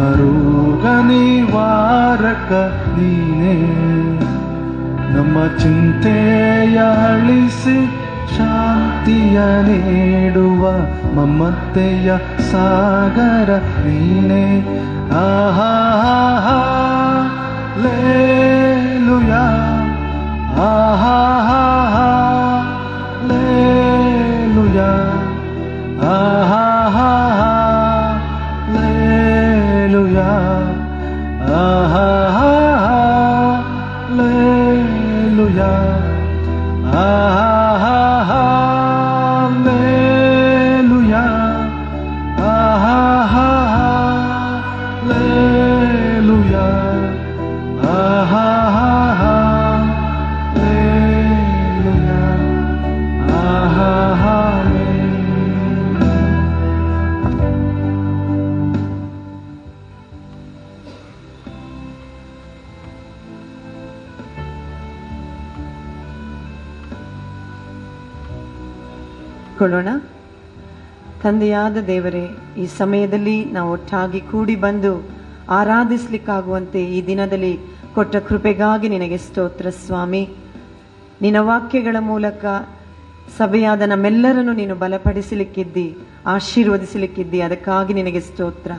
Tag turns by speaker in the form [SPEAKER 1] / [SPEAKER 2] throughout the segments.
[SPEAKER 1] ರೋಗ ನಿವಾರಕ ನೀನೇ. ನಮ್ಮ ಚಿಂತೆಯ ಅಳಿಸಿ ಶಾಂತಿಯ ನೀಡುವ ಮಮತೆಯ ಸಾಗರ ನೀನೇ. ಆಹಾ ಲೇಲುಯ ಆಹಾ ಲೇಲುಯ ಆಹಾ
[SPEAKER 2] ಕೊಳ್ಳೋಣ ತಂದೆಯಾದ ದೇವರೇ, ಈ ಸಮಯದಲ್ಲಿ ನಾವು ಒಟ್ಟಾಗಿ ಕೂಡಿ ಬಂದು ಆರಾಧಿಸ್ಲಿಕ್ಕಾಗುವಂತೆ ಈ ದಿನದಲ್ಲಿ ಕೊಟ್ಟ ಕೃಪೆಗಾಗಿ ನಿನಗೆ ಸ್ತೋತ್ರ ಸ್ವಾಮಿ. ನಿನ್ನ ವಾಕ್ಯಗಳ ಮೂಲಕ ಸಭೆಯಾದ ನಮ್ಮೆಲ್ಲರನ್ನು ನೀನು ಬಲಪಡಿಸಲಿಕ್ಕಿದ್ದಿ, ಆಶೀರ್ವದಿಸಲಿಕ್ಕಿದ್ದಿ, ಅದಕ್ಕಾಗಿ ನಿನಗೆ ಸ್ತೋತ್ರ.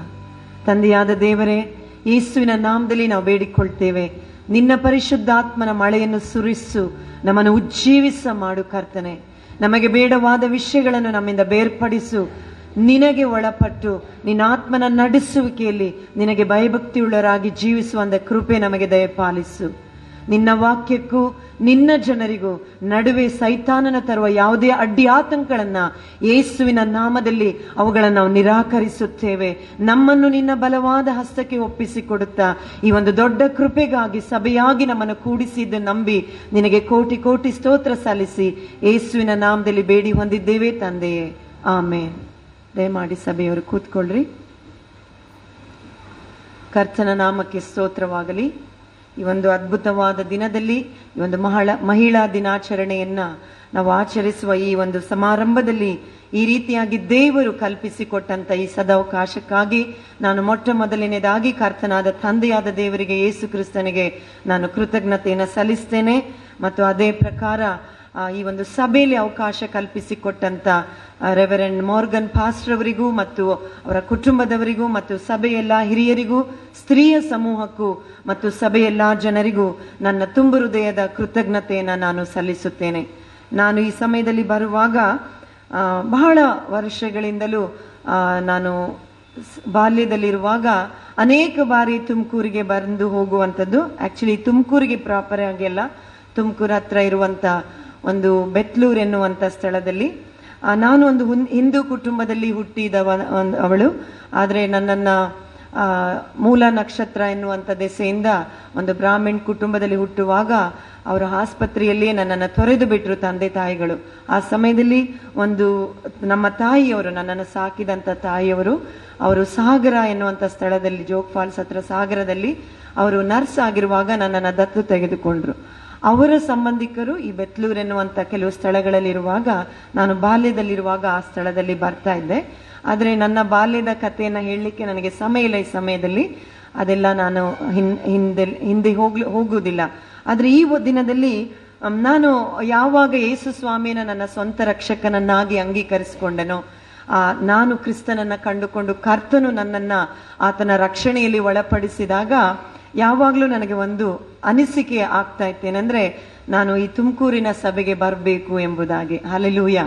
[SPEAKER 2] ತಂದೆಯಾದ ದೇವರೇ, ಯೇಸುವಿನ ನಾಮದಲ್ಲಿ ನಾವು ಬೇಡಿಕೊಳ್ತೇವೆ, ನಿನ್ನ ಪರಿಶುದ್ಧಾತ್ಮನ ಮಳೆಯನ್ನು ಸುರಿಸು, ನಮ್ಮನ್ನು ಉಜ್ಜೀವಿಸ ಮಾಡು ಕರ್ತನೆ. ನಮಗೆ ಬೇಡವಾದ ವಿಷಯಗಳನ್ನು ನಮ್ಮಿಂದ ಬೇರ್ಪಡಿಸು. ನಿನಗೆ ಒಳಪಟ್ಟು, ನಿನ್ನ ಆತ್ಮನ ನಡೆಸುವಿಕೆಯಲ್ಲಿ ನಿನಗೆ ಭಯಭಕ್ತಿಯುಳ್ಳರಾಗಿ ಜೀವಿಸುವಂತ ಕೃಪೆ ನಮಗೆ ದಯಪಾಲಿಸು. ನಿನ್ನ ವಾಕ್ಯಕ್ಕೂ, ನಿನ್ನ ಜನರಿಗೂ ನಡುವೆ ಸೈತಾನನ ತರುವ ಯಾವುದೇ ಅಡ್ಡಿ ಆತಂಕಗಳನ್ನ ಯೇಸುವಿನ ನಾಮದಲ್ಲಿ ಅವುಗಳನ್ನು ನಾವು ನಿರಾಕರಿಸುತ್ತೇವೆ. ನಮ್ಮನ್ನು ನಿನ್ನ ಬಲವಾದ ಹಸ್ತಕ್ಕೆ ಒಪ್ಪಿಸಿಕೊಡುತ್ತಾ ಈ ಒಂದು ದೊಡ್ಡ ಕೃಪೆಗಾಗಿ ಸಭೆಯಾಗಿ ನಮ್ಮನ್ನು ಕೂಡಿಸಿದ್ದು ನಂಬಿ ನಿನಗೆ ಕೋಟಿ ಕೋಟಿ ಸ್ತೋತ್ರ ಸಲ್ಲಿಸಿ ಯೇಸುವಿನ ನಾಮದಲ್ಲಿ ಬೇಡಿ ಹೊಂದಿದ್ದೇವೆ ತಂದೆಯೇ. ಆಮೇನ್. ದಯಮಾಡಿ ಸಭೆಯವರು ಕೂತ್ಕೊಳ್ರಿ. ಕರ್ತನ ನಾಮಕ್ಕೆ ಸ್ತೋತ್ರವಾಗಲಿ. ಈ ಒಂದು ಅದ್ಭುತವಾದ ದಿನದಲ್ಲಿ ಈ ಒಂದು ಮಹಳ ಮಹಿಳಾ ದಿನಾಚರಣೆಯನ್ನ ನಾವು ಆಚರಿಸುವ ಈ ಒಂದು ಸಮಾರಂಭದಲ್ಲಿ ಈ ರೀತಿಯಾಗಿ ದೇವರು ಕಲ್ಪಿಸಿಕೊಟ್ಟಂತ ಈ ಸದಾವಕಾಶಕ್ಕಾಗಿ ನಾನು ಮೊಟ್ಟ ಮೊದಲನೇದಾಗಿ ಕರ್ತನಾದ ತಂದೆಯಾದ ದೇವರಿಗೆ ಯೇಸು ಕ್ರಿಸ್ತನಿಗೆ ನಾನು ಕೃತಜ್ಞತೆಯನ್ನು ಸಲ್ಲಿಸ್ತೇನೆ. ಮತ್ತು ಅದೇ ಪ್ರಕಾರ ಈ ಒಂದು ಸಭೆಯಲ್ಲಿ ಅವಕಾಶ ಕಲ್ಪಿಸಿಕೊಟ್ಟಂತ ರೆವರೆಂಡ್ ಮಾರ್ಗನ್ ಪಾಸ್ಟರ್ ಅವರಿಗೂ ಮತ್ತು ಅವರ ಕುಟುಂಬದವರಿಗೂ ಮತ್ತು ಸಭೆಯೆಲ್ಲ ಹಿರಿಯರಿಗೂ, ಸ್ತ್ರೀಯ ಸಮೂಹಕ್ಕೂ ಮತ್ತು ಸಭೆಯೆಲ್ಲ ಜನರಿಗೂ ನನ್ನ ತುಂಬು ಹೃದಯದ ಕೃತಜ್ಞತೆಯನ್ನು ನಾನು ಸಲ್ಲಿಸುತ್ತೇನೆ. ನಾನು ಈ ಸಮಯದಲ್ಲಿ ಬರುವಾಗ ಬಹಳ ವರ್ಷಗಳಿಂದಲೂ ನಾನು ಬಾಲ್ಯದಲ್ಲಿರುವಾಗ ಅನೇಕ ಬಾರಿ ತುಮಕೂರಿಗೆ ಬಂದು ಹೋಗುವಂಥದ್ದು. ಆ್ಯಕ್ಚುಲಿ ತುಮಕೂರಿಗೆ ಪ್ರಾಪರ್ ಆಗಿ ಅಲ್ಲ, ತುಮಕೂರು ಹತ್ರ ಇರುವಂತ ಒಂದು ಬೆತ್ಲೂರ್ ಎನ್ನುವಂಥ ಸ್ಥಳದಲ್ಲಿ. ನಾನು ಒಂದು ಹಿಂದೂ ಕುಟುಂಬದಲ್ಲಿ ಹುಟ್ಟಿದವ ಅವಳು. ಆದರೆ ನನ್ನನ್ನ ಮೂಲ ನಕ್ಷತ್ರ ಎನ್ನುವಂಥ ದೆಸೆಯಿಂದ ಒಂದು ಬ್ರಾಹ್ಮಣ್ ಕುಟುಂಬದಲ್ಲಿ ಹುಟ್ಟುವಾಗ ಅವರ ಆಸ್ಪತ್ರೆಯಲ್ಲಿಯೇ ನನ್ನನ್ನು ತೊರೆದು ಬಿಟ್ಟರು ತಂದೆ ತಾಯಿಗಳು. ಆ ಸಮಯದಲ್ಲಿ ಒಂದು ನಮ್ಮ ತಾಯಿಯವರು, ನನ್ನನ್ನು ಸಾಕಿದಂಥ ತಾಯಿಯವರು, ಅವರು ಸಾಗರ ಎನ್ನುವಂಥ ಸ್ಥಳದಲ್ಲಿ, ಜೋಗ್ ಫಾಲ್ಸ್ ಹತ್ರ ಸಾಗರದಲ್ಲಿ ಅವರು ನರ್ಸ್ ಆಗಿರುವಾಗ ನನ್ನನ್ನು ದತ್ತು ತೆಗೆದುಕೊಂಡ್ರು. ಅವರ ಸಂಬಂಧಿಕರು ಈ ಬೆತ್ಲೂರ್ ಎನ್ನುವಂಥ ಕೆಲವು ಸ್ಥಳಗಳಲ್ಲಿರುವಾಗ ನಾನು ಬಾಲ್ಯದಲ್ಲಿರುವಾಗ ಆ ಸ್ಥಳದಲ್ಲಿ ಬರ್ತಾ ಇದ್ದೆ. ಆದರೆ ನನ್ನ ಬಾಲ್ಯದ ಕಥೆಯನ್ನು ಹೇಳಲಿಕ್ಕೆ ನನಗೆ ಸಮಯ ಇಲ್ಲ ಈ ಸಮಯದಲ್ಲಿ. ಅದೆಲ್ಲ ನಾನು ಹಿಂದೆ ಹಿಂದೆ ಹೋಗ್ಲು ಹೋಗುವುದಿಲ್ಲ. ಆದರೆ ಈ ದಿನದಲ್ಲಿ ನಾನು ಯಾವಾಗ ಯೇಸು ಸ್ವಾಮಿನ ನನ್ನ ಸ್ವಂತ ರಕ್ಷಕನನ್ನಾಗಿ ಅಂಗೀಕರಿಸಿಕೊಂಡೆನೋ ಆ, ನಾನು ಕ್ರಿಸ್ತನನ್ನು ಕಂಡುಕೊಂಡು ಕರ್ತನು ನನ್ನನ್ನ ಆತನ ರಕ್ಷಣೆಯಲ್ಲಿ ಒಳಪಡಿಸಿದಾಗ ಯಾವಾಗಲೂ ನನಗೆ ಒಂದು ಅನಿಸಿಕೆ ಆಗ್ತಾ ಇತ್ತೇನೆಂದ್ರೆ ನಾನು ಈ ತುಮಕೂರಿನ ಸಭೆಗೆ ಬರಬೇಕು ಎಂಬುದಾಗಿ. ಅಲೆಲೂಯ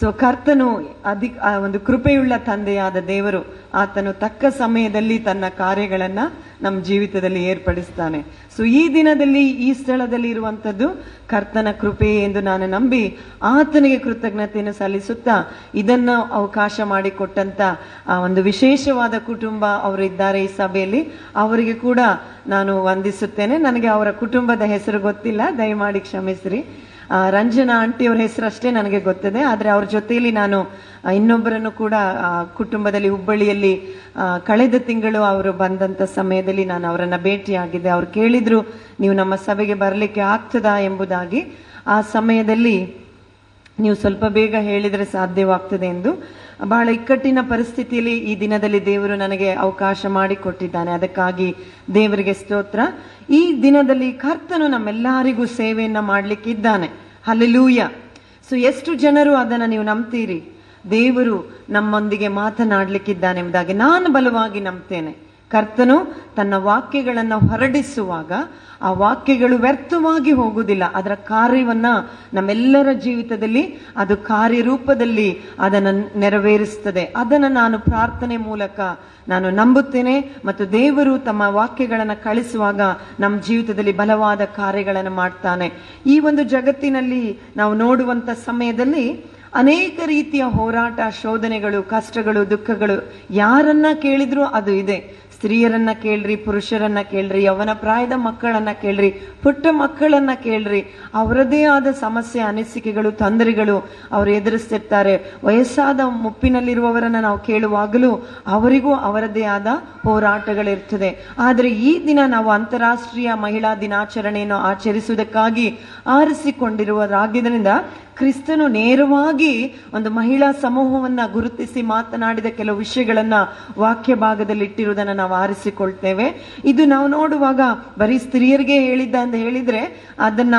[SPEAKER 2] ಸೊ ಕರ್ತನು ಅಧಿಕ ಒಂದು ಕೃಪೆಯುಳ್ಳ ತಂದೆಯಾದ ದೇವರು, ಆತನು ತಕ್ಕ ಸಮಯದಲ್ಲಿ ತನ್ನ ಕಾರ್ಯಗಳನ್ನು ನಮ್ಮ ಜೀವಿತದಲ್ಲಿ ಏರ್ಪಡಿಸ್ತಾನೆ. ಸೊ ಈ ದಿನದಲ್ಲಿ ಈ ಸ್ಥಳದಲ್ಲಿ ಇರುವಂತದ್ದು ಕರ್ತನ ಕೃಪೆ ಎಂದು ನಾನು ನಂಬಿ ಆತನಿಗೆ ಕೃತಜ್ಞತೆಯನ್ನು ಸಲ್ಲಿಸುತ್ತಾ ಇದನ್ನ ಅವಕಾಶ ಮಾಡಿಕೊಟ್ಟಂತ ಆ ಒಂದು ವಿಶೇಷವಾದ ಕುಟುಂಬ ಅವರು ಇದ್ದಾರೆ ಈ ಸಭೆಯಲ್ಲಿ. ಅವರಿಗೆ ಕೂಡ ನಾನು ವಂದಿಸುತ್ತೇನೆ. ನನಗೆ ಅವರ ಕುಟುಂಬದ ಹೆಸರು ಗೊತ್ತಿಲ್ಲ. ದಯಮಾಡಿ ಕ್ಷಮಿಸ್ರಿ. ರಂಜನಾ ಆಂಟಿ ಹೆಸರು ಹೆಸರಷ್ಟೇ ನನಗೆ ಗೊತ್ತಿದೆ, ಆದರೆ ಅವ್ರ ಜೊತೆಯಲ್ಲಿ ನಾನು ಇನ್ನೊಬ್ಬರನ್ನು ಕೂಡ ಕುಟುಂಬದಲ್ಲಿ ಹುಬ್ಬಳ್ಳಿಯಲ್ಲಿ ಕಳೆದ ತಿಂಗಳು ಅವರು ಬಂದಂಥ ಸಮಯದಲ್ಲಿ ನಾನು ಅವರನ್ನು ಭೇಟಿಯಾಗಿದ್ದೆ. ಅವ್ರು ಕೇಳಿದ್ರು, ನೀವು ನಮ್ಮ ಸಭೆಗೆ ಬರಲಿಕ್ಕೆ ಆಗ್ತದಾ? ಎಂಬುದಾಗಿ. ಆ ಸಮಯದಲ್ಲಿ ನೀವು ಸ್ವಲ್ಪ ಬೇಗ ಹೇಳಿದರೆ ಸಾಧ್ಯವಾಗ್ತದೆ ಎಂದು. ಬಹಳ ಇಕ್ಕಟ್ಟಿನ ಪರಿಸ್ಥಿತಿಯಲ್ಲಿ ಈ ದಿನದಲ್ಲಿ ದೇವರು ನನಗೆ ಅವಕಾಶ ಮಾಡಿಕೊಟ್ಟಿದ್ದಾನೆ. ಅದಕ್ಕಾಗಿ ದೇವರಿಗೆ ಸ್ತೋತ್ರ. ಈ ದಿನದಲ್ಲಿ ಕರ್ತನು ನಮ್ಮೆಲ್ಲರಿಗೂ ಸೇವೆಯನ್ನ ಮಾಡ್ಲಿಕ್ಕಿದ್ದಾನೆ. ಹಲಲೂಯ ಸೊ ಎಷ್ಟು ಜನರು ಅದನ್ನ ನೀವು ನಂಬ್ತೀರಿ? ದೇವರು ನಮ್ಮೊಂದಿಗೆ ಮಾತನಾಡ್ಲಿಕ್ಕಿದ್ದಾನೆ ಎಂಬುದಾಗಿ ನಾನು ಬಲವಾಗಿ ನಂಬ್ತೇನೆ. ಕರ್ತನು ತನ್ನ ವಾಕ್ಯಗಳನ್ನು ಹೊರಡಿಸುವಾಗ ಆ ವಾಕ್ಯಗಳು ವ್ಯರ್ಥವಾಗಿ ಹೋಗುವುದಿಲ್ಲ. ಅದರ ಕಾರ್ಯವನ್ನ ನಮ್ಮೆಲ್ಲರ ಜೀವಿತದಲ್ಲಿ, ಅದು ಕಾರ್ಯರೂಪದಲ್ಲಿ ಅದನ್ನು ನೆರವೇರಿಸ್ತದೆ ಅದನ್ನು ನಾನು ಪ್ರಾರ್ಥನೆ ಮೂಲಕ ನಾನು ನಂಬುತ್ತೇನೆ ಮತ್ತು ದೇವರು ತಮ್ಮ ವಾಕ್ಯಗಳನ್ನು ಕಳಿಸುವಾಗ ನಮ್ಮ ಜೀವಿತದಲ್ಲಿ ಬಲವಾದ ಕಾರ್ಯಗಳನ್ನು ಮಾಡ್ತಾನೆ. ಈ ಒಂದು ಜಗತ್ತಿನಲ್ಲಿ ನಾವು ನೋಡುವಂತ ಸಮಯದಲ್ಲಿ ಅನೇಕ ರೀತಿಯ ಹೋರಾಟ, ಶೋಧನೆಗಳು, ಕಷ್ಟಗಳು, ದುಃಖಗಳು ಯಾರನ್ನ ಕೇಳಿದ್ರೂ ಅದು ಇದೆ. ಸ್ತ್ರೀಯರನ್ನ ಕೇಳ್ರಿ, ಪುರುಷರನ್ನ ಕೇಳ್ರಿ ಅವನ ಪ್ರಾಯದ ಮಕ್ಕಳನ್ನ ಕೇಳ್ರಿ, ಪುಟ್ಟ ಮಕ್ಕಳನ್ನ ಕೇಳ್ರಿ. ಅವರದೇ ಆದ ಸಮಸ್ಯೆ, ಅನಿಸಿಕೆಗಳು, ತೊಂದರೆಗಳು ಅವರು ಎದುರಿಸ್ತಿರ್ತಾರೆ. ವಯಸ್ಸಾದ ಮುಪ್ಪಿನಲ್ಲಿರುವವರನ್ನ ನಾವು ಕೇಳುವಾಗಲೂ ಅವರಿಗೂ ಅವರದೇ ಆದ ಹೋರಾಟಗಳಿರ್ತದೆ. ಆದರೆ ಈ ದಿನ ನಾವು ಅಂತಾರಾಷ್ಟ್ರೀಯ ಮಹಿಳಾ ದಿನಾಚರಣೆಯನ್ನು ಆಚರಿಸುವುದಕ್ಕಾಗಿ ಆರಿಸಿಕೊಂಡಿರುವುದಾಗಿದ್ದರಿಂದ ಕ್ರಿಸ್ತನು ನೇರವಾಗಿ ಒಂದು ಮಹಿಳಾ ಸಮೂಹವನ್ನ ಗುರುತಿಸಿ ಮಾತನಾಡಿದ ಕೆಲವು ವಿಷಯಗಳನ್ನ ವಾಕ್ಯ ಭಾಗದಲ್ಲಿ ಇಟ್ಟಿರುವುದನ್ನು ನಾವು ಆರಿಸಿಕೊಳ್ತೇವೆ. ಇದು ನಾವು ನೋಡುವಾಗ ಬರೀ ಸ್ತ್ರೀಯರಿಗೆ ಹೇಳಿದ್ದ ಅಂತ ಹೇಳಿದ್ರೆ ಅದನ್ನ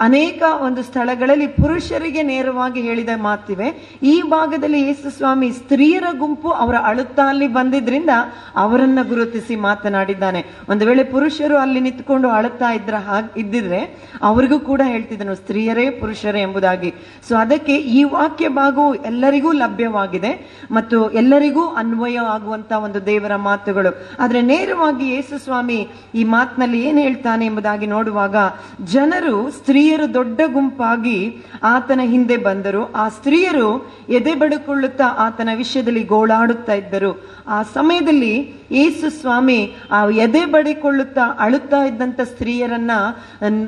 [SPEAKER 2] ಅನೇಕ ಒಂದು ಸ್ಥಳಗಳಲ್ಲಿ ಪುರುಷರಿಗೆ ನೇರವಾಗಿ ಹೇಳಿದ ಮಾತಿವೆ. ಈ ಭಾಗದಲ್ಲಿ ಯೇಸು ಸ್ವಾಮಿ ಸ್ತ್ರೀಯರ ಗುಂಪು ಅವರ ಅಳುತ್ತಾ ಅಲ್ಲಿ ಬಂದಿದ್ರಿಂದ ಅವರನ್ನ ಗುರುತಿಸಿ ಮಾತನಾಡಿದ್ದಾನೆ. ಒಂದು ವೇಳೆ ಪುರುಷರು ಅಲ್ಲಿ ನಿಂತ್ಕೊಂಡು ಅಳುತ್ತಾ ಇದ್ರ ಹಾಗೆ ಇದ್ದಿದ್ರೆ ಅವರಿಗೂ ಕೂಡ ಹೇಳ್ತಿದ್ದನು, ಸ್ತ್ರೀಯರೇ ಪುರುಷರೇ ಎಂಬುದಾಗಿ. ಸೊ ಅದಕ್ಕೆ ಈ ವಾಕ್ಯ ಭಾಗವು ಎಲ್ಲರಿಗೂ ಲಭ್ಯವಾಗಿದೆ ಮತ್ತು ಎಲ್ಲರಿಗೂ ಅನ್ವಯ ಆಗುವಂತ ಒಂದು ದೇವರ ಮಾತುಗಳು. ಆದ್ರೆ ನೇರವಾಗಿ ಯೇಸು ಸ್ವಾಮಿ ಈ ಮಾತಿನಲ್ಲಿ ಏನ್ ಹೇಳ್ತಾನೆ ಎಂಬುದಾಗಿ ನೋಡುವಾಗ, ಜನರು ಸ್ತ್ರೀಯರು ದೊಡ್ಡ ಗುಂಪಾಗಿ ಆತನ ಹಿಂದೆ ಬಂದರು. ಆ ಸ್ತ್ರೀಯರು ಎದೆ ಬಡಿಕೊಳ್ಳುತ್ತಾ ಆತನ ವಿಷಯದಲ್ಲಿ ಗೋಳಾಡುತ್ತಾ ಇದ್ದರು. ಆ ಸಮಯದಲ್ಲಿ ಯೇಸು ಸ್ವಾಮಿ ಆ ಎದೆ ಬಡಿಕೊಳ್ಳುತ್ತಾ ಅಳುತ್ತಾ ಇದ್ದಂತ ಸ್ತ್ರೀಯರನ್ನ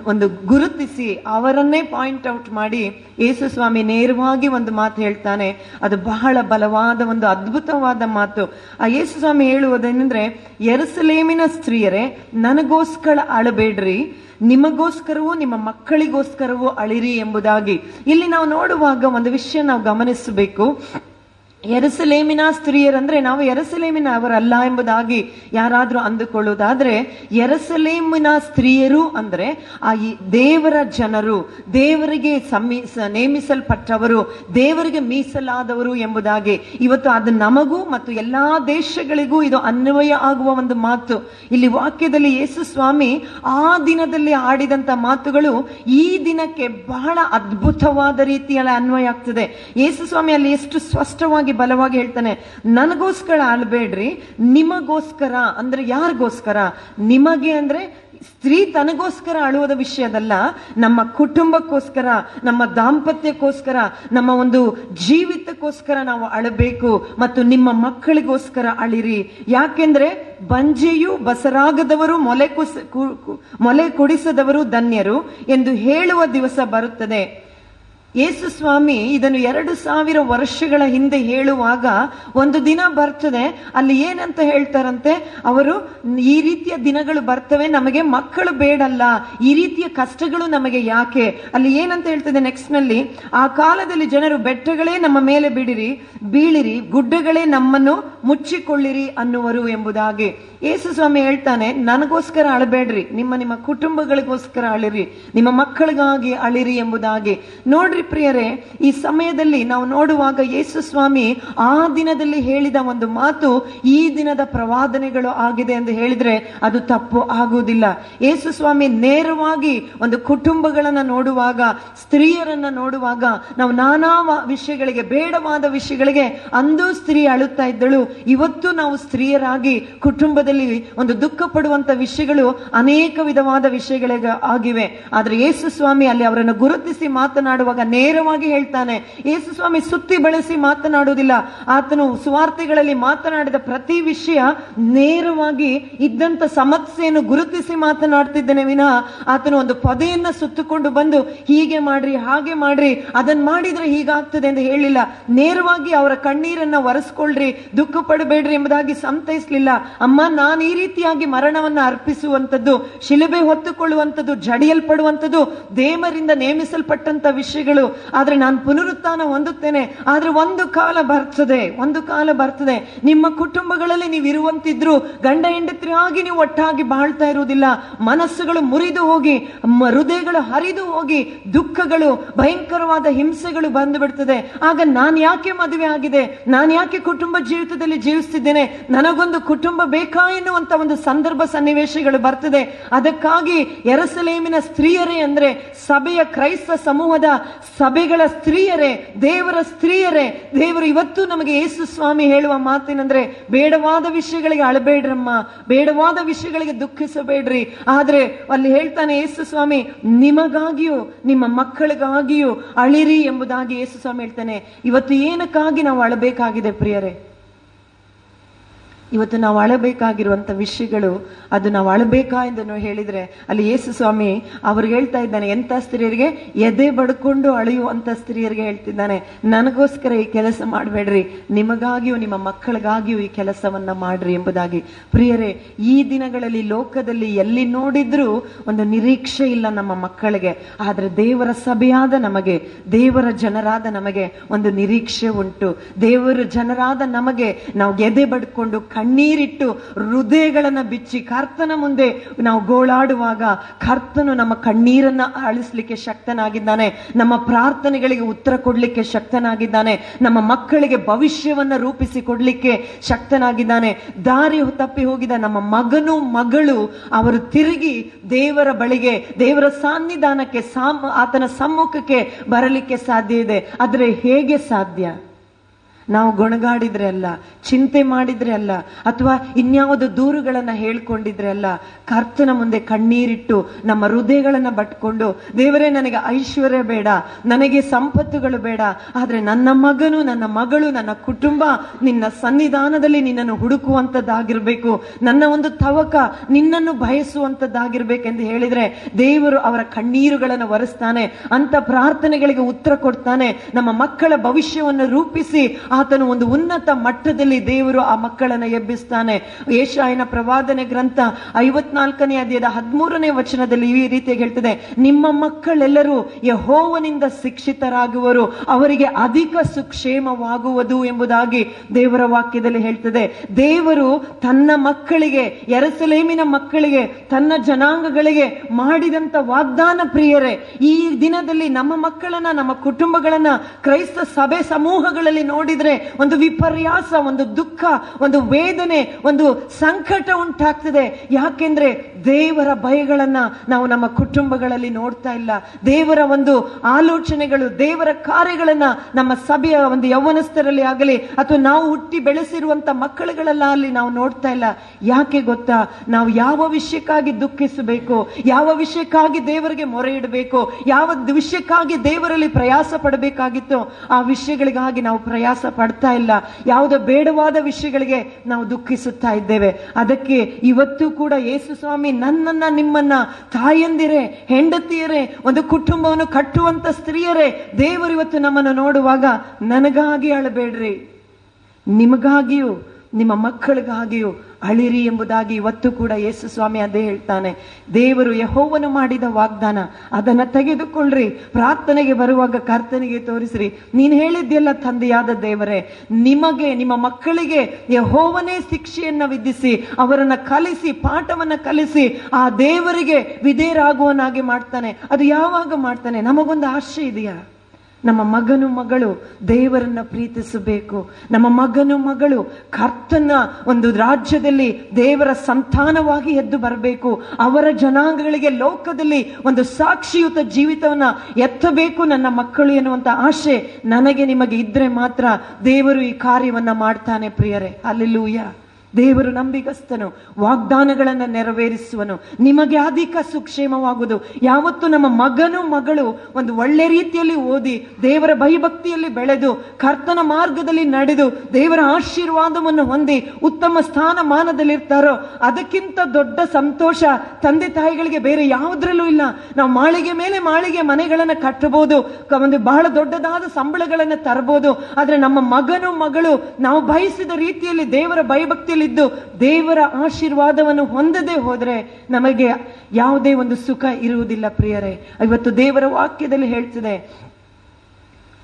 [SPEAKER 2] ಒಂದು ಗುರುತಿಸಿ ಅವರನ್ನೇ ಪಾಯಿಂಟ್ ಔಟ್ ಮಾಡಿ ಯೇಸು ಸ್ವಾಮಿ ನೇರವಾಗಿ ಒಂದು ಮಾತು ಹೇಳ್ತಾನೆ. ಅದು ಬಹಳ ಬಲವಾದ ಒಂದು ಅದ್ಭುತವಾದ ಮಾತು. ಆ ಯೇಸು ಸ್ವಾಮಿ ಹೇಳುವುದೇನೆಂದ್ರೆ ಎರಸಲೇಮಿನ ಸ್ತ್ರೀಯರೇ, ನನಗೋಸ್ಕರ ಅಳಬೇಡ್ರಿ. ನಿಮಗೋಸ್ಕರವೂ, ನಿಮ್ಮ ಮಕ್ಕಳಿಗೋಸ್ಕರವೂ ಅಳಿರಿ ಎಂಬುದಾಗಿ. ಇಲ್ಲಿ ನಾವು ನೋಡುವಾಗ ಒಂದು ವಿಷಯ ನಾವು ಗಮನಿಸಬೇಕು. ಎರಸಲೇಮಿನ ಸ್ತ್ರೀಯರಂದ್ರೆ ನಾವು ಎರಸಲೇಮಿನ ಅವರಲ್ಲ ಎಂಬುದಾಗಿ ಯಾರಾದ್ರೂ ಅಂದುಕೊಳ್ಳುವುದಾದ್ರೆ ಎರಸಲೇಮಿನ ಸ್ತ್ರೀಯರು ಅಂದ್ರೆ ಆ ಈ ದೇವರ ಜನರು, ದೇವರಿಗೆ ಸಮಿ ನೇಮಿಸಲ್ಪಟ್ಟವರು, ದೇವರಿಗೆ ಮೀಸಲಾದವರು ಎಂಬುದಾಗಿ ಇವತ್ತು ಅದು ನಮಗೂ ಮತ್ತು ಎಲ್ಲಾ ದೇಶಗಳಿಗೂ ಇದು ಅನ್ವಯ ಆಗುವ ಒಂದು ಮಾತು. ಇಲ್ಲಿ ವಾಕ್ಯದಲ್ಲಿ ಯೇಸು ಸ್ವಾಮಿ ಆ ದಿನದಲ್ಲಿ ಆಡಿದಂತ ಮಾತುಗಳು ಈ ದಿನಕ್ಕೆ ಬಹಳ ಅದ್ಭುತವಾದ ರೀತಿಯಲ್ಲಿ ಅನ್ವಯ ಆಗ್ತದೆ. ಯೇಸು ಸ್ವಾಮಿ ಅಲ್ಲಿ ಎಷ್ಟು ಸ್ಪಷ್ಟವಾಗಿ ಬಲವಾಗಿ ಹೇಳ್ತಾನೆ, ನನಗೋಸ್ಕರ ಅಲ್ಬೇಡ್ರಿ ನಿಮಗೋಸ್ಕರ ಅಂದ್ರೆ ಯಾರಿಗೋಸ್ಕರ? ನಿಮಗೆ ಅಂದ್ರೆ ಸ್ತ್ರೀ ತನಗೋಸ್ಕರ ಅಳುವುದ ವಿಷಯದಲ್ಲ ನಮ್ಮ ಕುಟುಂಬಕ್ಕೋಸ್ಕರ, ನಮ್ಮ ದಾಂಪತ್ಯಕ್ಕೋಸ್ಕರ, ನಮ್ಮ ಒಂದು ಜೀವಿತಕ್ಕೋಸ್ಕರ ನಾವು ಅಳಬೇಕು ಮತ್ತು ನಿಮ್ಮ ಮಕ್ಕಳಿಗೋಸ್ಕರ ಅಳಿರಿ. ಯಾಕೆಂದ್ರೆ ಬಂಜೆಯು ಬಸರಾಗದವರು, ಮೊಲೆ ಕುಸ ಮೊಲೆ ಕುಡಿಸದವರು ಧನ್ಯರು ಎಂದು ಹೇಳುವ ದಿವಸ ಬರುತ್ತದೆ. ಯೇಸು ಸ್ವಾಮಿ ಇದನ್ನು ಎರಡು ಸಾವಿರ ವರ್ಷಗಳ ಹಿಂದೆ ಹೇಳುವಾಗ ಒಂದು ದಿನ ಬರ್ತದೆ. ಅಲ್ಲಿ ಏನಂತ ಹೇಳ್ತಾರಂತೆ? ಅವರು, ಈ ರೀತಿಯ ದಿನಗಳು ಬರ್ತವೆ, ನಮಗೆ ಮಕ್ಕಳು ಬೇಡಲ್ಲ, ಈ ರೀತಿಯ ಕಷ್ಟಗಳು ನಮಗೆ ಯಾಕೆ? ಅಲ್ಲಿ ಏನಂತ ಹೇಳ್ತದೆ ನೆಕ್ಸ್ಟ್ನಲ್ಲಿ, ಆ ಕಾಲದಲ್ಲಿ ಜನರು ಬೆಟ್ಟಗಳೇ ನಮ್ಮ ಮೇಲೆ ಬಿಡಿರಿ, ಬೀಳಿರಿ, ಗುಡ್ಡಗಳೇ ನಮ್ಮನ್ನು ಮುಚ್ಚಿಕೊಳ್ಳಿರಿ ಅನ್ನುವರು ಎಂಬುದಾಗಿ. ಯೇಸು ಸ್ವಾಮಿ ಹೇಳ್ತಾನೆ, ನನಗೋಸ್ಕರ ಅಳಬೇಡ್ರಿ, ನಿಮ್ಮ ನಿಮ್ಮ ಕುಟುಂಬಗಳಿಗೋಸ್ಕರ ಅಳಿರಿ, ನಿಮ್ಮ ಮಕ್ಕಳಿಗಾಗಿ ಅಳಿರಿ ಎಂಬುದಾಗಿ. ನೋಡ್ರಿ ಪ್ರಿಯರೇ ಈ ಸಮಯದಲ್ಲಿ ನಾವು ನೋಡುವಾಗ ಯೇಸು ಸ್ವಾಮಿ ಆ ದಿನದಲ್ಲಿ ಹೇಳಿದ ಒಂದು ಮಾತು ಈ ದಿನದ ಪ್ರವಾದನೆಗಳು ಆಗಿದೆ ಎಂದು ಹೇಳಿದ್ರೆ ಅದು ತಪ್ಪು ಆಗುವುದಿಲ್ಲ. ಯೇಸು ಸ್ವಾಮಿ ನೇರವಾಗಿ ಒಂದು ಕುಟುಂಬಗಳನ್ನ ನೋಡುವಾಗ, ಸ್ತ್ರೀಯರನ್ನ ನೋಡುವಾಗ ನಾವು ನಾನಾ ವಿಷಯಗಳಿಗೆ, ಬೇಡವಾದ ವಿಷಯಗಳಿಗೆ ಅಂದು ಸ್ತ್ರೀ ಅಳುತ್ತಾ ಇದ್ದಳು. ಇವತ್ತು ನಾವು ಸ್ತ್ರೀಯರಾಗಿ ಕುಟುಂಬದಲ್ಲಿ ಒಂದು ದುಃಖ ಪಡುವಂತ ವಿಷಯಗಳು ಅನೇಕ ವಿಧವಾದ ವಿಷಯಗಳಿಗೆ ಆಗಿವೆ. ಆದ್ರೆ ಯೇಸು ಸ್ವಾಮಿ ಅಲ್ಲಿ ಅವರನ್ನು ಗುರುತಿಸಿ ಮಾತನಾಡುವಾಗ ನೇರವಾಗಿ ಹೇಳ್ತಾನೆ ಯೇಸು ಸ್ವಾಮಿ ಸುತ್ತಿ ಬಳಸಿ ಮಾತನಾಡುವುದಿಲ್ಲ. ಆತನು ಸುವಾರ್ತೆಗಳಲ್ಲಿ ಮಾತನಾಡಿದ ಪ್ರತಿ ವಿಷಯ ನೇರವಾಗಿ ಇದ್ದಂತ ಸಮಸ್ಯೆಯನ್ನು ಗುರುತಿಸಿ ಮಾತನಾಡ್ತಿದ್ದೇನೆ ವಿನಃ ಆತನು ಒಂದು ಪೊದೆಯನ್ನ ಸುತ್ತಿಕೊಂಡು ಬಂದು, ಹೀಗೆ ಮಾಡ್ರಿ, ಹಾಗೆ ಮಾಡ್ರಿ ಅದನ್ನ ಮಾಡಿದ್ರೆ ಹೀಗಾಗ್ತದೆ ಎಂದು ಹೇಳಿಲ್ಲ. ನೇರವಾಗಿ ಅವರ ಕಣ್ಣೀರನ್ನ ಒರೆಸ್ಕೊಳ್ರಿ, ದುಃಖ ಪಡಬೇಡ್ರಿ ಎಂಬುದಾಗಿ ಸಂತೈಸ್ಲಿಲ್ಲ. ಅಮ್ಮ, ನಾನು ಈ ರೀತಿಯಾಗಿ ಮರಣವನ್ನ ಅರ್ಪಿಸುವಂತದ್ದು ಶಿಲುಬೆ ಹೊತ್ತುಕೊಳ್ಳುವಂಥದ್ದು, ಜಡಿಯಲ್ಪಡುವಂಥದ್ದು, ದೇವರಿಂದ ನೇಮಿಸಲ್ಪಟ್ಟಂತ ವಿಷಯಗಳು ವರ್ಷಗಳು ಆದರೆ ನಾನು ಪುನರುತ್ಥಾನ ಹೊಂದುತ್ತೇನೆ. ಆದರೆ ಒಂದು ಕಾಲ ಬರ್ತದೆ, ಒಂದು ಕಾಲ ಬರ್ತದೆ. ನಿಮ್ಮ ಕುಟುಂಬಗಳಲ್ಲಿ ನೀವು ಇರುವಂತಿದ್ರು, ಗಂಡ ಹೆಂಡತಿಯಾಗಿ ನೀವು ಒಟ್ಟಾಗಿ ಬಾಳ್ತಾ ಇರುವುದಿಲ್ಲ. ಮನಸ್ಸುಗಳು ಮುರಿದು ಹೋಗಿ ಹೃದಯಗಳು ಹರಿದು ಹೋಗಿ, ದುಃಖಗಳು, ಭಯಂಕರವಾದ ಹಿಂಸೆಗಳು ಬಂದು ಬಿಡ್ತದೆ ಆಗ ನಾನು ಯಾಕೆ ಮದುವೆ ಆಗಿದೆ? ನಾನು ಯಾಕೆ ಕುಟುಂಬ ಜೀವಿತದಲ್ಲಿ ಜೀವಿಸ್ತಿದ್ದೇನೆ? ನನಗೊಂದು ಕುಟುಂಬ ಬೇಕಾ ಎನ್ನುವಂತ ಒಂದು ಸಂದರ್ಭ ಸನ್ನಿವೇಶಗಳು ಬರ್ತದೆ. ಅದಕ್ಕಾಗಿ ಎರಸಲೇಮಿನ ಸ್ತ್ರೀಯರೇ ಅಂದ್ರೆ ಸಭೆಯ ಕ್ರೈಸ್ತ ಸಮೂಹದ ಸಭೆಗಳ ಸ್ತ್ರೀಯರೇ, ದೇವರ ಸ್ತ್ರೀಯರೇ, ದೇವರು ಇವತ್ತು ನಮಗೆ ಯೇಸು ಸ್ವಾಮಿ ಹೇಳುವ ಮಾತೇನೆಂದ್ರೆ, ಬೇಡವಾದ ವಿಷಯಗಳಿಗೆ ಅಳಬೇಡ್ರಮ್ಮ, ಬೇಡವಾದ ವಿಷಯಗಳಿಗೆ ದುಃಖಿಸಬೇಡ್ರಿ. ಆದ್ರೆ ಅಲ್ಲಿ ಹೇಳ್ತಾನೆ ಯೇಸು ಸ್ವಾಮಿ, ನಿಮಗಾಗಿಯೂ, ನಿಮ್ಮ ಮಕ್ಕಳಿಗಾಗಿಯೂ ಅಳಿರಿ ಎಂಬುದಾಗಿ ಯೇಸು ಸ್ವಾಮಿ ಹೇಳ್ತಾನೆ. ಇವತ್ತು ಏನಕ್ಕಾಗಿ ನಾವು ಅಳಬೇಕಾಗಿದೆ ಪ್ರಿಯರೇ? ಇವತ್ತು ನಾವು ಅಳಬೇಕಾಗಿರುವಂತ ವಿಷಯಗಳು, ಅದು ನಾವು ಅಳಬೇಕಾ ಎಂದು ಹೇಳಿದ್ರೆ, ಅಲ್ಲಿ ಯೇಸು ಸ್ವಾಮಿ ಅವ್ರು ಹೇಳ್ತಾ ಇದ್ದಾನೆ ಎಂತ ಸ್ತ್ರೀಯರಿಗೆ? ಎದೆ ಬಡ್ಕೊಂಡು ಅಳೆಯುವಂಥ ಸ್ತ್ರೀಯರಿಗೆ ಹೇಳ್ತಿದ್ದಾನೆ, ನನಗೋಸ್ಕರ ಈ ಕೆಲಸ ಮಾಡಬೇಡ್ರಿ, ನಿಮಗಾಗಿಯೂ, ನಿಮ್ಮ ಮಕ್ಕಳಿಗಾಗಿಯೂ ಈ ಕೆಲಸವನ್ನ ಮಾಡ್ರಿ ಎಂಬುದಾಗಿ. ಪ್ರಿಯರೇ, ಈ ದಿನಗಳಲ್ಲಿ ಲೋಕದಲ್ಲಿ ಎಲ್ಲಿ ನೋಡಿದ್ರೂ ಒಂದು ನಿರೀಕ್ಷೆ ಇಲ್ಲ ನಮ್ಮ ಮಕ್ಕಳಿಗೆ, ಆದ್ರೆ ದೇವರ ಸಭೆಯಾದ ನಮಗೆ, ದೇವರ ಜನರಾದ ನಮಗೆ ಒಂದು ನಿರೀಕ್ಷೆ ಉಂಟು. ದೇವರ ಜನರಾದ ನಮಗೆ, ನಾವು ಎದೆ ಬಡ್ಕೊಂಡು ಕಣ್ಣೀರಿಟ್ಟು ಹೃದಯಗಳನ್ನು ಬಿಚ್ಚಿ ಕರ್ತನ ಮುಂದೆ ನಾವು ಗೋಳಾಡುವಾಗ ಕರ್ತನು ನಮ್ಮ ಕಣ್ಣೀರನ್ನ ಅಳಿಸ್ಲಿಕ್ಕೆ ಶಕ್ತನಾಗಿದ್ದಾನೆ. ನಮ್ಮ ಪ್ರಾರ್ಥನೆಗಳಿಗೆ ಉತ್ತರ ಕೊಡಲಿಕ್ಕೆ ಶಕ್ತನಾಗಿದ್ದಾನೆ. ನಮ್ಮ ಮಕ್ಕಳಿಗೆ ಭವಿಷ್ಯವನ್ನ ರೂಪಿಸಿ ಕೊಡಲಿಕ್ಕೆ ಶಕ್ತನಾಗಿದ್ದಾನೆ. ದಾರಿ ತಪ್ಪಿ ಹೋಗಿದ ನಮ್ಮ ಮಗನು ಮಗಳು ಅವರು ತಿರುಗಿ ದೇವರ ಬಳಿಗೆ, ದೇವರ ಸಾನ್ನಿಧಾನಕ್ಕೆ ಆತನ ಸಮ್ಮುಖಕ್ಕೆ ಬರಲಿಕ್ಕೆ ಸಾಧ್ಯ ಇದೆ. ಆದರೆ ಹೇಗೆ ಸಾಧ್ಯ? ನಾವು ಗೊಣಗಾಡಿದ್ರೆ ಅಲ್ಲ, ಚಿಂತೆ ಮಾಡಿದ್ರೆ ಅಲ್ಲ, ಅಥವಾ ಇನ್ಯಾವುದು ದೂರುಗಳನ್ನ ಹೇಳ್ಕೊಂಡಿದ್ರೆ ಅಲ್ಲ, ಕರ್ತನ ಮುಂದೆ ಕಣ್ಣೀರಿಟ್ಟು ನಮ್ಮ ಹೃದಯಗಳನ್ನ ಬಟ್ಕೊಂಡು, ದೇವರೇ ನನಗೆ ಐಶ್ವರ್ಯ ಬೇಡ, ನನಗೆ ಸಂಪತ್ತುಗಳು ಬೇಡ, ಆದ್ರೆ ನನ್ನ ಮಗನು, ನನ್ನ ಮಗಳು, ನನ್ನ ಕುಟುಂಬ ನಿನ್ನ ಸನ್ನಿಧಾನದಲ್ಲಿ ನಿನ್ನನ್ನು ಹುಡುಕುವಂತದ್ದಾಗಿರ್ಬೇಕು, ನನ್ನ ಒಂದು ತವಕ ನಿನ್ನನ್ನು ಬಯಸುವಂತದ್ದಾಗಿರ್ಬೇಕೆಂದು ಹೇಳಿದ್ರೆ ದೇವರು ಅವರ ಕಣ್ಣೀರುಗಳನ್ನು ಒರೆಸ್ತಾನೆ ಅಂತ ಪ್ರಾರ್ಥನೆಗಳಿಗೆ ಉತ್ತರ ಕೊಡ್ತಾನೆ, ನಮ್ಮ ಮಕ್ಕಳ ಭವಿಷ್ಯವನ್ನು ರೂಪಿಸಿ ಆತನು ಒಂದು ಉನ್ನತ ಮಟ್ಟದಲ್ಲಿ ದೇವರು ಆ ಮಕ್ಕಳನ್ನ ಎಬ್ಬಿಸ್ತಾನೆ. ಏಷಾಯನ ಪ್ರವಾದನೆ ಗ್ರಂಥ ಐವತ್ನಾಲ್ಕನೇ ಅಧ್ಯಾಯದ ಹದಿಮೂರನೇ ವಚನದಲ್ಲಿ ಈ ರೀತಿಯಾಗಿ ಹೇಳ್ತದೆ, ನಿಮ್ಮ ಮಕ್ಕಳೆಲ್ಲರೂ ಯಹೋವನಿಂದ ಶಿಕ್ಷಿತರಾಗುವರು, ಅವರಿಗೆ ಅಧಿಕ ಸುಕ್ಷೇಮವಾಗುವುದು ಎಂಬುದಾಗಿ ದೇವರ ವಾಕ್ಯದಲ್ಲಿ ಹೇಳ್ತದೆ. ದೇವರು ತನ್ನ ಮಕ್ಕಳಿಗೆ ಎರಸಲೇಮಿನ ಮಕ್ಕಳಿಗೆ, ತನ್ನ ಜನಾಂಗಗಳಿಗೆ ಮಾಡಿದಂತ ವಾಗ್ದಾನ ಪ್ರಿಯರೇ, ಈ ದಿನದಲ್ಲಿ ನಮ್ಮ ಮಕ್ಕಳನ್ನ, ನಮ್ಮ ಕುಟುಂಬಗಳನ್ನ ಕ್ರೈಸ್ತ ಸಭೆ ಸಮೂಹಗಳಲ್ಲಿ ನೋಡಿದ್ರೆ ಒಂದು ವಿಪರ್ಯಾಸ, ಒಂದು ದುಃಖ, ಒಂದು ವೇದನೆ, ಒಂದು ಸಂಕಟ ಉಂಟಾಗ್ತದೆ. ಯಾಕೆಂದ್ರೆ ದೇವರ ಭಯಗಳನ್ನ ನಾವು ನಮ್ಮ ಕುಟುಂಬಗಳಲ್ಲಿ ನೋಡ್ತಾ ಇಲ್ಲ. ದೇವರ ಒಂದು ಆಲೋಚನೆಗಳು, ದೇವರ ಕಾರ್ಯಗಳನ್ನ ನಮ್ಮ ಸಭೆಯ ಒಂದು ಯೌವನಸ್ಥರಲ್ಲಿ ಆಗಲಿ, ಅಥವಾ ನಾವು ಹುಟ್ಟಿ ಬೆಳೆಸಿರುವಂತ ಮಕ್ಕಳುಗಳೆಲ್ಲ ಅಲ್ಲಿ ನಾವು ನೋಡ್ತಾ ಇಲ್ಲ. ಯಾಕೆ ಗೊತ್ತಾ? ನಾವು ಯಾವ ವಿಷಯಕ್ಕಾಗಿ ದುಃಖಿಸಬೇಕು? ಯಾವ ವಿಷಯಕ್ಕಾಗಿ ದೇವರಿಗೆ ಮೊರೆ ಇಡಬೇಕು? ಯಾವ ವಿಷಯಕ್ಕಾಗಿ ದೇವರಲ್ಲಿ ಪ್ರಯಾಸ ಪಡಬೇಕಾಗಿತ್ತು, ಆ ವಿಷಯಗಳಿಗಾಗಿ ನಾವು ಪ್ರಯಾಸ ಪಡ್ತಾ ಇಲ್ಲ. ಯಾವುದೋ ಬೇಡವಾದ ವಿಷಯಗಳಿಗೆ ನಾವು ದುಃಖಿಸುತ್ತಾ ಇದ್ದೇವೆ. ಅದಕ್ಕೆ ಇವತ್ತು ಕೂಡ ಯೇಸು ಸ್ವಾಮಿ ನನ್ನನ್ನ, ನಿಮ್ಮನ್ನ, ತಾಯಂದಿರೇ, ಹೆಂಡತಿಯರೇ, ಒಂದು ಕುಟುಂಬವನ್ನು ಕಟ್ಟುವಂತ ಸ್ತ್ರೀಯರೇ, ದೇವರು ಇವತ್ತು ನಮ್ಮನ್ನು ನೋಡುವಾಗ ನನಗಾಗಿ ಅಳಬೇಡ್ರಿ. ನಿಮಗಾಗಿಯೂ ನಿಮ್ಮ ಮಕ್ಕಳಿಗಾಗಿಯೂ ಅಳಿರಿ ಎಂಬುದಾಗಿ ಇವತ್ತು ಕೂಡ ಯೇಸು ಸ್ವಾಮಿ ಅದೇ ಹೇಳ್ತಾನೆ. ದೇವರು ಯಹೋವನು ಮಾಡಿದ ವಾಗ್ದಾನ, ಅದನ್ನು ತೆಗೆದುಕೊಳ್ಳ್ರಿ. ಪ್ರಾರ್ಥನೆಗೆ ಬರುವಾಗ ಕರ್ತನಿಗೆ ತೋರಿಸ್ರಿ. ನೀನು ಹೇಳಿದ್ದೆಲ್ಲ ತಂದೆಯಾದ ದೇವರೇ, ನಿಮಗೆ, ನಿಮ್ಮ ಮಕ್ಕಳಿಗೆ ಯಹೋವನೇ ಶಿಕ್ಷೆಯನ್ನು ವಿಧಿಸಿ, ಅವರನ್ನು ಕಲಿಸಿ, ಪಾಠವನ್ನ ಕಲಿಸಿ, ಆ ದೇವರಿಗೆ ವಿಧೇಯರಾಗುವನಾಗಿ ಮಾಡ್ತಾನೆ. ಅದು ಯಾವಾಗ ಮಾಡ್ತಾನೆ? ನಮಗೊಂದು ಆಶೆ ಇದೆಯಾ? ನಮ್ಮ ಮಗನು ಮಗಳು ದೇವರನ್ನ ಪ್ರೀತಿಸಬೇಕು. ನಮ್ಮ ಮಗನು ಮಗಳು ಕರ್ತನ ಒಂದು ರಾಜ್ಯದಲ್ಲಿ ದೇವರ ಸಂತಾನವಾಗಿ ಎದ್ದು ಬರಬೇಕು. ಅವರ ಜನಾಂಗಗಳಿಗೆ ಲೋಕದಲ್ಲಿ ಒಂದು ಸಾಕ್ಷಿಯುತ ಜೀವಿತವನ್ನ ಎತ್ತಬೇಕು ನನ್ನ ಮಕ್ಕಳು ಎನ್ನುವಂತ ಆಶೆ ನನಗೆ ನಿಮಗೆ ಇದ್ರೆ ಮಾತ್ರ ದೇವರು ಈ ಕಾರ್ಯವನ್ನ ಮಾಡ್ತಾನೆ ಪ್ರಿಯರೇ. ಅಲ್ಲೆಲ್ಲೂಯ್ಯ ದೇವರು ನಂಬಿಗಸ್ತನು, ವಾಗ್ದಾನಗಳನ್ನು ನೆರವೇರಿಸುವನು. ನಿಮಗೆ ಅಧಿಕ ಸುಕ್ಷೇಮವಾಗುವುದು. ಯಾವತ್ತು ನಮ್ಮ ಮಗನು ಮಗಳು ಒಂದು ಒಳ್ಳೆ ರೀತಿಯಲ್ಲಿ ಓದಿ, ದೇವರ ಭಯಭಕ್ತಿಯಲ್ಲಿ ಬೆಳೆದು, ಕರ್ತನ ಮಾರ್ಗದಲ್ಲಿ ನಡೆದು, ದೇವರ ಆಶೀರ್ವಾದವನ್ನು ಹೊಂದಿ, ಉತ್ತಮ ಸ್ಥಾನಮಾನದಲ್ಲಿರ್ತಾರೋ, ಅದಕ್ಕಿಂತ ದೊಡ್ಡ ಸಂತೋಷ ತಂದೆ ತಾಯಿಗಳಿಗೆ ಬೇರೆ ಯಾವುದ್ರಲ್ಲೂ ಇಲ್ಲ. ನಾವು ಮಾಳಿಗೆ ಮೇಲೆ ಮಾಳಿಗೆ ಮನೆಗಳನ್ನು ಕಟ್ಟಬಹುದು ಒಂದು ಬಹಳ ದೊಡ್ಡದಾದ ಸಂಬಳಗಳನ್ನು ತರಬಹುದು, ಆದರೆ ನಮ್ಮ ಮಗನು ಮಗಳು ನಾವು ಬಯಸಿದ ರೀತಿಯಲ್ಲಿ ದೇವರ ಭಯಭಕ್ತಿಯಲ್ಲಿದ್ದು ದೇವರ ಆಶೀರ್ವಾದವನ್ನು ಹೊಂದದೆ ಹೋದರೆ ನಮಗೆ ಯಾವುದೇ ಒಂದು ಸುಖ ಇರುವುದಿಲ್ಲ ಪ್ರಿಯರೇ. ಇವತ್ತು ದೇವರ ವಾಕ್ಯದಲ್ಲಿ ಹೇಳ್ತದೆ,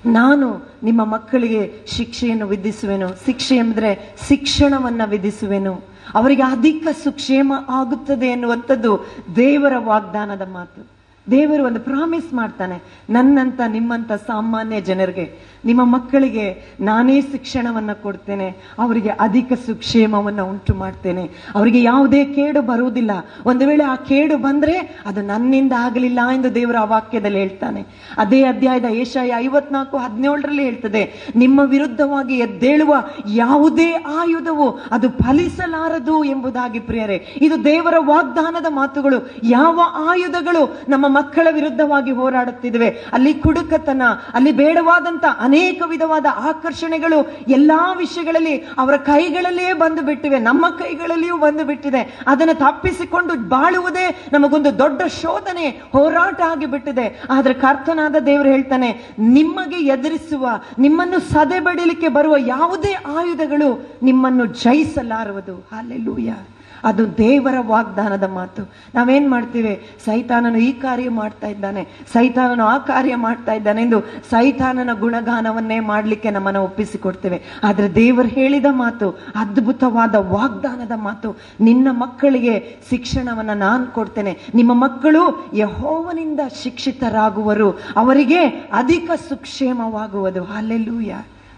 [SPEAKER 2] ನಾನು ನಿಮ್ಮ ಮಕ್ಕಳಿಗೆ ಶಿಕ್ಷೆಯನ್ನು ವಿಧಿಸುವೆನು. ಶಿಕ್ಷೆ ಎಂದರೆ ಶಿಕ್ಷಣವನ್ನ ವಿಧಿಸುವೆನು. ಅವರಿಗೆ ಅಧಿಕ ಸುಕ್ಷೇಮ ಆಗುತ್ತದೆ ಎನ್ನುವಂಥದ್ದು ದೇವರ ವಾಗ್ದಾನದ ಮಾತು. ದೇವರು ಒಂದು ಪ್ರಾಮಿಸ್ ಮಾಡ್ತಾನೆ, ನನ್ನಂತ ನಿಮ್ಮಂತ ಸಾಮಾನ್ಯ ಜನರಿಗೆ. ನಿಮ್ಮ ಮಕ್ಕಳಿಗೆ ನಾನೇ ಶಿಕ್ಷಣವನ್ನು ಕೊಡ್ತೇನೆ, ಅವರಿಗೆ ಅಧಿಕ ಸುಕ್ಷೇಮವನ್ನು ಉಂಟು ಮಾಡ್ತೇನೆ. ಅವರಿಗೆ ಯಾವುದೇ ಕೇಡು ಬರುವುದಿಲ್ಲ. ಒಂದು ವೇಳೆ ಆ ಕೇಡು ಬಂದರೆ ಅದು ನನ್ನಿಂದ ಆಗಲಿಲ್ಲ ಎಂದು ದೇವರ ಆ ವಾಕ್ಯದಲ್ಲಿ ಹೇಳ್ತಾನೆ. ಅದೇ ಅಧ್ಯಾಯದ ಏಷಾಯ ಐವತ್ನಾಲ್ಕು ಹದಿನೇಳರಲ್ಲಿ ಹೇಳ್ತದೆ, ನಿಮ್ಮ ವಿರುದ್ಧವಾಗಿ ಎದ್ದೇಳುವ ಯಾವುದೇ ಆಯುಧವು ಅದು ಫಲಿಸಲಾರದು ಎಂಬುದಾಗಿ ಪ್ರಿಯರೇ, ಇದು ದೇವರ ವಾಗ್ದಾನದ ಮಾತುಗಳು. ಯಾವ ಆಯುಧಗಳು ನಮ್ಮ ಮಕ್ಕಳ ವಿರುದ್ಧವಾಗಿ ಹೋರಾಡುತ್ತಿದ್ದೇವೆ ಅಲ್ಲಿ ಕುಡುಕತನ, ಅಲ್ಲಿ ಬೇಡವಾದಂತ ವಿಧವಾದ ಆಕರ್ಷಣೆಗಳು ಎಲ್ಲಾ ವಿಷಯಗಳಲ್ಲಿ ಅವರ ಕೈಗಳಲ್ಲಿಯೇ ಬಂದು ಬಿಟ್ಟಿವೆ. ನಮ್ಮ ಕೈಗಳಲ್ಲಿಯೂ ಬಂದು ಬಿಟ್ಟಿದೆ. ಅದನ್ನು ತಪ್ಪಿಸಿಕೊಂಡು ಬಾಳುವುದೇ ನಮಗೊಂದು ದೊಡ್ಡ ಶೋಧನೆ, ಹೋರಾಟ ಆಗಿಬಿಟ್ಟಿದೆ ಆದ್ರೆ ಕರ್ತನಾದ ದೇವರು ಹೇಳ್ತಾನೆ, ನಿಮಗೆ ಎದುರಿಸುವ, ನಿಮ್ಮನ್ನು ಸದೆ ಬಡಿಲಿಕ್ಕೆ ಬರುವ ಯಾವುದೇ ಆಯುಧಗಳು ನಿಮ್ಮನ್ನು ಜಯಿಸಲಾರುವುದು. ಹಾಲೆಲೂಯ ಅದು ದೇವರ ವಾಗ್ದಾನದ ಮಾತು. ನಾವೇನ್ ಮಾಡ್ತೀವಿ? ಸೈತಾನನು ಈ ಕಾರ್ಯ ಮಾಡ್ತಾ ಇದ್ದಾನೆ. ಸೈತಾನನು ಆ ಕಾರ್ಯ ಮಾಡ್ತಾ ಇದ್ದಾನೆ ಎಂದು ಸೈತಾನನ ಗುಣಗಾನವನ್ನೇ ಮಾಡಲಿಕ್ಕೆ ನಮ್ಮನ್ನು ಒಪ್ಪಿಸಿಕೊಡ್ತೇವೆ. ಆದ್ರೆ ದೇವರು ಹೇಳಿದ ಮಾತು, ಅದ್ಭುತವಾದ ವಾಗ್ದಾನದ ಮಾತು, ನಿನ್ನ ಮಕ್ಕಳಿಗೆ ಶಿಕ್ಷಣವನ್ನು ನಾನು ಕೊಡ್ತೇನೆ. ನಿಮ್ಮ ಮಕ್ಕಳು ಯಹೋವನಿಂದ ಶಿಕ್ಷಿತರಾಗುವರು. ಅವರಿಗೆ ಅಧಿಕ ಸುಕ್ಷೇಮವಾಗುವುದು. ಅಲ್ಲೆಲ್ಲೂಯ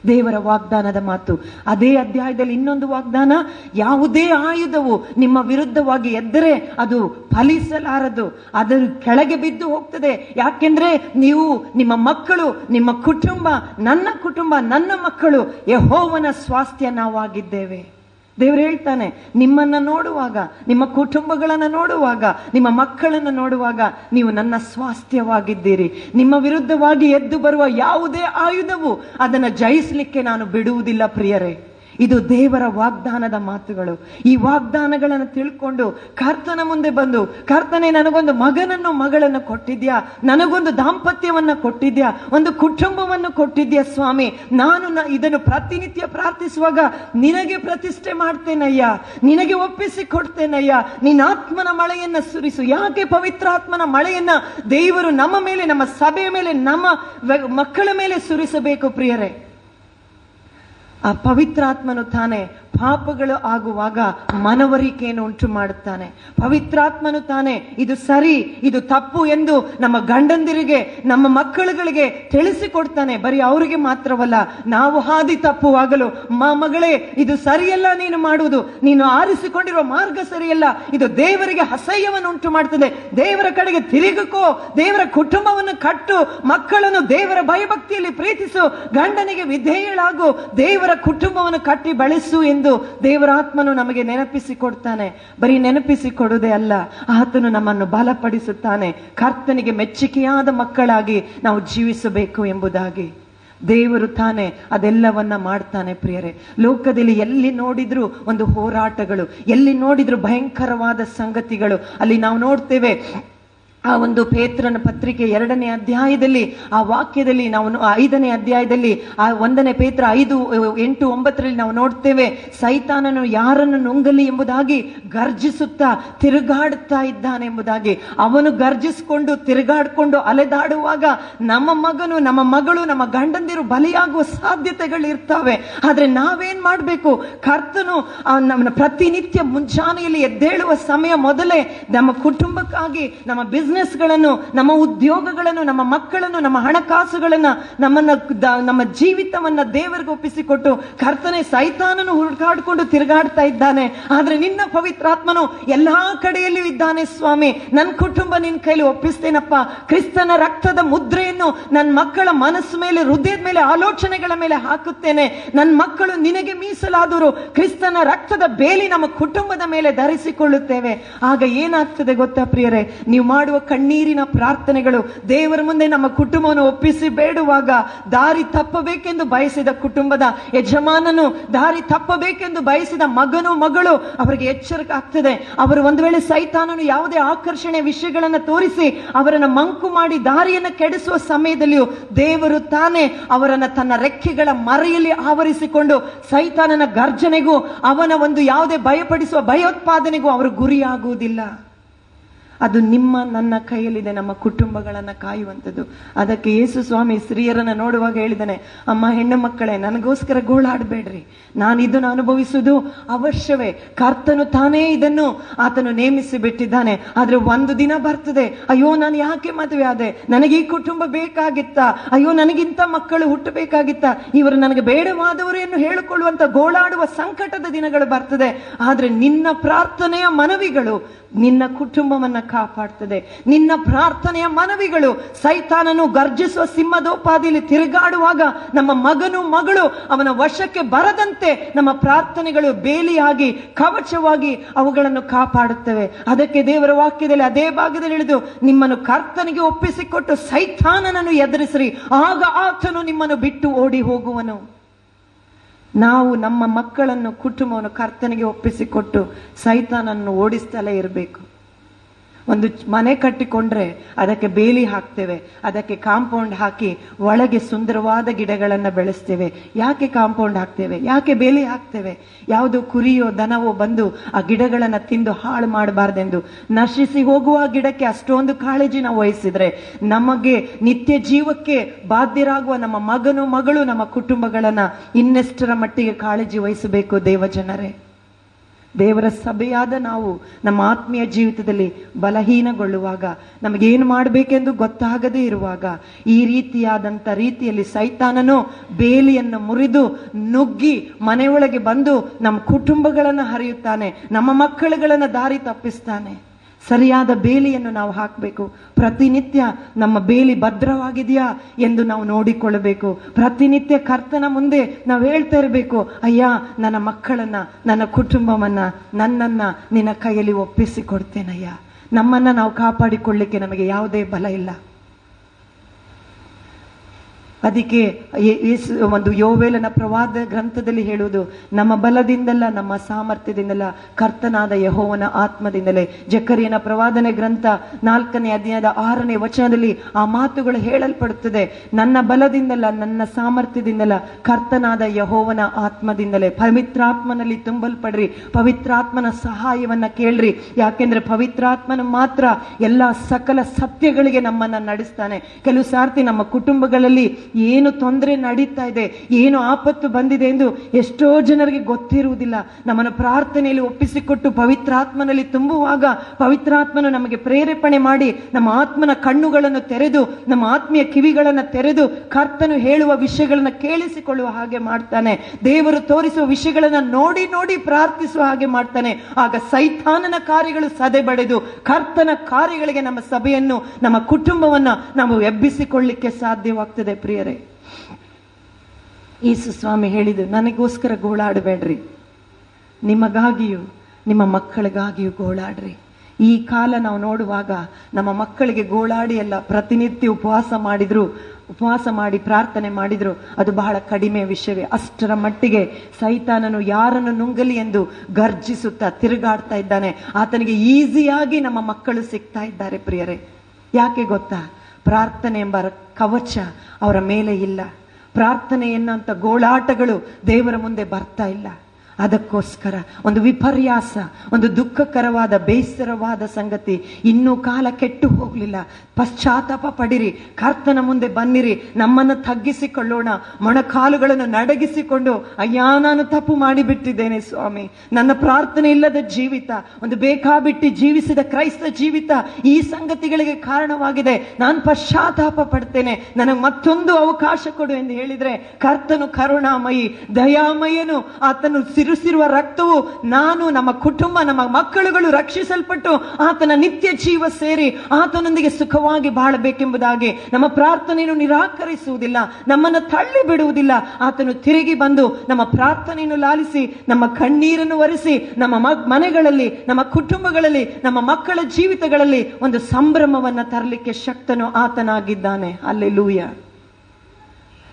[SPEAKER 2] ದೇವರ ವಾಗ್ದಾನದ ಮಾತು. ಅದೇ ಅಧ್ಯಾಯದಲ್ಲಿ ಇನ್ನೊಂದು ವಾಗ್ದಾನ, ಯಾವುದೇ ಆಯುಧವು ನಿಮ್ಮ ವಿರುದ್ಧವಾಗಿ ಎದ್ದರೆ ಅದು ಫಲಿಸಲಾರದು ಅದರ ಕೆಳಗೆ ಬಿದ್ದು ಹೋಗ್ತದೆ. ಯಾಕೆಂದ್ರೆ ನೀವು ನಿಮ್ಮ ಮಕ್ಕಳು, ನಿಮ್ಮ ಕುಟುಂಬ, ನನ್ನ ಕುಟುಂಬ, ನನ್ನ ಮಕ್ಕಳು ಯಹೋವನ ಸ್ವಾಸ್ಥ್ಯ ನಾವಾಗಿದ್ದೇವೆ. ದೇವರು ಹೇಳ್ತಾನೆ, ನಿಮ್ಮನ್ನ ನೋಡುವಾಗ, ನಿಮ್ಮ ಕುಟುಂಬಗಳನ್ನ ನೋಡುವಾಗ, ನಿಮ್ಮ ಮಕ್ಕಳನ್ನ ನೋಡುವಾಗ ನೀವು ನನ್ನ ಸ್ವಾಸ್ಥ್ಯವಾಗಿದ್ದೀರಿ. ನಿಮ್ಮ ವಿರುದ್ಧವಾಗಿ ಎದ್ದು ಬರುವ ಯಾವುದೇ ಆಯುಧವು ಅದನ್ನು ಜಯಿಸಲಿಕ್ಕೆ ನಾನು ಬಿಡುವುದಿಲ್ಲ, ಪ್ರಿಯರೇ. ಇದು ದೇವರ ವಾಗ್ದಾನದ ಮಾತುಗಳು. ಈ ವಾಗ್ದಾನಗಳನ್ನು ತಿಳ್ಕೊಂಡು ಕರ್ತನ ಮುಂದೆ ಬಂದು, ಕರ್ತನೆ ನನಗೊಂದು ಮಗನನ್ನು ಮಗಳನ್ನು ಕೊಟ್ಟಿದ್ಯಾ? ನನಗೊಂದು ದಾಂಪತ್ಯವನ್ನು ಕೊಟ್ಟಿದ್ಯಾ? ಒಂದು ಕುಟುಂಬವನ್ನು ಕೊಟ್ಟಿದ್ಯಾ ಸ್ವಾಮಿ? ನಾನು ಇದನ್ನು ಪ್ರತಿನಿತ್ಯ ಪ್ರಾರ್ಥಿಸುವಾಗ ನಿನಗೆ ಪ್ರತಿಷ್ಠೆ ಮಾಡ್ತೇನಯ್ಯ? ನಿನಗೆ ಒಪ್ಪಿಸಿ ಕೊಡ್ತೇನಯ್ಯ? ನಿನ್ನ ಆತ್ಮನ ಮಳೆಯನ್ನ ಸುರಿಸು. ಯಾಕೆ ಪವಿತ್ರಾತ್ಮನ ಮಳೆಯನ್ನ ದೇವರು ನಮ್ಮ ಮೇಲೆ, ನಮ್ಮ ಸಭೆಯ ಮೇಲೆ, ನಮ್ಮ ಮಕ್ಕಳ ಮೇಲೆ ಸುರಿಸಬೇಕು ಪ್ರಿಯರೇ? ಆ ಪವಿತ್ರಾತ್ಮನು ತಾನೆ ಪಾಪಗಳು ಆಗುವಾಗ ಮನವರಿಕೆಯನ್ನು ಉಂಟು ಮಾಡುತ್ತಾನೆ ಪವಿತ್ರಾತ್ಮನು ತಾನೆ ಇದು ಸರಿ, ಇದು ತಪ್ಪು ಎಂದು ನಮ್ಮ ಗಂಡಂದಿರಿಗೆ, ನಮ್ಮ ಮಕ್ಕಳುಗಳಿಗೆ ತಿಳಿಸಿಕೊಡ್ತಾನೆ. ಬರೀ ಅವರಿಗೆ ಮಾತ್ರವಲ್ಲ, ನಾವು ಹಾದಿ ತಪ್ಪುವಾಗಲು, ಮ ಮಗಳೇ, ಇದು ಸರಿಯಲ್ಲ, ನೀನು ಮಾಡುವುದು. ನೀನು ಆರಿಸಿಕೊಂಡಿರುವ ಮಾರ್ಗ ಸರಿಯಲ್ಲ. ಇದು ದೇವರಿಗೆ ಅಸಹ್ಯವನ್ನು ಉಂಟು ಮಾಡ್ತದೆ ದೇವರ ಕಡೆಗೆ ತಿರುಗಕೋ, ದೇವರ ಕುಟುಂಬವನ್ನು ಕಟ್ಟು, ಮಕ್ಕಳನ್ನು ದೇವರ ಭಯಭಕ್ತಿಯಲ್ಲಿ ಪ್ರೀತಿಸು, ಗಂಡನಿಗೆ ವಿಧೇಯಳಾಗು, ದೇವರ ಕುಟುಂಬವನ್ನು ಕಟ್ಟಿ ಬಳಸು ಎಂದು ದೇವರ ಆತ್ಮನು ನಮಗೆ ನೆನಪಿಸಿ ಕೊಡ್ತಾನೆ ಬರೀ ನೆನಪಿಸಿ ಕೊಡುವುದೇ ಅಲ್ಲ, ಆತನು ನಮ್ಮನ್ನು ಬಲಪಡಿಸುತ್ತಾನೆ. ಕರ್ತನಿಗೆ ಮೆಚ್ಚುಗೆಯಾದ ಮಕ್ಕಳಾಗಿ ನಾವು ಜೀವಿಸಬೇಕು ಎಂಬುದಾಗಿ. ದೇವರು ತಾನೇ ಅದೆಲ್ಲವನ್ನ ಮಾಡ್ತಾನೆ ಪ್ರಿಯರೇ. ಲೋಕದಲ್ಲಿ ಎಲ್ಲಿ ನೋಡಿದ್ರು ಒಂದು ಹೋರಾಟಗಳು, ಎಲ್ಲಿ ನೋಡಿದ್ರು ಭಯಂಕರವಾದ ಸಂಗತಿಗಳು, ಅಲ್ಲಿ ನಾವು ನೋಡ್ತೇವೆ ಆ ಒಂದು ಪೇತ್ರನ ಪತ್ರಿಕೆ ಎರಡನೇ ಅಧ್ಯಾಯದಲ್ಲಿ, ಆ ವಾಕ್ಯದಲ್ಲಿ ನಾವು ಐದನೇ ಅಧ್ಯಾಯದಲ್ಲಿ, ಆ ಒಂದನೇ ಪೇತ್ರ ಐದು, ಎಂಟು, ಒಂಬತ್ತರಲ್ಲಿ ನಾವು ನೋಡ್ತೇವೆ, ಸೈತಾನನು ಯಾರನ್ನು ನುಂಗಲಿ ಎಂಬುದಾಗಿ ಗರ್ಜಿಸುತ್ತಾ ತಿರುಗಾಡುತ್ತಾ ಇದ್ದಾನೆ ಎಂಬುದಾಗಿ. ಅವನು ಗರ್ಜಿಸಿಕೊಂಡು ತಿರುಗಾಡಿಕೊಂಡು ಅಲೆದಾಡುವಾಗ ನಮ್ಮ ಮಗನು, ನಮ್ಮ ಮಗಳು, ನಮ್ಮ ಗಂಡಂದಿರು ಬಲಿಯಾಗುವ ಸಾಧ್ಯತೆಗಳು ಇರ್ತವೆ ಆದ್ರೆ ನಾವೇನ್ ಮಾಡಬೇಕು? ಕರ್ತನು ನಮ್ಮ ಪ್ರತಿನಿತ್ಯ ಮುಂಜಾನೆಯಲ್ಲಿ ಎದ್ದೇಳುವ ಸಮಯ ಮೊದಲೇ ನಮ್ಮ ಕುಟುಂಬಕ್ಕಾಗಿ, ನಮ್ಮ ಬಿಸ್ನೆಸ್ಗಳನ್ನು ನಮ್ಮ ಉದ್ಯೋಗಗಳನ್ನು, ನಮ್ಮ ಮಕ್ಕಳನ್ನು, ನಮ್ಮ ಹಣಕಾಸುಗಳನ್ನ, ನಮ್ಮನ್ನ ನಮ್ಮ ಜೀವಿತವನ್ನ ದೇವರಿಗೆ ಒಪ್ಪಿಸಿಕೊಟ್ಟು ಕರ್ತನೆ ಸೈತಾನನು ಹುಡುಕಾಡ್ಕೊಂಡು ತಿರುಗಾಡ್ತಾ ಇದ್ದಾನೆ. ಆದ್ರೆ ನಿನ್ನ ಪವಿತ್ರಾತ್ಮನು ಎಲ್ಲಾ ಕಡೆಯಲ್ಲಿ ಇದ್ದಾನೆ ಸ್ವಾಮಿ. ನನ್ನ ಕುಟುಂಬ ನಿನ್ ಕೈಲಿ ಒಪ್ಪಿಸ್ತೇನಪ್ಪ. ಕ್ರಿಸ್ತನ ರಕ್ತದ ಮುದ್ರೆಯನ್ನು ನನ್ನ ಮಕ್ಕಳ ಮನಸ್ಸು ಮೇಲೆ, ಹೃದಯದ ಮೇಲೆ, ಆಲೋಚನೆಗಳ ಮೇಲೆ ಹಾಕುತ್ತೇನೆ. ನನ್ನ ಮಕ್ಕಳು ನಿನಗೆ ಮೀಸಲಾದರು. ಕ್ರಿಸ್ತನ ರಕ್ತದ ಬೇಲಿ ನಮ್ಮ ಕುಟುಂಬದ ಮೇಲೆ ಧರಿಸಿಕೊಳ್ಳುತ್ತೇವೆ. ಆಗ ಏನಾಗ್ತದೆ ಗೊತ್ತಾ ಪ್ರಿಯರೇ? ನೀವು ಮಾಡುವ ಕಣ್ಣೀರಿನ ಪ್ರಾರ್ಥನೆಗಳು ದೇವರ ಮುಂದೆ ನಮ್ಮ ಕುಟುಂಬವನ್ನು ಒಪ್ಪಿಸಿ ಬೇಡುವಾಗ ದಾರಿ ತಪ್ಪಬೇಕೆಂದು ಬಯಸಿದ ಕುಟುಂಬದ ಯಜಮಾನನು, ದಾರಿ ತಪ್ಪಬೇಕೆಂದು ಬಯಸಿದ ಮಗನು, ಮಗಳು ಅವರಿಗೆ ಎಚ್ಚರಿಕೆ ಆಗ್ತದೆ. ಅವರು ಒಂದು ವೇಳೆ ಸೈತಾನನು ಯಾವುದೇ ಆಕರ್ಷಣೆ ವಿಷಯಗಳನ್ನು ತೋರಿಸಿ ಅವರನ್ನು ಮಂಕು ಮಾಡಿ ದಾರಿಯನ್ನು ಕೆಡಿಸುವ ಸಮಯದಲ್ಲಿಯೂ ದೇವರು ತಾನೇ ಅವರನ್ನ ತನ್ನ ರೆಕ್ಕೆಗಳ ಮರೆಯಲ್ಲಿ ಆವರಿಸಿಕೊಂಡು ಸೈತಾನನ ಗರ್ಜನೆಗೂ ಅವನ ಒಂದು ಯಾವುದೇ ಭಯಪಡಿಸುವ ಭಯೋತ್ಪಾದನೆಗೂ ಅವರು ಗುರಿಯಾಗುವುದಿಲ್ಲ. ಅದು ನಿಮ್ಮ, ನನ್ನ ಕೈಯಲ್ಲಿದೆ, ನಮ್ಮ ಕುಟುಂಬಗಳನ್ನ ಕಾಯುವಂಥದ್ದು. ಅದಕ್ಕೆ ಯೇಸು ಸ್ವಾಮಿ ಸ್ತ್ರೀಯರನ್ನು ನೋಡುವಾಗ ಹೇಳಿದಾನೆ ಅಮ್ಮ, ಹೆಣ್ಣು ಮಕ್ಕಳೇ, ನನಗೋಸ್ಕರ ಗೋಳಾಡಬೇಡ್ರಿ. ನಾನು ಇದನ್ನು ಅನುಭವಿಸುವುದು ಅವಶ್ಯವೇ. ಕರ್ತನು ತಾನೇ ಇದನ್ನು ಆತನು ನೇಮಿಸಿ ಬಿಟ್ಟಿದ್ದಾನೆ ಆದ್ರೆ ಒಂದು ದಿನ ಬರ್ತದೆ. ಅಯ್ಯೋ, ನಾನು ಯಾಕೆ ಮದುವೆ ಆದೆ? ನನಗೆ ಈ ಕುಟುಂಬ ಬೇಕಾಗಿತ್ತ? ಅಯ್ಯೋ, ನನಗಿಂತ ಮಕ್ಕಳು ಹುಟ್ಟಬೇಕಾಗಿತ್ತ? ಇವರು ನನಗೆ ಬೇಡವಾದವರು ಎಂದು ಹೇಳಿಕೊಳ್ಳುವಂತ ಗೋಳಾಡುವ ಸಂಕಟದ ದಿನಗಳು ಬರ್ತದೆ. ಆದ್ರೆ ನಿನ್ನ ಪ್ರಾರ್ಥನೆಯ ಮನವಿಗಳು, ನಿನ್ನ ಕುಟುಂಬವನ್ನ ಕಾಪಾಡ್ತದೆ. ನಿನ್ನ ಪ್ರಾರ್ಥನೆಯ ಮನವಿಗಳು ಸೈತಾನನು ಗರ್ಜಿಸುವ ಸಿಂಹದೋಪಾದಿಯಲ್ಲಿ ತಿರುಗಾಡುವಾಗ ನಮ್ಮ ಮಗನು ಮಗಳು ಅವನ ವಶಕ್ಕೆ ಬರದಂತೆ ನಮ್ಮ ಪ್ರಾರ್ಥನೆಗಳು ಬೇಲಿಯಾಗಿ, ಕವಚವಾಗಿ ಅವುಗಳನ್ನು ಕಾಪಾಡುತ್ತವೆ. ಅದಕ್ಕೆ ದೇವರ ವಾಕ್ಯದಲ್ಲಿ ಅದೇ ಭಾಗದಲ್ಲಿ ಇಳಿದು ನಿಮ್ಮನ್ನು ಕರ್ತನಿಗೆ ಒಪ್ಪಿಸಿಕೊಟ್ಟು ಸೈತಾನನನ್ನು ಎದುರಿಸಿರಿ. ಆಗ ಆತನು ನಿಮ್ಮನ್ನು ಬಿಟ್ಟು ಓಡಿ ಹೋಗುವನು. ನಾವು ನಮ್ಮ ಮಕ್ಕಳನ್ನು, ಕುಟುಂಬವನ್ನು ಕರ್ತನಿಗೆ ಒಪ್ಪಿಸಿಕೊಟ್ಟು ಸೈತಾನನ್ನು ಓಡಿಸ್ತಲೇ ಇರಬೇಕು. ಒಂದು ಮನೆ ಕಟ್ಟಿಕೊಂಡ್ರೆ ಅದಕ್ಕೆ ಬೇಲಿ ಹಾಕ್ತೇವೆ, ಅದಕ್ಕೆ ಕಾಂಪೌಂಡ್ ಹಾಕಿ ಒಳಗೆ ಸುಂದರವಾದ ಗಿಡಗಳನ್ನು ಬೆಳೆಸ್ತೇವೆ. ಯಾಕೆ ಕಾಂಪೌಂಡ್ ಹಾಕ್ತೇವೆ? ಯಾಕೆ ಬೇಲಿ ಹಾಕ್ತೇವೆ? ಯಾವುದು ಕುರಿಯೋ ದನವೋ ಬಂದು ಆ ಗಿಡಗಳನ್ನು ತಿಂದು ಹಾಳು ಮಾಡಬಾರ್ದೆಂದು ನಶಿಸಿ ಹೋಗುವ ಗಿಡಕ್ಕೆ ಅಷ್ಟೊಂದು ಕಾಳಜಿ ವಹಿಸಿದ್ರೆ ನಮಗೆ ನಿತ್ಯ ಜೀವಕ್ಕೆ ಬಾಧ್ಯರಾಗುವ ನಮ್ಮ ಮಗನು ಮಗಳು ನಮ್ಮ ಕುಟುಂಬಗಳನ್ನ ಇನ್ನೆಷ್ಟರ ಮಟ್ಟಿಗೆ ಕಾಳಜಿ ವಹಿಸಬೇಕು ದೇವಜನರೇ? ದೇವರ ಸಭೆಯಾದ ನಾವು ನಮ್ಮ ಆತ್ಮೀಯ ಜೀವಿತದಲ್ಲಿ ಬಲಹೀನಗೊಳ್ಳುವಾಗ, ನಮಗೇನು ಮಾಡಬೇಕೆಂದು ಗೊತ್ತಾಗದೇ ಇರುವಾಗ, ಈ ರೀತಿಯಾದಂಥ ರೀತಿಯಲ್ಲಿ ಸೈತಾನನು ಬೇಲಿಯನ್ನು ಮುರಿದು ನುಗ್ಗಿ ಮನೆಯೊಳಗೆ ಬಂದು ನಮ್ಮ ಕುಟುಂಬಗಳನ್ನು ಹರಿಯುತ್ತಾನೆ, ನಮ್ಮ ಮಕ್ಕಳುಗಳನ್ನು ದಾರಿ ತಪ್ಪಿಸ್ತಾನೆ. ಸರಿಯಾದ ಬೇಲಿಯನ್ನು ನಾವು ಹಾಕಬೇಕು. ಪ್ರತಿನಿತ್ಯ ನಮ್ಮ ಬೇಲಿ ಭದ್ರವಾಗಿದೆಯಾ ಎಂದು ನಾವು ನೋಡಿಕೊಳ್ಳಬೇಕು. ಪ್ರತಿನಿತ್ಯ ಕರ್ತನ ಮುಂದೆ ನಾವು ಹೇಳ್ತಾ ಇರಬೇಕು, ಅಯ್ಯ, ನನ್ನ ಮಕ್ಕಳನ್ನ, ನನ್ನ ಕುಟುಂಬವನ್ನ, ನನ್ನನ್ನ ನಿನ್ನ ಕೈಯಲ್ಲಿ ಒಪ್ಪಿಸಿಕೊಡ್ತೇನಯ್ಯ? ನಮ್ಮನ್ನ ನಾವು ಕಾಪಾಡಿಕೊಳ್ಳಿಕ್ಕೆ ನಮಗೆ ಯಾವುದೇ ಬಲ ಇಲ್ಲ. ಅದಕ್ಕೆ ಒಂದು ಯೋವೇಲನ ಪ್ರವಾದ ಗ್ರಂಥದಲ್ಲಿ ಹೇಳುವುದು, ನಮ್ಮ ಬಲದಿಂದಲ್ಲ, ನಮ್ಮ ಸಾಮರ್ಥ್ಯದಿಂದಲ್ಲ, ಕರ್ತನಾದ ಯಹೋವನ ಆತ್ಮದಿಂದಲೇ. ಜಕರಿಯನ ಪ್ರವಾದನೆ ಗ್ರಂಥ ನಾಲ್ಕನೇ ಅಧ್ಯಾಯದ ಆರನೇ ವಚನದಲ್ಲಿ ಆ ಮಾತುಗಳು ಹೇಳಲ್ಪಡುತ್ತದೆ, ನನ್ನ ಬಲದಿಂದಲ್ಲ, ನನ್ನ ಸಾಮರ್ಥ್ಯದಿಂದಲ್ಲ, ಕರ್ತನಾದ ಯಹೋವನ ಆತ್ಮದಿಂದಲೇ. ಪವಿತ್ರಾತ್ಮನಲ್ಲಿ ತುಂಬಲ್ಪಡ್ರಿ, ಪವಿತ್ರಾತ್ಮನ ಸಹಾಯವನ್ನ ಕೇಳ್ರಿ. ಯಾಕೆಂದ್ರೆ ಪವಿತ್ರಾತ್ಮನು ಮಾತ್ರ ಎಲ್ಲ ಸಕಲ ಸತ್ಯಗಳಿಗೆ ನಮ್ಮನ್ನ ನಡೆಸ್ತಾನೆ. ಕೆಲವು ಸಾರ್ತಿ ನಮ್ಮ ಕುಟುಂಬಗಳಲ್ಲಿ ಏನು ತೊಂದರೆ ನಡೀತಾ ಇದೆ, ಏನು ಆಪತ್ತು ಬಂದಿದೆ ಎಂದು ಎಷ್ಟೋ ಜನರಿಗೆ ಗೊತ್ತಿರುವುದಿಲ್ಲ. ನಮ್ಮನ್ನು ಪ್ರಾರ್ಥನೆಯಲ್ಲಿ ಒಪ್ಪಿಸಿಕೊಟ್ಟು ಪವಿತ್ರಾತ್ಮನಲ್ಲಿ ತುಂಬುವಾಗ ಪವಿತ್ರಾತ್ಮನು ನಮಗೆ ಪ್ರೇರೇಪಣೆ ಮಾಡಿ ನಮ್ಮ ಆತ್ಮನ ಕಣ್ಣುಗಳನ್ನು ತೆರೆದು, ನಮ್ಮ ಆತ್ಮೀಯ ಕಿವಿಗಳನ್ನು ತೆರೆದು ಕರ್ತನು ಹೇಳುವ ವಿಷಯಗಳನ್ನು ಕೇಳಿಸಿಕೊಳ್ಳುವ ಹಾಗೆ ಮಾಡ್ತಾನೆ. ದೇವರು ತೋರಿಸುವ ವಿಷಯಗಳನ್ನು ನೋಡಿ ನೋಡಿ ಪ್ರಾರ್ಥಿಸುವ ಹಾಗೆ ಮಾಡ್ತಾನೆ. ಆಗ ಸೈತಾನನ ಕಾರ್ಯಗಳು ಸದೆ ಬಡೆದು ಕರ್ತನ ಕಾರ್ಯಗಳಿಗೆ ನಮ್ಮ ಸಭೆಯನ್ನು, ನಮ್ಮ ಕುಟುಂಬವನ್ನು ನಾವು ಎಬ್ಬಿಸಿಕೊಳ್ಳಿಕ್ಕೆ ಸಾಧ್ಯವಾಗ್ತದೆ ಪ್ರಿಯರೇ, ಯೇಸು ಸ್ವಾಮಿ ಹೇಳಿದ್ದು, ನನಗೋಸ್ಕರ ಗೋಳಾಡಬೇಡ್ರಿ. ನಿಮಗಾಗಿಯೂ, ನಿಮ್ಮ ಮಕ್ಕಳಿಗಾಗಿಯೂ ಗೋಳಾಡ್ರಿ. ಈ ಕಾಲ ನಾವು ನೋಡುವಾಗ ನಮ್ಮ ಮಕ್ಕಳಿಗೆ ಗೋಳಾಡಿ ಎಲ್ಲ ಪ್ರತಿನಿತ್ಯ ಉಪವಾಸ ಮಾಡಿದ್ರು, ಉಪವಾಸ ಮಾಡಿ ಪ್ರಾರ್ಥನೆ ಮಾಡಿದ್ರು, ಅದು ಬಹಳ ಕಡಿಮೆ ವಿಷಯವೇ. ಅಷ್ಟರ ಮಟ್ಟಿಗೆ ಸೈತಾನನು ಯಾರನ್ನು ನುಂಗಲಿ ಎಂದು ಗರ್ಜಿಸುತ್ತಾ ತಿರುಗಾಡ್ತಾ ಇದ್ದಾನೆ. ಆತನಿಗೆ ಈಸಿಯಾಗಿ ನಮ್ಮ ಮಕ್ಕಳು ಸಿಗ್ತಾ ಇದ್ದಾರೆ ಪ್ರಿಯರೇ. ಯಾಕೆ ಗೊತ್ತಾ? ಪ್ರಾರ್ಥನೆ ಎಂಬ ಕವಚ ಅವರ ಮೇಲೆ ಇಲ್ಲ. ಪ್ರಾರ್ಥನೆ ಎನ್ನುವಂಥ ಗೋಳಾಟಗಳು ದೇವರ ಮುಂದೆ ಬರ್ತಾ ಇಲ್ಲ. ಅದಕ್ಕೋಸ್ಕರ ಒಂದು ವಿಪರ್ಯಾಸ, ಒಂದು ದುಃಖಕರವಾದ, ಬೇಸರವಾದ ಸಂಗತಿ ಇನ್ನೂ ಕಾಲ ಕೆಟ್ಟು ಹೋಗಲಿಲ್ಲ. ಪಶ್ಚಾತ್ತಾಪ ಪಡಿರಿ, ಕರ್ತನ ಮುಂದೆ ಬನ್ನಿರಿ, ನಮ್ಮನ್ನು ತಗ್ಗಿಸಿಕೊಳ್ಳೋಣ, ಮೊಣಕಾಲುಗಳನ್ನು ನಡಗಿಸಿಕೊಂಡು, ಅಯ್ಯ, ನಾನು ತಪ್ಪು ಮಾಡಿಬಿಟ್ಟಿದ್ದೇನೆ ಸ್ವಾಮಿ. ನನ್ನ ಪ್ರಾರ್ಥನೆ ಇಲ್ಲದ ಜೀವಿತ, ಒಂದು ಬೇಕಾಬಿಟ್ಟಿ ಜೀವಿಸಿದ ಕ್ರೈಸ್ತ ಜೀವಿತ ಈ ಸಂಗತಿಗಳಿಗೆ ಕಾರಣವಾಗಿದೆ. ನಾನು ಪಶ್ಚಾತ್ತಾಪ ಪಡ್ತೇನೆ. ನನಗೆ ಮತ್ತೊಂದು ಅವಕಾಶ ಕೊಡು ಎಂದು ಹೇಳಿದರೆ, ಕರ್ತನು ಕರುಣಾಮಯಿ, ದಯಾಮಯನು ಆತನು ಸಿರುಸಿರುವ ರಕ್ತವು ನಾನು, ನಮ್ಮ ಕುಟುಂಬ, ನಮ್ಮ ಮಕ್ಕಳುಗಳು ರಕ್ಷಿಸಲ್ಪಟ್ಟು ಆತನ ನಿತ್ಯ ಜೀವ ಸೇರಿ ಆತನೊಂದಿಗೆ ಸುಖವಾಗಿ ಬಾಳಬೇಕೆಂಬುದಾಗಿ ನಮ್ಮ ಪ್ರಾರ್ಥನೆಯನ್ನು ನಿರಾಕರಿಸುವುದಿಲ್ಲ, ನಮ್ಮನ್ನು ತಳ್ಳಿ ಬಿಡುವುದಿಲ್ಲ ಆತನು ತಿರುಗಿ ಬಂದು ನಮ್ಮ ಪ್ರಾರ್ಥನೆಯನ್ನು ಲಾಲಿಸಿ, ನಮ್ಮ ಕಣ್ಣೀರನ್ನು ಒರೆಸಿ, ನಮ್ಮ ಮನೆಗಳಲ್ಲಿ, ನಮ್ಮ ಕುಟುಂಬಗಳಲ್ಲಿ, ನಮ್ಮ ಮಕ್ಕಳ ಜೀವಿತಗಳಲ್ಲಿ ಒಂದು ಸಂಭ್ರಮವನ್ನು ತರಲಿಕ್ಕೆ ಶಕ್ತನು ಆತನಾಗಿದ್ದಾನೆ. ಅಲ್ಲೆಲೂಯ.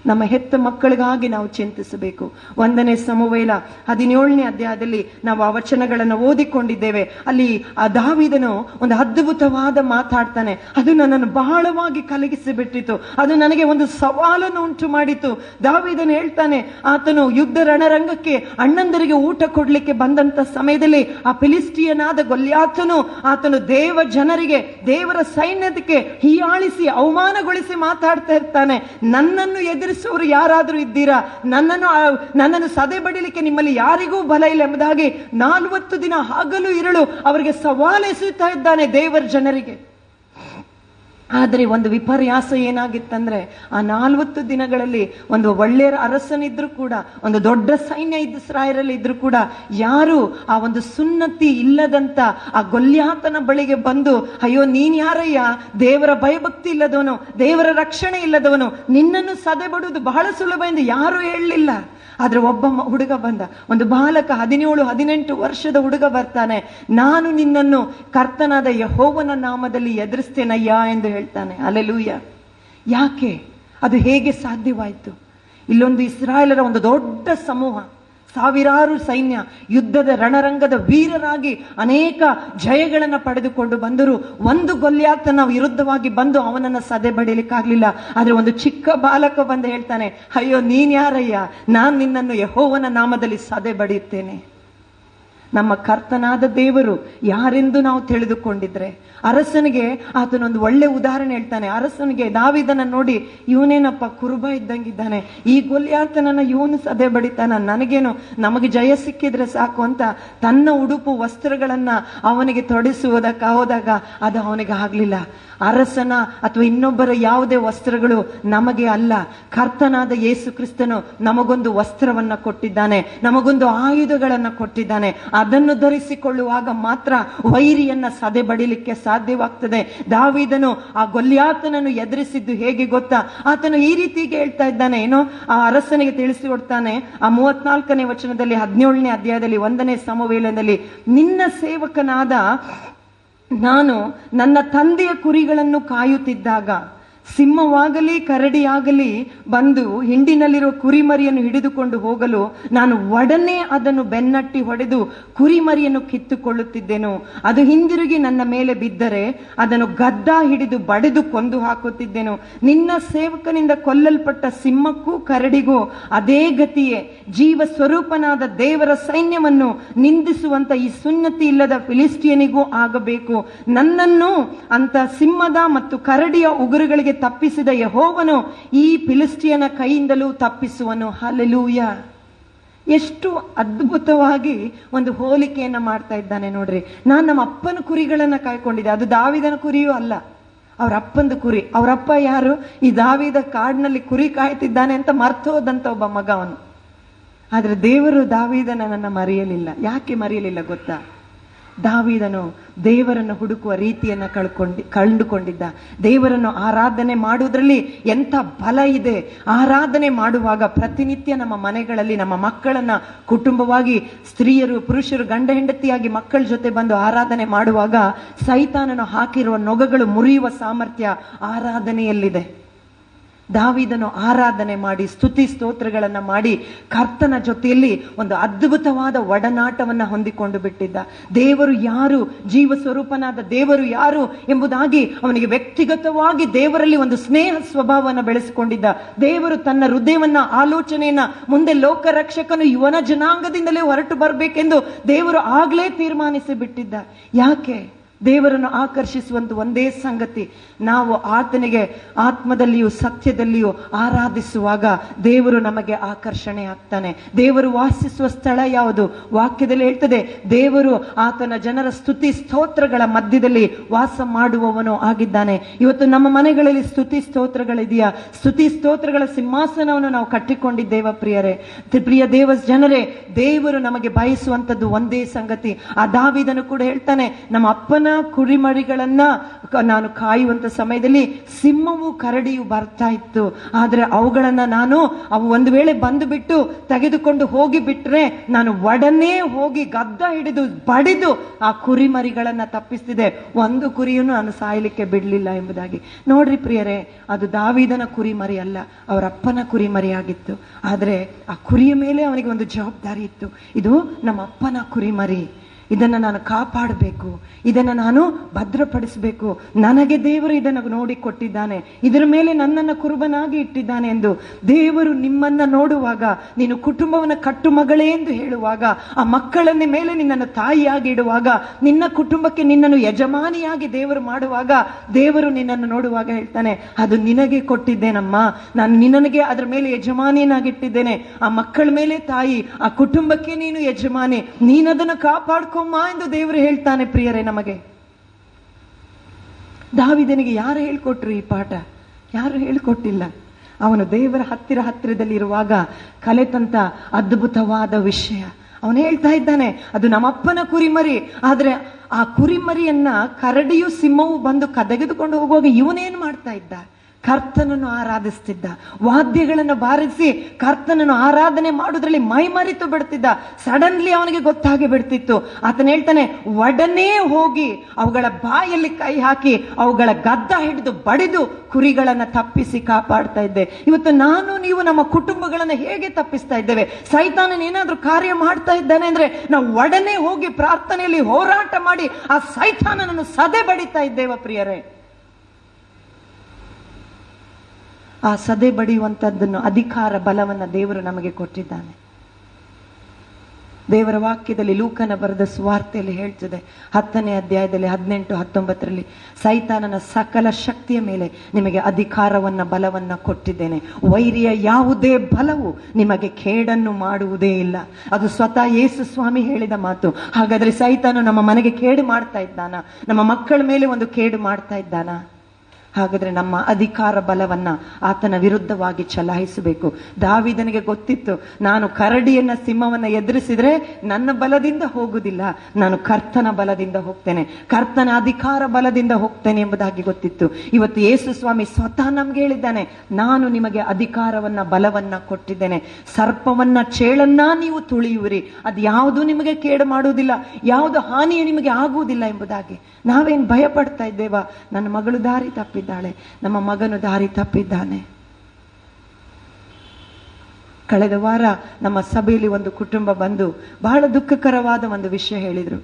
[SPEAKER 2] ನಮ್ಮ ಹೆತ್ತ ಮಕ್ಕಳಿಗಾಗಿ ನಾವು ಚಿಂತಿಸಬೇಕು. ಒಂದನೇ ಸಮವೇಲ ಹದಿನೇಳನೇ ಅಧ್ಯಾಯದಲ್ಲಿ ನಾವು ಆ ವಚನಗಳನ್ನು ಓದಿಕೊಂಡಿದ್ದೇವೆ. ಅಲ್ಲಿ ಆ ದಾವಿದನು ಒಂದು ಅದ್ಭುತವಾದ ಮಾತಾಡ್ತಾನೆ. ಅದು ನನ್ನನ್ನು ಬಹಳವಾಗಿ ಕಲಗಿಸಿ ಬಿಟ್ಟಿತು ಅದು ನನಗೆ ಒಂದು ಸವಾಲನ್ನು ಉಂಟು ಮಾಡಿತು ದಾವಿದನು ಹೇಳ್ತಾನೆ, ಆತನು ಯುದ್ಧ ರಣರಂಗಕ್ಕೆ ಅಣ್ಣಂದರಿಗೆ ಊಟ ಕೊಡ್ಲಿಕ್ಕೆ ಬಂದಂತ ಸಮಯದಲ್ಲಿ ಆ ಫಿಲಿಸ್ಟಿಯನಾದ ಗೊಲ್ಯಾತನು ಆತನು ದೇವ ಜನರಿಗೆ, ದೇವರ ಸೈನ್ಯದಕ್ಕೆ ಹೀಯಾಳಿಸಿ ಅವಮಾನಗೊಳಿಸಿ ಮಾತಾಡ್ತಾ ಇರ್ತಾನೆ. ನನ್ನನ್ನು ಎದುರಿಸುವವರು ಯಾರಾದರೂ ಇದ್ದೀರಾ? ನನ್ನನ್ನು ನನ್ನನ್ನು ಸದೆ ಬಡಿಲಿಕ್ಕೆ ನಿಮ್ಮಲ್ಲಿ ಯಾರಿಗೂ ಬಲ ಇಲ್ಲ ಎಂಬುದಾಗಿ ನಾಲ್ವತ್ತು ದಿನ ಹಗಲು ಇರಳು ಅವರಿಗೆ ಸವಾಲೆಸೆಯುತ್ತಾ ಇದ್ದಾನೆ ದೇವರ ಜನರಿಗೆ. ಆದರೆ ಒಂದು ವಿಪರ್ಯಾಸ ಏನಾಗಿತ್ತಂದ್ರೆ ಆ ನಾಲ್ವತ್ತು ದಿನಗಳಲ್ಲಿ ಒಂದು ಒಳ್ಳೆಯ ಅರಸನಿದ್ರು ಕೂಡ, ಒಂದು ದೊಡ್ಡ ಸೈನ್ಯ ಇದ್ದ ಇದ್ರೂ ಕೂಡ ಯಾರು ಆ ಒಂದು ಸುನ್ನತಿ ಇಲ್ಲದಂತ ಆ ಗೊಲ್ಯಾತನ ಬಳಿಗೆ ಬಂದು, ಅಯ್ಯೋ, ನೀನ್ ಯಾರಯ್ಯ? ದೇವರ ಭಯಭಕ್ತಿ ಇಲ್ಲದವನು, ದೇವರ ರಕ್ಷಣೆ ಇಲ್ಲದವನು, ನಿನ್ನನ್ನು ಸದೆ ಬಡುವುದು ಬಹಳ ಸುಲಭ ಎಂದು ಯಾರು ಹೇಳಲಿಲ್ಲ. ಆದ್ರೆ ಒಬ್ಬ ಹುಡುಗ ಬಂದ. ಒಂದು ಬಾಲಕ ಹದಿನೇಳು, ಹದಿನೆಂಟು ವರ್ಷದ ಹುಡುಗ ಬರ್ತಾನೆ. ನಾನು ನಿನ್ನನ್ನು ಕರ್ತನಾದ ಯಹೋವನ ನಾಮದಲ್ಲಿ ಎದುರಿಸ್ತೇನಯ್ಯ ಎಂದು ಹೇಳ್ತಾನೆ. ಅಲೆಲೂಯ. ಯಾಕೆ? ಅದು ಹೇಗೆ ಸಾಧ್ಯವಾಯಿತು? ಇಲ್ಲೊಂದು ಇಸ್ರಾಯೇಲರ ಒಂದು ದೊಡ್ಡ ಸಮೂಹ ಸಾವಿರಾರು ಸೈನ್ಯ ಯುದ್ಧದ ರಣರಂಗದ ವೀರರಾಗಿ ಅನೇಕ ಜಯಗಳನ್ನು ಪಡೆದುಕೊಂಡು ಬಂದರು. ಒಂದು ಗೊಲ್ಯಾತನ ವಿರುದ್ಧವಾಗಿ ಬಂದು ಅವನನ್ನು ಸದೆ ಬಡಿಲಿಕ್ಕಾಗ್ಲಿಲ್ಲ. ಆದರೆ ಒಂದು ಚಿಕ್ಕ ಬಾಲಕ ಬಂದು ಹೇಳ್ತಾನೆ, ಅಯ್ಯೋ, ನೀನ್ಯಾರಯ್ಯ? ನಾನು ನಾನ್ ನಿನ್ನನ್ನು ಯಹೋವನ ನಾಮದಲ್ಲಿ ಸದೆ ಬಡಿಯುತ್ತೇನೆ. ನಮ್ಮ ಕರ್ತನಾದ ದೇವರು ಯಾರೆಂದು ನಾವು ತಿಳಿದುಕೊಂಡಿದ್ರೆ? ಅರಸನಿಗೆ ಆತನೊಂದು ಒಳ್ಳೆ ಉದಾಹರಣೆ ಹೇಳ್ತಾನೆ. ಅರಸನಿಗೆ ದಾವಿದನ ನೋಡಿ, ಇವನೇನಪ್ಪ ಕುರುಬ ಇದ್ದಂಗಿದ್ದಾನೆ. ಈ ಗೊಲ್ಯಾತನನ್ನ ಇವನು ಸದೆ ಬಡಿತಾನ. ನನಗೇನು, ನಮಗೆ ಜಯ ಸಿಕ್ಕಿದ್ರೆ ಸಾಕು ಅಂತ ತನ್ನ ಉಡುಪು ವಸ್ತ್ರಗಳನ್ನ ಅವನಿಗೆ ತೊಡಿಸುವುದಕ್ಕ ಹೋದಾಗ ಅದು ಅವನಿಗೆ ಆಗ್ಲಿಲ್ಲ. ಅರಸನ ಅಥವಾ ಇನ್ನೊಬ್ಬರ ಯಾವುದೇ ವಸ್ತ್ರಗಳು ನಮಗೆ ಅಲ್ಲ. ಕರ್ತನಾದ ಯೇಸು ಕ್ರಿಸ್ತನು ನಮಗೊಂದು ವಸ್ತ್ರವನ್ನ ಕೊಟ್ಟಿದ್ದಾನೆ, ನಮಗೊಂದು ಆಯುಧಗಳನ್ನ ಕೊಟ್ಟಿದ್ದಾನೆ. ಅದನ್ನು ಧರಿಸಿಕೊಳ್ಳುವಾಗ ಮಾತ್ರ ವೈರಿಯನ್ನ ಸದೆ ಬಡಿಲಿಕ್ಕೆ ಸಾಧ್ಯವಾಗ್ತದೆ. ದಾವಿದನು ಆ ಗೊಲ್ಯಾತನನ್ನು ಎದುರಿಸಿದ್ದು ಹೇಗೆ ಗೊತ್ತಾ? ಆತನು ಈ ರೀತಿಗೆ ಹೇಳ್ತಾ ಇದ್ದಾನೆ, ಏನೋ ಆ ಅರಸನಿಗೆ ತಿಳಿಸಿಕೊಡ್ತಾನೆ ಆ ಮೂವತ್ನಾಲ್ಕನೇ ವಚನದಲ್ಲಿ, ಹದಿನೇಳನೇ ಅಧ್ಯಾಯದಲ್ಲಿ, ಒಂದನೇ ಸಮವೇಳನದಲ್ಲಿ ನಿನ್ನ ಸೇವಕನಾದ ನಾನು ನನ್ನ ತಂದೆಯ ಕುರಿಗಳನ್ನು ಕಾಯುತ್ತಿದ್ದಾಗ ಸಿಂಹವಾಗಲಿ, ಕರಡಿಯಾಗಲಿ ಬಂದು ಹಿಂಡಿನಲ್ಲಿರುವ ಕುರಿಮರಿಯನ್ನು ಹಿಡಿದುಕೊಂಡು ಹೋಗಲು ನಾನು ಒಡನೆ ಅದನ್ನು ಬೆನ್ನಟ್ಟಿ ಹೊಡೆದು ಕುರಿಮರಿಯನ್ನು ಕಿತ್ತುಕೊಳ್ಳುತ್ತಿದ್ದೆನು. ಅದು ಹಿಂದಿರುಗಿ ನನ್ನ ಮೇಲೆ ಬಿದ್ದರೆ ಅದನ್ನು ಗದ್ದ ಹಿಡಿದು ಬಡೆದು ಕೊಂದು ಹಾಕುತ್ತಿದ್ದೆನು. ನಿನ್ನ ಸೇವಕನಿಂದ ಕೊಲ್ಲಲ್ಪಟ್ಟ ಸಿಂಹಕ್ಕೂ ಕರಡಿಗೂ ಅದೇ ಗತಿಯೇ. ಜೀವ ಸ್ವರೂಪನಾದ ದೇವರ ಸೈನ್ಯವನ್ನು ನಿಂದಿಸುವಂತ ಈ ಸುನ್ನತಿ ಇಲ್ಲದ ಫಿಲಿಸ್ಟಿಯನಿಗೂ ಆಗಬೇಕು. ನನ್ನನ್ನು ಅಂತ ಸಿಂಹದ ಮತ್ತು ಕರಡಿಯ ಉಗುರುಗಳಿಗೆ ತಪ್ಪಿಸಿದ ಯಹೋವನು ಈ ಫಿಲಿಸ್ಟಿಯನ ಕೈಯಿಂದಲೂ ತಪ್ಪಿಸುವನು. ಹಲಲೂಯ ಎಷ್ಟು ಅದ್ಭುತವಾಗಿ ಒಂದು ಹೋಲಿಕೆಯನ್ನ ಮಾಡ್ತಾ ಇದ್ದಾನೆ ನೋಡ್ರಿ. ನಾನು ನಮ್ಮ ಅಪ್ಪನ ಕುರಿಗಳನ್ನು ಕಾಯ್ಕೊಂಡಿದ್ದೆ. ಅದು ದಾವಿದನ ಕುರಿಯೂ ಅಲ್ಲ. ಅವ್ರ ಅಪ್ಪಂದು ಕುರಿ. ಅವರಪ್ಪ ಯಾರು? ಈ ದಾವಿದ ಕಾಡಿನಲ್ಲಿ ಕುರಿ ಕಾಯ್ತಿದ್ದಾನೆ ಅಂತ ಮರ್ತೋದಂತ ಒಬ್ಬ ಮಗ ಅವನು. ಆದರೆ ದೇವರು ದಾವಿದನನ್ನ ಮರೆಯಲಿಲ್ಲ. ಯಾಕೆ ಮರೆಯಲಿಲ್ಲ ಗೊತ್ತಾ? ದಾವಿದನು ದೇವರನ್ನು ಹುಡುಕುವ ರೀತಿಯನ್ನು ಕಳ್ಕೊಂಡು, ಕಂಡುಕೊಂಡಿದ್ದ. ದೇವರನ್ನು ಆರಾಧನೆ ಮಾಡುವುದರಲ್ಲಿ ಎಂಥ ಬಲ ಇದೆ. ಆರಾಧನೆ ಮಾಡುವಾಗ ಪ್ರತಿನಿತ್ಯ ನಮ್ಮ ಮನೆಗಳಲ್ಲಿ ನಮ್ಮ ಮಕ್ಕಳನ್ನ ಕುಟುಂಬವಾಗಿ ಸ್ತ್ರೀಯರು, ಪುರುಷರು, ಗಂಡ ಹೆಂಡತಿಯಾಗಿ ಮಕ್ಕಳ ಜೊತೆ ಬಂದು ಆರಾಧನೆ ಮಾಡುವಾಗ ಸೈತಾನನು ಹಾಕಿರುವ ನೊಗಗಳು ಮುರಿಯುವ ಸಾಮರ್ಥ್ಯ ಆರಾಧನೆಯಲ್ಲಿದೆ. ದಾವಿದನು ಆರಾಧನೆ ಮಾಡಿ, ಸ್ತುತಿ ಸ್ತೋತ್ರಗಳನ್ನು ಮಾಡಿ ಕರ್ತನ ಜೊತೆಯಲ್ಲಿ ಒಂದು ಅದ್ಭುತವಾದ ಒಡನಾಟವನ್ನು ಹೊಂದಿಕೊಂಡು ಬಿಟ್ಟಿದ್ದ. ದೇವರು ಯಾರು ಜೀವ ಸ್ವರೂಪನಾದ ದೇವರು ಯಾರು ಎಂಬುದಾಗಿ ಅವನಿಗೆ ವ್ಯಕ್ತಿಗತವಾಗಿ ದೇವರಲ್ಲಿ ಒಂದು ಸ್ನೇಹ ಸ್ವಭಾವವನ್ನು ಬೆಳೆಸಿಕೊಂಡಿದ್ದ. ದೇವರು ತನ್ನ ಹೃದಯವನ್ನ, ಆಲೋಚನೆಯನ್ನ ಮುಂದೆ ಲೋಕ ರಕ್ಷಕನು ಯುವನ ಜನಾಂಗದಿಂದಲೇ ಹೊರಟು ಬರಬೇಕೆಂದು ದೇವರು ಆಗ್ಲೇ ತೀರ್ಮಾನಿಸಿ ಬಿಟ್ಟಿದ್ದ ಯಾಕೆ? ದೇವರನ್ನು ಆಕರ್ಷಿಸುವಂತ ಒಂದೇ ಸಂಗತಿ, ನಾವು ಆತನಿಗೆ ಆತ್ಮದಲ್ಲಿಯೂ ಸತ್ಯದಲ್ಲಿಯೂ ಆರಾಧಿಸುವಾಗ ದೇವರು ನಮಗೆ ಆಕರ್ಷಣೆ ಆಗ್ತಾನೆ. ದೇವರು ವಾಸಿಸುವ ಸ್ಥಳ ಯಾವುದು? ವಾಕ್ಯದಲ್ಲಿ ಹೇಳ್ತದೆ, ದೇವರು ಆತನ ಜನರ ಸ್ತುತಿ ಸ್ತೋತ್ರಗಳ ಮಧ್ಯದಲ್ಲಿ ವಾಸ ಮಾಡುವವನು ಆಗಿದ್ದಾನೆ. ಇವತ್ತು ನಮ್ಮ ಮನೆಗಳಲ್ಲಿ ಸ್ತುತಿ ಸ್ತೋತ್ರಗಳಿದೆಯಾ ಸ್ತುತಿ ಸ್ತೋತ್ರಗಳ ಸಿಂಹಾಸನವನ್ನು ನಾವು ಕಟ್ಟಿಕೊಂಡಿದ್ದೇವ ಪ್ರಿಯರೇ. ಪ್ರಿಯ ದೇವ ಜನರೇ, ದೇವರು ನಮಗೆ ಬಯಸುವಂತದ್ದು ಒಂದೇ ಸಂಗತಿ. ಆ ದಾವಿದನು ಕೂಡ ಹೇಳ್ತಾನೆ, ನಮ್ಮ ಅಪ್ಪನ ಅಪ್ಪನ ಕುರಿಮರಿಗಳನ್ನ ನಾನು ಕಾಯುವಂತ ಸಮಯದಲ್ಲಿ ಸಿಂಹವು ಕರಡಿಯು ಬರ್ತಾ ಇತ್ತು. ಆದ್ರೆ ಅವುಗಳನ್ನ ನಾನು ಅವು ಒಂದು ವೇಳೆ ಬಂದು ಬಿಟ್ಟು ತೆಗೆದುಕೊಂಡು ಹೋಗಿ ಬಿಟ್ರೆ ನಾನು ಒಡನೆ ಹೋಗಿ ಗದ್ದ ಹಿಡಿದು ಬಡಿದು ಆ ಕುರಿಮರಿಗಳನ್ನ ತಪ್ಪಿಸ್ತಿದೆ. ಒಂದು ಕುರಿಯನ್ನು ನಾನು ಸಾಯಲಿಕ್ಕೆ ಬಿಡ್ಲಿಲ್ಲ ಎಂಬುದಾಗಿ. ನೋಡ್ರಿ ಪ್ರಿಯರೇ, ಅದು ದಾವಿದನ ಕುರಿಮರಿ ಅಲ್ಲ ಅವರಪ್ಪನ ಕುರಿಮರಿ ಆಗಿತ್ತು. ಆದ್ರೆ ಆ ಕುರಿಯ ಮೇಲೆ ಅವನಿಗೆ ಒಂದು ಜವಾಬ್ದಾರಿ ಇತ್ತು. ಇದು ನಮ್ಮ ಅಪ್ಪನ ಕುರಿಮರಿ. ಇದನ್ನ ನಾನು ಕಾಪಾಡಬೇಕು. ಇದನ್ನ ನಾನು ಭದ್ರಪಡಿಸಬೇಕು. ನನಗೆ ದೇವರು ಇದನ್ನು ನೋಡಿ ಕೊಟ್ಟಿದ್ದಾನೆ. ಇದರ ಮೇಲೆ ನನ್ನನ್ನು ಕುರುಬನಾಗಿ ಇಟ್ಟಿದ್ದಾನೆ ಎಂದು ದೇವರು ನಿಮ್ಮನ್ನ ನೋಡುವಾಗ, ನೀನು ಕುಟುಂಬವನ್ನ ಕಟ್ಟು ಮಗಳೇ ಎಂದು ಹೇಳುವಾಗ, ಆ ಮಕ್ಕಳನ್ನ ಮೇಲೆ ನಿನ್ನನ್ನು ತಾಯಿಯಾಗಿ ಇಡುವಾಗ, ನಿನ್ನ ಕುಟುಂಬಕ್ಕೆ ನಿನ್ನನ್ನು ಯಜಮಾನಿಯಾಗಿ ದೇವರು ಮಾಡುವಾಗ ದೇವರು ನಿನ್ನನ್ನು ನೋಡುವಾಗ ಹೇಳ್ತಾನೆ, ಅದು ನಿನಗೆ ಕೊಟ್ಟಿದ್ದೇನಮ್ಮ. ನಾನು ನಿನ್ನನಿಗೆ ಅದರ ಮೇಲೆ ಯಜಮಾನಿಯನ್ನಾಗಿಟ್ಟಿದ್ದೇನೆ. ಆ ಮಕ್ಕಳ ಮೇಲೆ ತಾಯಿ, ಆ ಕುಟುಂಬಕ್ಕೆ ನೀನು ಯಜಮಾನಿ. ನೀನದನ್ನು ಕಾಪಾಡ್ಕೊಮ್ಮ ಎಂದು ದೇವರು ಹೇಳ್ತಾನೆ ಪ್ರಿಯರೇ ನಮಗೆ. ದಾವಿದನಿಗೆ ಯಾರು ಹೇಳ್ಕೊಟ್ರು ಈ ಪಾಠ? ಯಾರು ಹೇಳ್ಕೊಟ್ಟಿಲ್ಲ. ಅವನು ದೇವರ ಹತ್ತಿರ ಹತ್ತಿರದಲ್ಲಿ ಇರುವಾಗ ಕಲೆತಂತ ಅದ್ಭುತವಾದ ವಿಷಯ. ಅವನು ಹೇಳ್ತಾ ಇದ್ದಾನೆ, ಅದು ನಮ್ಮಪ್ಪನ ಕುರಿಮರಿ, ಆದ್ರೆ ಆ ಕುರಿಮರಿಯನ್ನ ಕರಡಿಯು ಸಿಂಹವು ಬಂದು ಕದಗೆದುಕೊಂಡು ಹೋಗುವಾಗ ಇವನೇನ್ ಮಾಡ್ತಾ ಇದ್ದ? ಕರ್ತನನ್ನು ಆರಾಧಿಸ್ತಿದ್ದ. ವಾದ್ಯಗಳನ್ನು ಬಾರಿಸಿ ಕರ್ತನನ್ನು ಆರಾಧನೆ ಮಾಡುವುದರಲ್ಲಿ ಮೈಮರಿತು ಬಿಡ್ತಿದ್ದ. ಸಡನ್ಲಿ ಅವನಿಗೆ ಗೊತ್ತಾಗಿ ಬಿಡ್ತಿತ್ತು. ಆತನ ಹೇಳ್ತಾನೆ, ಒಡನೆ ಹೋಗಿ ಅವುಗಳ ಬಾಯಲ್ಲಿ ಕೈ ಹಾಕಿ ಅವುಗಳ ಗದ್ದ ಹಿಡಿದು ಬಡಿದು ಕುರಿಗಳನ್ನ ತಪ್ಪಿಸಿ ಕಾಪಾಡ್ತಾ ಇದ್ದೆ. ಇವತ್ತು ನಾನು, ನೀವು ನಮ್ಮ ಕುಟುಂಬಗಳನ್ನ ಹೇಗೆ ತಪ್ಪಿಸ್ತಾ ಇದ್ದೇವೆ? ಸೈತಾನನ ಏನಾದ್ರೂ ಕಾರ್ಯ ಮಾಡ್ತಾ ಇದ್ದಾನೆ ಅಂದ್ರೆ ನಾವು ಒಡನೆ ಹೋಗಿ ಪ್ರಾರ್ಥನೆಯಲ್ಲಿ ಹೋರಾಟ ಮಾಡಿ ಆ ಸೈತಾನನನ್ನು ಸದೆ ಬಡಿತಾ ಇದ್ದೇವ ಪ್ರಿಯರೇ. ಆ ಸದೆ ಬಡಿಯುವಂಥದ್ದನ್ನು ಅಧಿಕಾರ ಬಲವನ್ನು ದೇವರು ನಮಗೆ ಕೊಟ್ಟಿದ್ದಾನೆ. ದೇವರ ವಾಕ್ಯದಲ್ಲಿ ಲೂಕನ ಬರೆದ ಸುವಾರ್ತೆಯಲ್ಲಿ ಹೇಳ್ತದೆ, ಹತ್ತನೇ ಅಧ್ಯಾಯದಲ್ಲಿ ಹದಿನೆಂಟು, ಹತ್ತೊಂಬತ್ತರಲ್ಲಿ ಸೈತಾನನ ಸಕಲ ಶಕ್ತಿಯ ಮೇಲೆ ನಿಮಗೆ ಅಧಿಕಾರವನ್ನ ಬಲವನ್ನ ಕೊಟ್ಟಿದ್ದೇನೆ. ವೈರಿಯ ಯಾವುದೇ ಬಲವು ನಿಮಗೆ ಖೇಡನ್ನು ಮಾಡುವುದೇ ಇಲ್ಲ. ಅದು ಸ್ವತಃ ಯೇಸು ಸ್ವಾಮಿ ಹೇಳಿದ ಮಾತು. ಹಾಗಾದ್ರೆ ಸೈತಾನು ನಮ್ಮ ಮನೆಗೆ ಕೇಡು ಮಾಡ್ತಾ ಇದ್ದಾನ? ನಮ್ಮ ಮಕ್ಕಳ ಮೇಲೆ ಒಂದು ಕೇಡು ಮಾಡ್ತಾ ಇದ್ದಾನ? ಹಾಗಾದ್ರೆ ನಮ್ಮ ಅಧಿಕಾರ ಬಲವನ್ನ ಆತನ ವಿರುದ್ಧವಾಗಿ ಚಲಾಯಿಸಬೇಕು. ದಾವಿದನಿಗೆ ಗೊತ್ತಿತ್ತು, ನಾನು ಕರಡಿಯನ್ನ ಸಿಂಹವನ್ನ ಎದುರಿಸಿದ್ರೆ ನನ್ನ ಬಲದಿಂದ ಹೋಗುದಿಲ್ಲ, ನಾನು ಕರ್ತನ ಬಲದಿಂದ ಹೋಗ್ತೇನೆ. ಕರ್ತನ ಅಧಿಕಾರ ಬಲದಿಂದ ಹೋಗ್ತೇನೆ ಎಂಬುದಾಗಿ ಗೊತ್ತಿತ್ತು. ಇವತ್ತು ಯೇಸು ಸ್ವಾಮಿ ಸ್ವತಃ ನಮ್ಗೆ ಹೇಳಿದ್ದಾನೆ, ನಾನು ನಿಮಗೆ ಅಧಿಕಾರವನ್ನ, ಬಲವನ್ನ ಕೊಟ್ಟಿದ್ದೇನೆ. ಸರ್ಪವನ್ನ, ಚೇಳನ್ನ ನೀವು ತುಳಿಯುವಿರಿ. ಅದು ಯಾವುದು ನಿಮಗೆ ಕೇಡು ಮಾಡುವುದಿಲ್ಲ, ಯಾವುದು ಹಾನಿಯು ನಿಮಗೆ ಆಗುವುದಿಲ್ಲ ಎಂಬುದಾಗಿ. ನಾವೇನ್ ಭಯ ಪಡ್ತಾ ಇದ್ದೇವಾ? ನನ್ನ ಮಗಳು ದಾರಿ ತಪ್ಪಿದ್ದಾಳೆ ನಮ್ಮ ಮಗನು ದಾರಿ ತಪ್ಪಿದ್ದಾನೆ. ಕಳೆದ ವಾರ ನಮ್ಮ ಸಭೆಯಲ್ಲಿ ಒಂದು ಕುಟುಂಬ ಬಂದು ಬಹಳ ದುಃಖಕರವಾದ ಒಂದು ವಿಷಯ ಹೇಳಿದರು.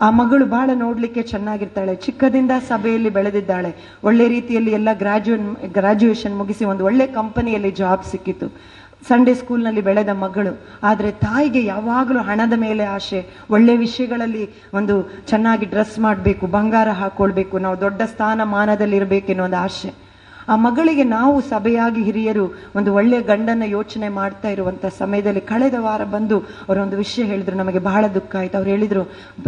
[SPEAKER 2] ಆ ಮಗಳು ಬಹಳ ನೋಡಲಿಕ್ಕೆ ಚೆನ್ನಾಗಿರ್ತಾಳೆ. ಚಿಕ್ಕದಿಂದ ಸಭೆಯಲ್ಲಿ ಬೆಳೆದಿದ್ದಾಳೆ. ಒಳ್ಳೆ ರೀತಿಯಲ್ಲಿ ಎಲ್ಲ ಗ್ರಾಜುವೇಷನ್ ಗ್ರಾಜುಯೇಷನ್ ಮುಗಿಸಿ ಒಂದು ಒಳ್ಳೆ ಕಂಪನಿಯಲ್ಲಿ ಜಾಬ್ ಸಿಕ್ಕಿತು. ಸಂಡೇ ಸ್ಕೂಲ್ನಲ್ಲಿ ಬೆಳೆದ ಮಗಳು. ಆದರೆ ತಾಯಿಗೆ ಯಾವಾಗಲೂ ಹಣದ ಮೇಲೆ ಆಸೆ. ಒಳ್ಳೆ ವಿಷಯಗಳಲ್ಲಿ ಒಂದು ಚೆನ್ನಾಗಿ ಡ್ರೆಸ್ ಮಾಡಬೇಕು, ಬಂಗಾರ ಹಾಕ್ಕೊಳ್ಬೇಕು ನಾವು ದೊಡ್ಡ ಸ್ಥಾನಮಾನದಲ್ಲಿ ಇರಬೇಕೆನ್ನೋ ಒಂದು ಆಸೆ. ಆ ಮಗಳಿಗೆ ನಾವು ಸಭೆಯಾಗಿ ಹಿರಿಯರು ಒಂದು ಒಳ್ಳೆ ಗಂಡನ ಯೋಚನೆ ಮಾಡ್ತಾ ಇರುವಂಥ ಸಮಯದಲ್ಲಿ ಕಳೆದ ವಾರ ಬಂದು ಅವರೊಂದು ವಿಷಯ ಹೇಳಿದ್ರು. ನಮಗೆ ಬಹಳ ದುಃಖ ಆಯ್ತು. ಅವ್ರು ಹೇಳಿದ್ರು,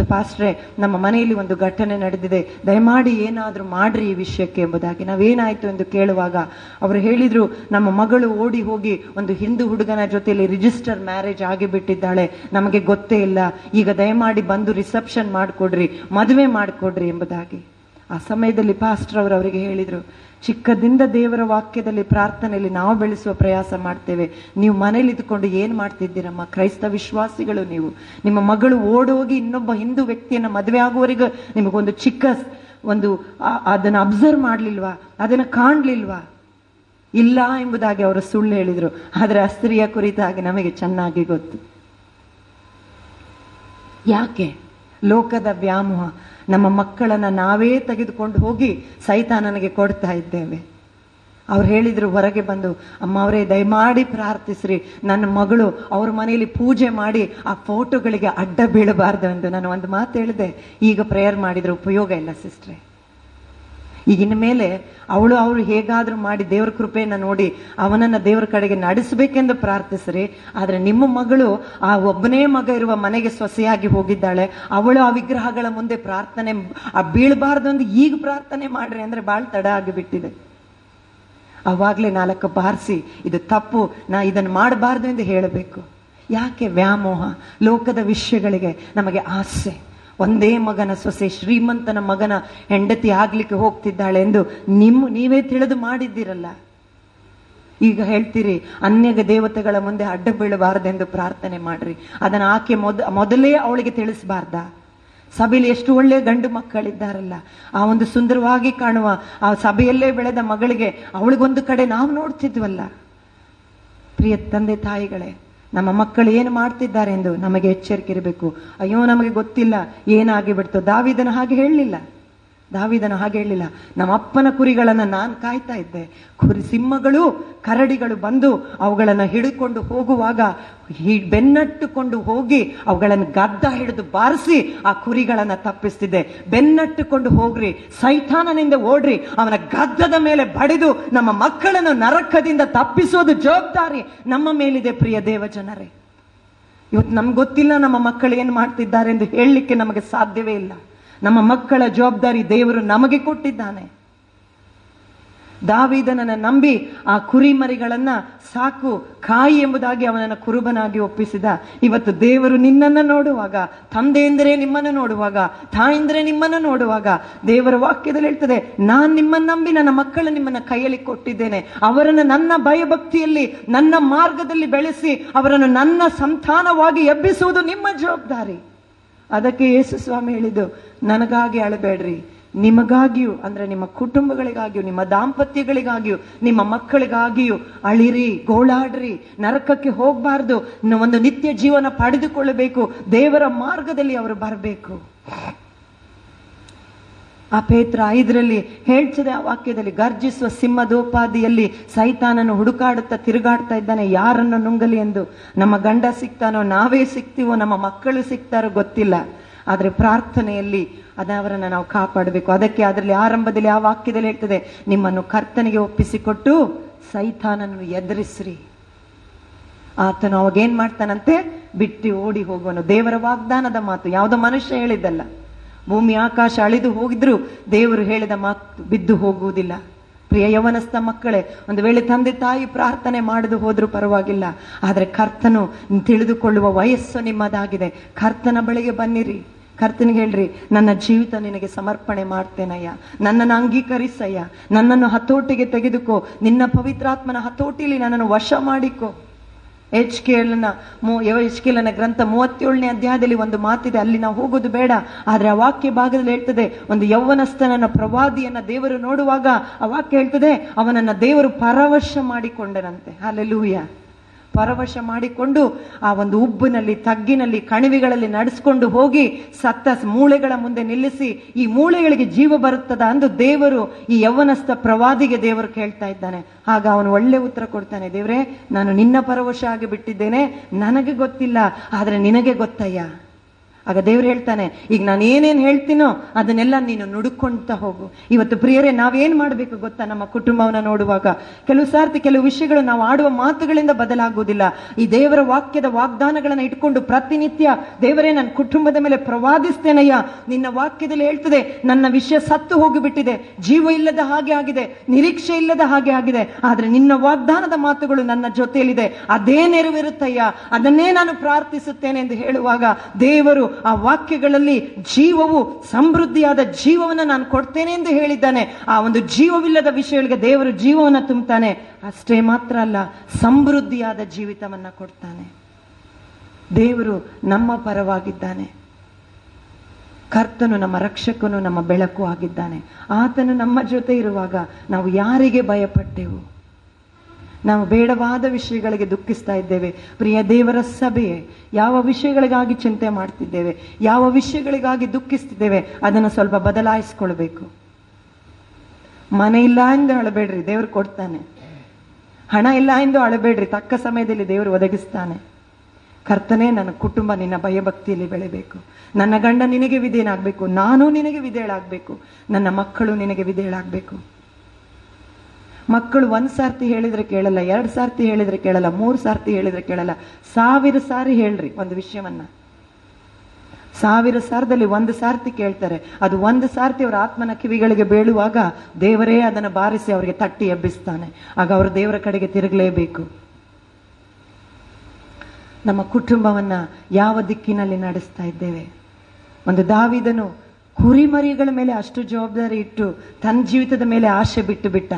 [SPEAKER 2] ಪಾಸ್ಟ್ರೆ, ನಮ್ಮ ಮನೆಯಲ್ಲಿ ಒಂದು ಘಟನೆ ನಡೆದಿದೆ. ದಯಮಾಡಿ ಏನಾದರೂ ಮಾಡ್ರಿ ಈ ವಿಷಯಕ್ಕೆ ಎಂಬುದಾಗಿ. ನಾವೇನಾಯ್ತು ಎಂದು ಕೇಳುವಾಗ ಅವರು ಹೇಳಿದ್ರು, ನಮ್ಮ ಮಗಳು ಓಡಿ ಹೋಗಿ ಒಂದು ಹಿಂದೂ ಹುಡುಗನ ಜೊತೆಯಲ್ಲಿ ರಿಜಿಸ್ಟರ್ ಮ್ಯಾರೇಜ್ ಆಗಿಬಿಟ್ಟಿದ್ದಾಳೆ. ನಮಗೆ ಗೊತ್ತೇ ಇಲ್ಲ. ಈಗ ದಯಮಾಡಿ ಬಂದು ರಿಸೆಪ್ಷನ್ ಮಾಡಿಕೊಡ್ರಿ, ಮದುವೆ ಮಾಡಿಕೊಡ್ರಿ ಎಂಬುದಾಗಿ. ಆ ಸಮಯದಲ್ಲಿ ಪಾಸ್ಟರ್ ಅವರು ಅವರಿಗೆ ಹೇಳಿದ್ರು ಚಿಕ್ಕದಿಂದ ದೇವರ ವಾಕ್ಯದಲ್ಲಿ ಪ್ರಾರ್ಥನೆಯಲ್ಲಿ ನಾವು ಬೆಳೆಸುವ ಪ್ರಯಾಸ ಮಾಡ್ತೇವೆ. ನೀವು ಮನೇಲಿ ಇದ್ಕೊಂಡು ಏನು ಮಾಡ್ತಿದ್ದೀರಮ್ಮ? ಕ್ರೈಸ್ತ ವಿಶ್ವಾಸಿಗಳು ನೀವು. ನಿಮ್ಮ ಮಗಳು ಓಡೋಗಿ ಇನ್ನೊಬ್ಬ ಹಿಂದೂ ವ್ಯಕ್ತಿಯನ್ನು ಮದುವೆ ಆಗುವವರೆಗೂ ನಿಮಗೊಂದು ಚಿಕ್ಕ ಒಂದು ಅದನ್ನು ಅಬ್ಸರ್ವ್ ಮಾಡ್ಲಿಲ್ವಾ? ಅದನ್ನು ಕಾಣಲಿಲ್ವಾ? ಇಲ್ಲ ಎಂಬುದಾಗಿ ಅವರು ಸುಳ್ಳು ಹೇಳಿದರು. ಆದರೆ ಅಸ್ತ್ರೀಯ ಸ್ತ್ರೀಯ ಕುರಿತಾಗಿ ನಮಗೆ ಚೆನ್ನಾಗಿ ಗೊತ್ತು. ಯಾಕೆ? ಲೋಕದ ವ್ಯಾಮೋಹ. ನಮ್ಮ ಮಕ್ಕಳನ್ನು ನಾವೇ ತೆಗೆದುಕೊಂಡು ಹೋಗಿ ಸೈತಾನನಿಗೆ ಕೊಡ್ತಾ ಇದ್ದೇವೆ. ಅವ್ರು ಹೇಳಿದರು, ಹೊರಗೆ ಬಂದು, ಅಮ್ಮ ಅವರೇ, ದಯಮಾಡಿ ಪ್ರಾರ್ಥಿಸ್ರಿ. ನನ್ನ ಮಗಳು ಅವ್ರ ಮನೆಯಲ್ಲಿ ಪೂಜೆ ಮಾಡಿ ಆ ಫೋಟೋಗಳಿಗೆ ಅಡ್ಡ ಬೀಳಬಾರ್ದು ಎಂದು ನಾನು ಒಂದು ಮಾತು ಹೇಳಿದೆ. ಈಗ ಪ್ರೇಯರ್ ಮಾಡಿದರೆ ಉಪಯೋಗ ಇಲ್ಲ ಸಿಸ್ಟ್ರೆ ಈಗ ಇನ್ನು ಮೇಲೆ ಅವಳು ಅವಳು ಹೇಗಾದರೂ ಮಾಡಿ ದೇವರ ಕೃಪೆಯನ್ನು ನೋಡಿ ಅವನನ್ನು ದೇವರ ಕಡೆಗೆ ನಡೆಸಬೇಕೆಂದು ಪ್ರಾರ್ಥಿಸ್ರಿ. ಆದರೆ ನಿಮ್ಮ ಮಗಳು ಆ ಒಬ್ಬನೇ ಮಗ ಇರುವ ಮನೆಗೆ ಸೊಸೆಯಾಗಿ ಹೋಗಿದ್ದಾಳೆ. ಅವಳು ಆ ವಿಗ್ರಹಗಳ ಮುಂದೆ ಪ್ರಾರ್ಥನೆ ಆ ಬೀಳಬಾರ್ದು ಅಂದು ಈಗ ಪ್ರಾರ್ಥನೆ ಮಾಡ್ರಿ ಅಂದ್ರೆ ಭಾಳ ತಡ ಆಗಿಬಿಟ್ಟಿದೆ. ಅವಾಗಲೇ ನಾಲ್ಕು ಬಾರಿಸಿ ಇದು ತಪ್ಪು, ನಾ ಇದನ್ನು ಮಾಡಬಾರ್ದು ಎಂದು ಹೇಳಬೇಕು. ಯಾಕೆ ವ್ಯಾಮೋಹ? ಲೋಕದ ವಿಷಯಗಳಿಗೆ ನಮಗೆ ಆಸೆ. ಒಂದೇ ಮಗನ ಸೊಸೆ, ಶ್ರೀಮಂತನ ಮಗನ ಹೆಂಡತಿ ಆಗ್ಲಿಕ್ಕೆ ಹೋಗ್ತಿದ್ದಾಳೆ ಎಂದು ನಿಮ್ಮ ನೀವೇ ತಿಳಿದು ಮಾಡಿದ್ದೀರಲ್ಲ. ಈಗ ಹೇಳ್ತೀರಿ, ಅನ್ಯಗ ದೇವತೆಗಳ ಮುಂದೆ ಅಡ್ಡ ಬೀಳಬಾರ್ದೆಂದು ಪ್ರಾರ್ಥನೆ ಮಾಡ್ರಿ. ಅದನ್ನ ಆಕೆ ಮೊದ, ಮೊದಲೇ ಅವಳಿಗೆ ತಿಳಿಸಬಾರ್ದ. ಸಭೆಯಲ್ಲಿ ಎಷ್ಟು ಒಳ್ಳೆಯ ಗಂಡು ಮಕ್ಕಳಿದ್ದಾರಲ್ಲ. ಆ ಒಂದು ಸುಂದರವಾಗಿ ಕಾಣುವ ಆ ಸಭೆಯಲ್ಲೇ ಬೆಳೆದ ಮಗಳಿಗೆ ಅವಳಿಗೊಂದು ಕಡೆ ನಾವು ನೋಡ್ತಿದ್ವಲ್ಲ. ಪ್ರಿಯ ತಂದೆ ತಾಯಿಗಳೇ ನಮ್ಮ ಮಕ್ಕಳು ಏನು ಮಾಡ್ತಿದ್ದಾರೆ ಎಂದು ನಮಗೆ ಎಚ್ಚರಿಕೆ ಇರಬೇಕು. ಅಯ್ಯೋ, ನಮಗೆ ಗೊತ್ತಿಲ್ಲ, ಏನಾಗಿ ಬಿಡ್ತು? ದಾವಿದನ ಹಾಗೆ ಹೇಳಲಿಲ್ಲ. ದಾವಿದನ ಹಾಗೆ ಹೇಳಲಿಲ್ಲ. ನಮ್ಮ ಅಪ್ಪನ ಕುರಿಗಳನ್ನು ನಾನು ಕಾಯ್ತಾ ಇದ್ದೆ. ಕುರಿ ಸಿಂಹಗಳು, ಕರಡಿಗಳು ಬಂದು ಅವುಗಳನ್ನು ಹಿಡಿಕೊಂಡು ಹೋಗುವಾಗ ಬೆನ್ನಟ್ಟುಕೊಂಡು ಹೋಗಿ ಅವುಗಳನ್ನು ಗದ್ದ ಹಿಡಿದು ಬಾರಿಸಿ ಆ ಕುರಿಗಳನ್ನು ತಪ್ಪಿಸ್ತಿದ್ದೆ. ಬೆನ್ನಟ್ಟುಕೊಂಡು ಹೋಗ್ರಿ, ಸೈತಾನನಿಂದ ಓಡ್ರಿ, ಅವನ ಗದ್ದದ ಮೇಲೆ ಬಡಿದು ನಮ್ಮ ಮಕ್ಕಳನ್ನು ನರಕದಿಂದ ತಪ್ಪಿಸೋದು ಜವಾಬ್ದಾರಿ ನಮ್ಮ ಮೇಲಿದೆ ಪ್ರಿಯ ದೇವಜನರೇ ಇವತ್ತು ನಮ್ಗೆ ಗೊತ್ತಿಲ್ಲ ನಮ್ಮ ಮಕ್ಕಳು ಏನು ಮಾಡ್ತಿದ್ದಾರೆ ಎಂದು ಹೇಳಲಿಕ್ಕೆ ನಮಗೆ ಸಾಧ್ಯವೇ ಇಲ್ಲ. ನಮ್ಮ ಮಕ್ಕಳ ಜವಾಬ್ದಾರಿ ದೇವರು ನಮಗೆ ಕೊಟ್ಟಿದ್ದಾನೆ. ದಾವಿದನನ್ನು ನಂಬಿ ಆ ಕುರಿಮರಿಗಳನ್ನು ಸಾಕು, ಕಾಯಿ ಎಂಬುದಾಗಿ ಅವನನ್ನು ಕುರುಬನಾಗಿ ಒಪ್ಪಿಸಿದ. ಇವತ್ತು ದೇವರು ನಿನ್ನನ್ನ ನೋಡುವಾಗ ತಂದೆ ಎಂದರೆ ನಿಮ್ಮನ್ನು ನೋಡುವಾಗ ತಾಯಂದ್ರೆ ನಿಮ್ಮನ್ನು ನೋಡುವಾಗ ದೇವರ ವಾಕ್ಯದಲ್ಲಿ ಹೇಳ್ತದೆ, ನಾನು ನಿಮ್ಮನ್ನು ನಂಬಿ ನನ್ನ ಮಕ್ಕಳು ನಿಮ್ಮನ್ನ ಕೈಯಲ್ಲಿ ಕೊಟ್ಟಿದ್ದೇನೆ. ಅವರನ್ನು ನನ್ನ ಭಯಭಕ್ತಿಯಲ್ಲಿ, ನನ್ನ ಮಾರ್ಗದಲ್ಲಿ ಬೆಳೆಸಿ, ಅವರನ್ನು ನನ್ನ ಸಂತಾನವಾಗಿ ಎಬ್ಬಿಸುವುದು ನಿಮ್ಮ ಜವಾಬ್ದಾರಿ. ಅದಕ್ಕೆ ಯೇಸು ಸ್ವಾಮಿ ಹೇಳಿದ್ದು, ನನಗಾಗಿ ಅಳಬೇಡ್ರಿ. ನಿಮಗಾಗಿಯೂ, ಅಂದ್ರೆ ನಿಮ್ಮ ಕುಟುಂಬಗಳಿಗಾಗಿಯೂ, ನಿಮ್ಮ ದಾಂಪತ್ಯಗಳಿಗಾಗಿಯೂ, ನಿಮ್ಮ ಮಕ್ಕಳಿಗಾಗಿಯೂ ಅಳಿರಿ, ಗೋಳಾಡ್ರಿ, ನರಕಕ್ಕೆ ಹೋಗಬಾರ್ದು. ಒಂದು ನಿತ್ಯ ಜೀವನ ಪಡೆದುಕೊಳ್ಳಬೇಕು. ದೇವರ ಮಾರ್ಗದಲ್ಲಿ ಅವರು ಬರಬೇಕು. ಆ ಪೇತ್ರ ಐದರಲ್ಲಿ ಹೇಳ್ತದೆ ಆ ವಾಕ್ಯದಲ್ಲಿ, ಗರ್ಜಿಸುವ ಸಿಂಹದೋಪಾದಿಯಲ್ಲಿ ಸೈತಾನನ್ನು ಹುಡುಕಾಡುತ್ತಾ ತಿರುಗಾಡ್ತಾ ಇದ್ದಾನೆ. ಯಾರನ್ನು ನುಂಗಲಿ ಎಂದು? ನಮ್ಮ ಗಂಡ ಸಿಗ್ತಾನೋ ನಾವೇ ಸಿಗ್ತೀವೋ ನಮ್ಮ ಮಕ್ಕಳು ಸಿಗ್ತಾರೋ ಗೊತ್ತಿಲ್ಲ. ಆದರೆ ಪ್ರಾರ್ಥನೆಯಲ್ಲಿ ಅದವರನ್ನು ನಾವು ಕಾಪಾಡಬೇಕು. ಅದಕ್ಕೆ ಅದರಲ್ಲಿ ಆರಂಭದಲ್ಲಿ ಆ ವಾಕ್ಯದಲ್ಲಿ ಹೇಳ್ತದೆ, ನಿಮ್ಮನ್ನು ಕರ್ತನಿಗೆ ಒಪ್ಪಿಸಿಕೊಟ್ಟು ಸೈತಾನನ್ನು ಎದುರಿಸ್ರಿ. ಆತನು ಅವಾಗೇನ್ ಮಾಡ್ತಾನಂತೆ? ಬಿಟ್ಟು ಓಡಿ ಹೋಗುವನು. ದೇವರ ವಾಗ್ದಾನದ ಮಾತು. ಯಾವುದೋ ಮನುಷ್ಯ ಹೇಳಿದ್ದಲ್ಲ. ಭೂಮಿ ಆಕಾಶ ಅಳಿದು ಹೋಗಿದ್ರು ದೇವರು ಹೇಳಿದ ಮಾತು ಬಿದ್ದು ಹೋಗುವುದಿಲ್ಲ. ಪ್ರಿಯ ಯವನಸ್ಥ ಮಕ್ಕಳೇ, ಒಂದು ವೇಳೆ ತಂದೆ ತಾಯಿ ಪ್ರಾರ್ಥನೆ ಮಾಡದು ಹೋದರೂ ಪರವಾಗಿಲ್ಲ. ಆದರೆ ಕರ್ತನು ತಿಳಿದುಕೊಳ್ಳುವ ವಯಸ್ಸು ನಿಮ್ಮದಾಗಿದೆ. ಕರ್ತನ ಬಳಿಗೆ ಬನ್ನಿರಿ. ಕರ್ತನಿಗೆ ಹೇಳ್ರಿ, ನನ್ನ ಜೀವಿತ ನಿನಗೆ ಸಮರ್ಪಣೆ ಮಾಡ್ತೇನಯ್ಯ. ನನ್ನನ್ನು ಅಂಗೀಕರಿಸಯ್ಯ. ನನ್ನನ್ನು ಹತೋಟಿಗೆ ತೆಗೆದುಕೋ. ನಿನ್ನ ಪವಿತ್ರಾತ್ಮನ ಹತೋಟಿಲಿ ನನ್ನನ್ನು ವಶ ಮಾಡಿಕೋ. ಎಚ್ ಕೆ ಕೆಲ್ನ ಎಚ್ ಕೆಲನ ಗ್ರಂಥ ಮೂವತ್ತೇಳನೇ ಅಧ್ಯಾಯದಲ್ಲಿ ಒಂದು ಮಾತಿದೆ, ಅಲ್ಲಿ ನಾವು ಹೋಗೋದು ಬೇಡ. ಆದರೆ ಆ ವಾಕ್ಯ ಭಾಗದಲ್ಲಿ ಹೇಳ್ತದೆ, ಒಂದು ಯೌವನಸ್ಥನನ್ನ ಪ್ರವಾದಿಯನ್ನ ದೇವರು ನೋಡುವಾಗ ಆ ವಾಕ್ಯ ಹೇಳ್ತದೆ, ಅವನನ್ನ ದೇವರು ಪರವಶ ಮಾಡಿಕೊಂಡನಂತೆ ಅಲ್ಲೆಲೂಯ ಪರವಶ ಮಾಡಿಕೊಂಡು ಆ ಒಂದು ಉಬ್ಬಿನಲ್ಲಿ, ತಗ್ಗಿನಲ್ಲಿ, ಕಣಿವೆಗಳಲ್ಲಿ ನಡೆಸ್ಕೊಂಡು ಹೋಗಿ ಸತ್ತ ಮೂಳೆಗಳ ಮುಂದೆ ನಿಲ್ಲಿಸಿ ಈ ಮೂಳೆಗಳಿಗೆ ಜೀವ ಬರುತ್ತದ ಅಂದು ದೇವರು ಈ ಯೌವನಸ್ಥ ಪ್ರವಾದಿಗೆ ದೇವರು ಕೇಳ್ತಾ ಇದ್ದಾನೆ. ಆಗ ಅವನು ಒಳ್ಳೆ ಉತ್ತರ ಕೊಡ್ತಾನೆ, ದೇವ್ರೆ, ನಾನು ನಿನ್ನ ಪರವಶ ಆಗಿ ಬಿಟ್ಟಿದ್ದೇನೆ ನನಗೆ ಗೊತ್ತಿಲ್ಲ, ಆದರೆ ನಿನಗೆ ಗೊತ್ತಯ್ಯ. ಆಗ ದೇವ್ರು ಹೇಳ್ತಾನೆ, ಈಗ ನಾನು ಏನೇನ್ ಹೇಳ್ತೀನೋ ಅದನ್ನೆಲ್ಲ ನೀನು ನುಡುಕೊಂತ ಹೋಗು. ಇವತ್ತು ಪ್ರಿಯರೇ, ನಾವೇನು ಮಾಡಬೇಕು ಗೊತ್ತಾ ನಮ್ಮ ಕುಟುಂಬವನ್ನು ನೋಡುವಾಗ? ಕೆಲವು ಸಾರ್ತಿ ಕೆಲವು ವಿಷಯಗಳು ನಾವು ಆಡುವ ಮಾತುಗಳಿಂದ ಬದಲಾಗುವುದಿಲ್ಲ. ಈ ದೇವರ ವಾಕ್ಯದ ವಾಗ್ದಾನಗಳನ್ನು ಇಟ್ಕೊಂಡು ಪ್ರತಿನಿತ್ಯ, ದೇವರೇ ನನ್ನ ಕುಟುಂಬದ ಮೇಲೆ ಪ್ರವಾದಿಸ್ತೇನಯ್ಯ. ನಿನ್ನ ವಾಕ್ಯದಲ್ಲಿ ಹೇಳ್ತದೆ, ನನ್ನ ವಿಷಯ ಸತ್ತು ಹೋಗಿಬಿಟ್ಟಿದೆ, ಜೀವ ಇಲ್ಲದ ಹಾಗೆ ಆಗಿದೆ, ನಿರೀಕ್ಷೆ ಇಲ್ಲದ ಹಾಗೆ ಆಗಿದೆ. ಆದರೆ ನಿನ್ನ ವಾಗ್ದಾನದ ಮಾತುಗಳು ನನ್ನ ಜೊತೆಯಲ್ಲಿದೆ. ಅದೇ ನೆರವಿರುತ್ತಯ್ಯ. ಅದನ್ನೇ ನಾನು ಪ್ರಾರ್ಥಿಸುತ್ತೇನೆ ಎಂದು ಹೇಳುವಾಗ ದೇವರು ಆ ವಾಕ್ಯಗಳಲ್ಲಿ ಜೀವವು, ಸಮೃದ್ಧಿಯಾದ ಜೀವವನ್ನು ನಾನು ಕೊಡ್ತೇನೆ ಎಂದು ಹೇಳಿದ್ದಾನೆ. ಆ ಒಂದು ಜೀವವಿಲ್ಲದ ವಿಷಯಗಳಿಗೆ ದೇವರು ಜೀವವನ್ನು ತುಂಬುತ್ತಾನೆ ಅಷ್ಟೇ ಮಾತ್ರ ಅಲ್ಲ, ಸಮೃದ್ಧಿಯಾದ ಜೀವಿತವನ್ನ ಕೊಡ್ತಾನೆ. ದೇವರು ನಮ್ಮ ಪರವಾಗಿದ್ದಾನೆ. ಕರ್ತನು ನಮ್ಮ ರಕ್ಷಕನು, ನಮ್ಮ ಬೆಳಕು ಆಗಿದ್ದಾನೆ. ಆತನು ನಮ್ಮ ಜೊತೆ ಇರುವಾಗ ನಾವು ಯಾರಿಗೆ ಭಯಪಟ್ಟೆವು? ನಾವು ಬೇಡವಾದ ವಿಷಯಗಳಿಗೆ ದುಃಖಿಸ್ತಾ ಇದ್ದೇವೆ. ಪ್ರಿಯ ದೇವರ ಸಭೆಯೇ, ಯಾವ ವಿಷಯಗಳಿಗಾಗಿ ಚಿಂತೆ ಮಾಡ್ತಿದ್ದೇವೆ, ಯಾವ ವಿಷಯಗಳಿಗಾಗಿ ದುಃಖಿಸ್ತಿದ್ದೇವೆ, ಅದನ್ನು ಸ್ವಲ್ಪ ಬದಲಾಯಿಸ್ಕೊಳ್ಬೇಕು. ಮನೆ ಇಲ್ಲ ಎಂದು ಅಳಬೇಡ್ರಿ, ದೇವರು ಕೊಡ್ತಾನೆ. ಹಣ ಇಲ್ಲ ಎಂದು ಅಳಬೇಡ್ರಿ, ತಕ್ಕ ಸಮಯದಲ್ಲಿ ದೇವರು ಒದಗಿಸ್ತಾನೆ. ಕರ್ತನೇ, ನನ್ನ ಕುಟುಂಬ ನಿನ್ನ ಭಯಭಕ್ತಿಯಲ್ಲಿ ಬೆಳಿಬೇಕು. ನನ್ನ ಗಂಡ ನಿನಗೆ ವಿಧೇಯನಾಗಬೇಕು, ನಾನು ನಿನಗೆ ವಿಧೇಯಳಾಗಬೇಕು. ನನ್ನ ಮಕ್ಕಳು ನಿನಗೆ ವಿಧೇಯಳಾಗಬೇಕು. ಮಕ್ಕಳು ಒಂದ್ ಸಾರ್ತಿ ಹೇಳಿದ್ರೆ ಕೇಳಲ್ಲ, ಎರಡ್ ಸಾರ್ತಿ ಹೇಳಿದ್ರೆ ಕೇಳಲ್ಲ, ಮೂರ್ ಸಾರ್ತಿ ಹೇಳಿದ್ರೆ ಕೇಳಲ್ಲ. ಸಾವಿರ ಸಾರಿ ಹೇಳ್ರಿ ಒಂದು ವಿಷಯವನ್ನ. ಸಾವಿರ ಸಾರದಲ್ಲಿ ಒಂದು ಸಾರ್ತಿ ಕೇಳ್ತಾರೆ. ಅದು ಒಂದು ಸಾರ್ತಿ ಅವರ ಆತ್ಮನ ಕಿವಿಗಳಿಗೆ ಬೀಳುವಾಗ ದೇವರೇ ಅದನ್ನು ಬಾರಿಸಿ ಅವರಿಗೆ ತಟ್ಟಿ ಎಬ್ಬಿಸ್ತಾನೆ. ಆಗ ಅವರು ದೇವರ ಕಡೆಗೆ ತಿರುಗಲೇಬೇಕು. ನಮ್ಮ ಕುಟುಂಬವನ್ನ ಯಾವ ದಿಕ್ಕಿನಲ್ಲಿ ನಡೆಸ್ತಾ ಇದ್ದೇವೆ? ಒಂದು ದಾವಿದನು ಕುರಿಮರಿಗಳ ಮೇಲೆ ಅಷ್ಟು ಜವಾಬ್ದಾರಿ ಇಟ್ಟು ತನ್ನ ಜೀವಿತದ ಮೇಲೆ ಆಸೆ ಬಿಟ್ಟು ಬಿಟ್ಟ.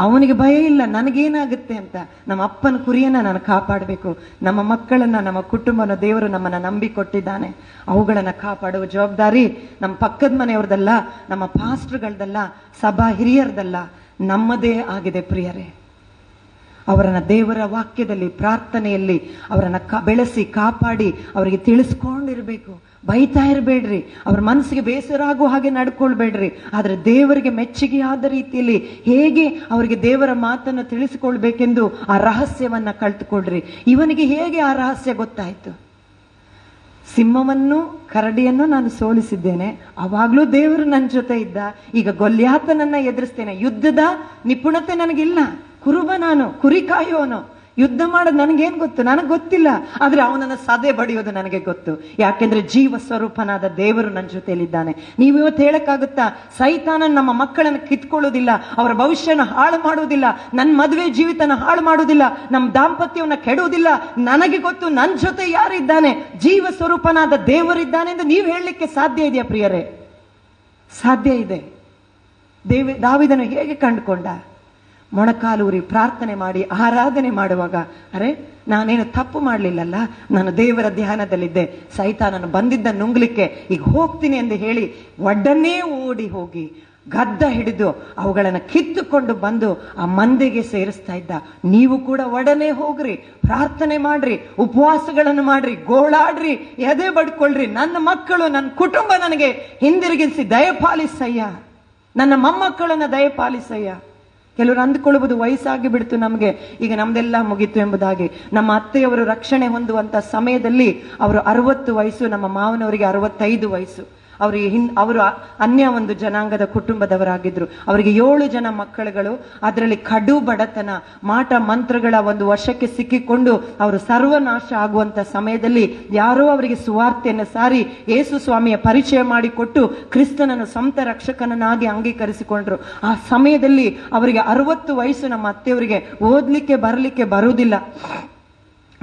[SPEAKER 2] ಅವನಿಗೆ ಭಯ ಇಲ್ಲ, ನನಗೇನಾಗುತ್ತೆ ಅಂತ. ನಮ್ಮ ಅಪ್ಪನ ಕುರಿಯನ್ನ ನಾನು ಕಾಪಾಡಬೇಕು. ನಮ್ಮ ಮಕ್ಕಳನ್ನ, ನಮ್ಮ ಕುಟುಂಬನ ದೇವರು ನಮ್ಮನ್ನ ನಂಬಿ ಕೊಟ್ಟಿದ್ದಾನೆ ಅವುಗಳನ್ನ ಕಾಪಾಡುವ ಜವಾಬ್ದಾರಿ ನಮ್ಮ ಪಕ್ಕದ ಮನೆಯವ್ರದಲ್ಲ, ನಮ್ಮ ಪಾಸ್ಟರ್ಗಳದಲ್ಲ, ಸಭಾ ಹಿರಿಯರದಲ್ಲ. ನಮ್ಮದೇ ಆಗಿದೆ ಪ್ರಿಯರೇ. ಅವರನ್ನ ದೇವರ ವಾಕ್ಯದಲ್ಲಿ, ಪ್ರಾರ್ಥನೆಯಲ್ಲಿ ಅವರನ್ನ ಬೆಳೆಸಿ, ಕಾಪಾಡಿ ಅವರಿಗೆ ತಿಳಿಸ್ಕೊಂಡಿರ್ಬೇಕು. ಬೈತಾ ಇರಬೇಡ್ರಿ. ಅವ್ರ ಮನಸ್ಸಿಗೆ ಬೇಸರ ಆಗೋ ಹಾಗೆ ನಡ್ಕೊಳ್ಬೇಡ್ರಿ. ಆದರೆ ದೇವರಿಗೆ ಮೆಚ್ಚುಗೆಯಾದ ರೀತಿಯಲ್ಲಿ ಹೇಗೆ ಅವರಿಗೆ ದೇವರ ಮಾತನ್ನು ತಿಳಿಸಿಕೊಳ್ಬೇಕೆಂದು ಆ ರಹಸ್ಯವನ್ನು ಕಲ್ತುಕೊಳ್ರಿ ಇವನಿಗೆ ಹೇಗೆ ಆ ರಹಸ್ಯ ಗೊತ್ತಾಯಿತು? ಸಿಂಹವನ್ನು, ಕರಡಿಯನ್ನು ನಾನು ಸೋಲಿಸಿದ್ದೇನೆ. ಅವಾಗಲೂ ದೇವರು ನನ್ನ ಜೊತೆ ಇದ್ದ. ಈಗ ಗೊಲ್ಯಾತನನ್ನ ಎದುರಿಸ್ತೇನೆ. ಯುದ್ಧದ ನಿಪುಣತೆ ನನಗಿಲ್ಲ. ಕುರುಬ ನಾನು, ಕುರಿ ಕಾಯೋನು. ಯುದ್ಧ ಮಾಡೋದು ನನಗೇನು ಗೊತ್ತು? ನನಗೆ ಗೊತ್ತಿಲ್ಲ. ಆದರೆ ಅವನನ್ನು ಸದೆ ಬಡಿಯೋದು ನನಗೆ ಗೊತ್ತು. ಯಾಕೆಂದ್ರೆ ಜೀವ ಸ್ವರೂಪನಾದ ದೇವರು ನನ್ನ ಜೊತೆಯಲ್ಲಿದ್ದಾನೆ. ನೀವು ಇವತ್ತು ಹೇಳಕ್ಕಾಗುತ್ತಾ? ಸೈತಾನ ನಮ್ಮ ಮಕ್ಕಳನ್ನು ಕಿತ್ಕೊಳ್ಳೋದಿಲ್ಲ. ಅವರ ಭವಿಷ್ಯನ ಹಾಳು ಮಾಡುವುದಿಲ್ಲ. ನನ್ನ ಮದುವೆ ಜೀವಿತನ ಹಾಳು ಮಾಡುವುದಿಲ್ಲ. ನಮ್ಮ ದಾಂಪತ್ಯವನ್ನ ಕೆಡುವುದಿಲ್ಲ ನನಗೆ ಗೊತ್ತು ನನ್ನ ಜೊತೆ ಯಾರಿದ್ದಾನೆ? ಜೀವ ಸ್ವರೂಪನಾದ ದೇವರಿದ್ದಾನೆ ಎಂದು ನೀವು ಹೇಳಲಿಕ್ಕೆ ಸಾಧ್ಯ ಇದೆಯಾ ಪ್ರಿಯರೇ? ಸಾಧ್ಯ ಇದೆ. ದೇವಿ, ದಾವಿದನು ಹೇಗೆ ಕಂಡುಕೊಂಡ? ಮೊಣಕಾಲೂರಿ ಪ್ರಾರ್ಥನೆ ಮಾಡಿ, ಆರಾಧನೆ ಮಾಡುವಾಗ, ಅರೆ, ನಾನೇನು ತಪ್ಪು ಮಾಡಲಿಲ್ಲಲ್ಲ? ನಾನು ದೇವರ ಧ್ಯಾನದಲ್ಲಿದ್ದೆ. ಸಹಿತ ನಾನು ಬಂದಿದ್ದ ನುಂಗ್ಲಿಕ್ಕೆ, ಈಗ ಹೋಗ್ತೀನಿ ಎಂದು ಹೇಳಿ ಒಡ್ಡನ್ನೇ ಓಡಿ ಹೋಗಿ, ಗದ್ದ ಹಿಡಿದು, ಅವುಗಳನ್ನು ಕಿತ್ತುಕೊಂಡು ಬಂದು, ಆ ಮಂದಿಗೆ ಸೇರಿಸ್ತಾ ಇದ್ದ. ನೀವು ಕೂಡ ಒಡನೆ ಹೋಗ್ರಿ, ಪ್ರಾರ್ಥನೆ ಮಾಡ್ರಿ, ಉಪವಾಸಗಳನ್ನು ಮಾಡ್ರಿ, ಗೋಳಾಡ್ರಿ, ಎದೆ ಬಡ್ಕೊಳ್ರಿ. ನನ್ನ ಮಕ್ಕಳು, ನನ್ನ ಕುಟುಂಬ ನನಗೆ ಹಿಂದಿರುಗಿಸಿ, ದಯಪಾಲಿಸಯ್ಯ. ನನ್ನ ಮೊಮ್ಮಕ್ಕಳನ್ನ ದಯಪಾಲಿಸಯ್ಯ. ಕೆಲವರು ಅಂದ್ಕೊಳ್ಳುವುದು ವಯಸ್ಸಾಗಿ ಬಿಡ್ತು ನಮಗೆ. ಈಗ ನಮ್ದೆಲ್ಲ ಮುಗೀತು ಎಂಬುದಾಗಿ. ನಮ್ಮ ಅತ್ತೆಯವರು ರಕ್ಷಣೆ ಹೊಂದುವಂತ ಸಮಯದಲ್ಲಿ ಅವರು ಅರವತ್ತು ವಯಸ್ಸು, ನಮ್ಮ ಮಾವನವರಿಗೆ ಅರವತ್ತೈದು ವಯಸ್ಸು. ಅವರಿಗೆ ಹಿನ್, ಅವರು ಅನ್ಯ ಒಂದು ಜನಾಂಗದ ಕುಟುಂಬದವರಾಗಿದ್ರು. ಅವರಿಗೆ ಏಳು ಜನ ಮಕ್ಕಳುಗಳು, ಅದರಲ್ಲಿ ಕಡು ಬಡತನ, ಮಾಟ ಮಂತ್ರಗಳ ಒಂದು ವಶಕ್ಕೆ ಸಿಕ್ಕಿಕೊಂಡು ಅವರು ಸರ್ವನಾಶ ಆಗುವಂತ ಸಮಯದಲ್ಲಿ ಯಾರೋ ಅವರಿಗೆ ಸುವಾರ್ತೆಯನ್ನು ಸಾರಿ ಯೇಸು ಸ್ವಾಮಿಯ ಪರಿಚಯ ಮಾಡಿಕೊಟ್ಟು ಕ್ರಿಸ್ತನನ್ನು ಸ್ವಂತ ರಕ್ಷಕನನ್ನಾಗಿ ಅಂಗೀಕರಿಸಿಕೊಂಡ್ರು. ಆ ಸಮಯದಲ್ಲಿ ಅವರಿಗೆ ಅರವತ್ತು ವಯಸ್ಸು ನಮ್ಮ ಅತ್ತೆಯವರಿಗೆ ಓದ್ಲಿಕ್ಕೆ, ಬರಲಿಕ್ಕೆ ಬರುವುದಿಲ್ಲ.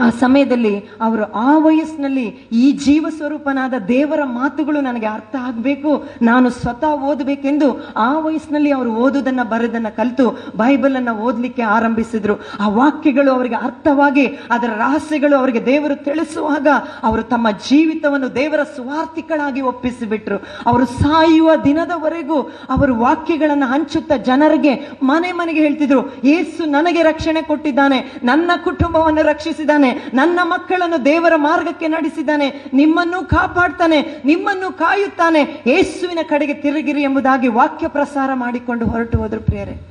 [SPEAKER 2] ಆ ಸಮಯದಲ್ಲಿ ಅವರು ಆ ವಯಸ್ಸಿನಲ್ಲಿ ಈ ಜೀವ ಸ್ವರೂಪನಾದ ದೇವರ ಮಾತುಗಳು ನನಗೆ ಅರ್ಥ ಆಗಬೇಕು. ನಾನು ಸ್ವತಃ ಓದಬೇಕೆಂದು ಆ ವಯಸ್ಸಿನಲ್ಲಿ ಅವರು ಓದುದನ್ನ ಬರೆದನ್ನ ಕಲಿತು ಬೈಬಲ್ ಅನ್ನ ಓದ್ಲಿಕ್ಕೆ ಆರಂಭಿಸಿದ್ರು. ಆ ವಾಕ್ಯಗಳು ಅವರಿಗೆ ಅರ್ಥವಾಗಿ ಅದರ ರಹಸ್ಯಗಳು ಅವರಿಗೆ ದೇವರು ತಿಳಿಸುವಾಗ ಅವರು ತಮ್ಮ ಜೀವಿತವನ್ನು ದೇವರ ಸ್ವಾರ್ಥಿಗಳಾಗಿ ಒಪ್ಪಿಸಿಬಿಟ್ರು. ಅವರು ಸಾಯುವ ದಿನದವರೆಗೂ ಅವರು ವಾಕ್ಯಗಳನ್ನು ಹಂಚುತ್ತಾ ಜನರಿಗೆ ಮನೆ ಮನೆಗೆ ಹೇಳ್ತಿದ್ರು ಏಸು ನನಗೆ ರಕ್ಷಣೆ ಕೊಟ್ಟಿದ್ದಾನೆ, ನನ್ನ ಕುಟುಂಬವನ್ನು ರಕ್ಷಿಸಿದ್ದಾನೆ ನನ್ನ ಮಕ್ಕಳನ್ನು ದೇವರ ಮಾರ್ಗಕ್ಕೆ ನಡೆಸಿದ್ದಾನೆ. ನಿಮ್ಮನ್ನು ಕಾಪಾಡ್ತಾನೆ. ನಿಮ್ಮನ್ನು ಕಾಯುತ್ತಾನೆ. ಯೇಸುವಿನ ಕಡೆಗೆ ತಿರುಗಿರಿ ಎಂಬುದಾಗಿ ವಾಕ್ಯ ಪ್ರಸಾರ ಮಾಡಿಕೊಂಡು ಹೊರಟು ಹೋದ್ರು ಪ್ರಿಯರೇ.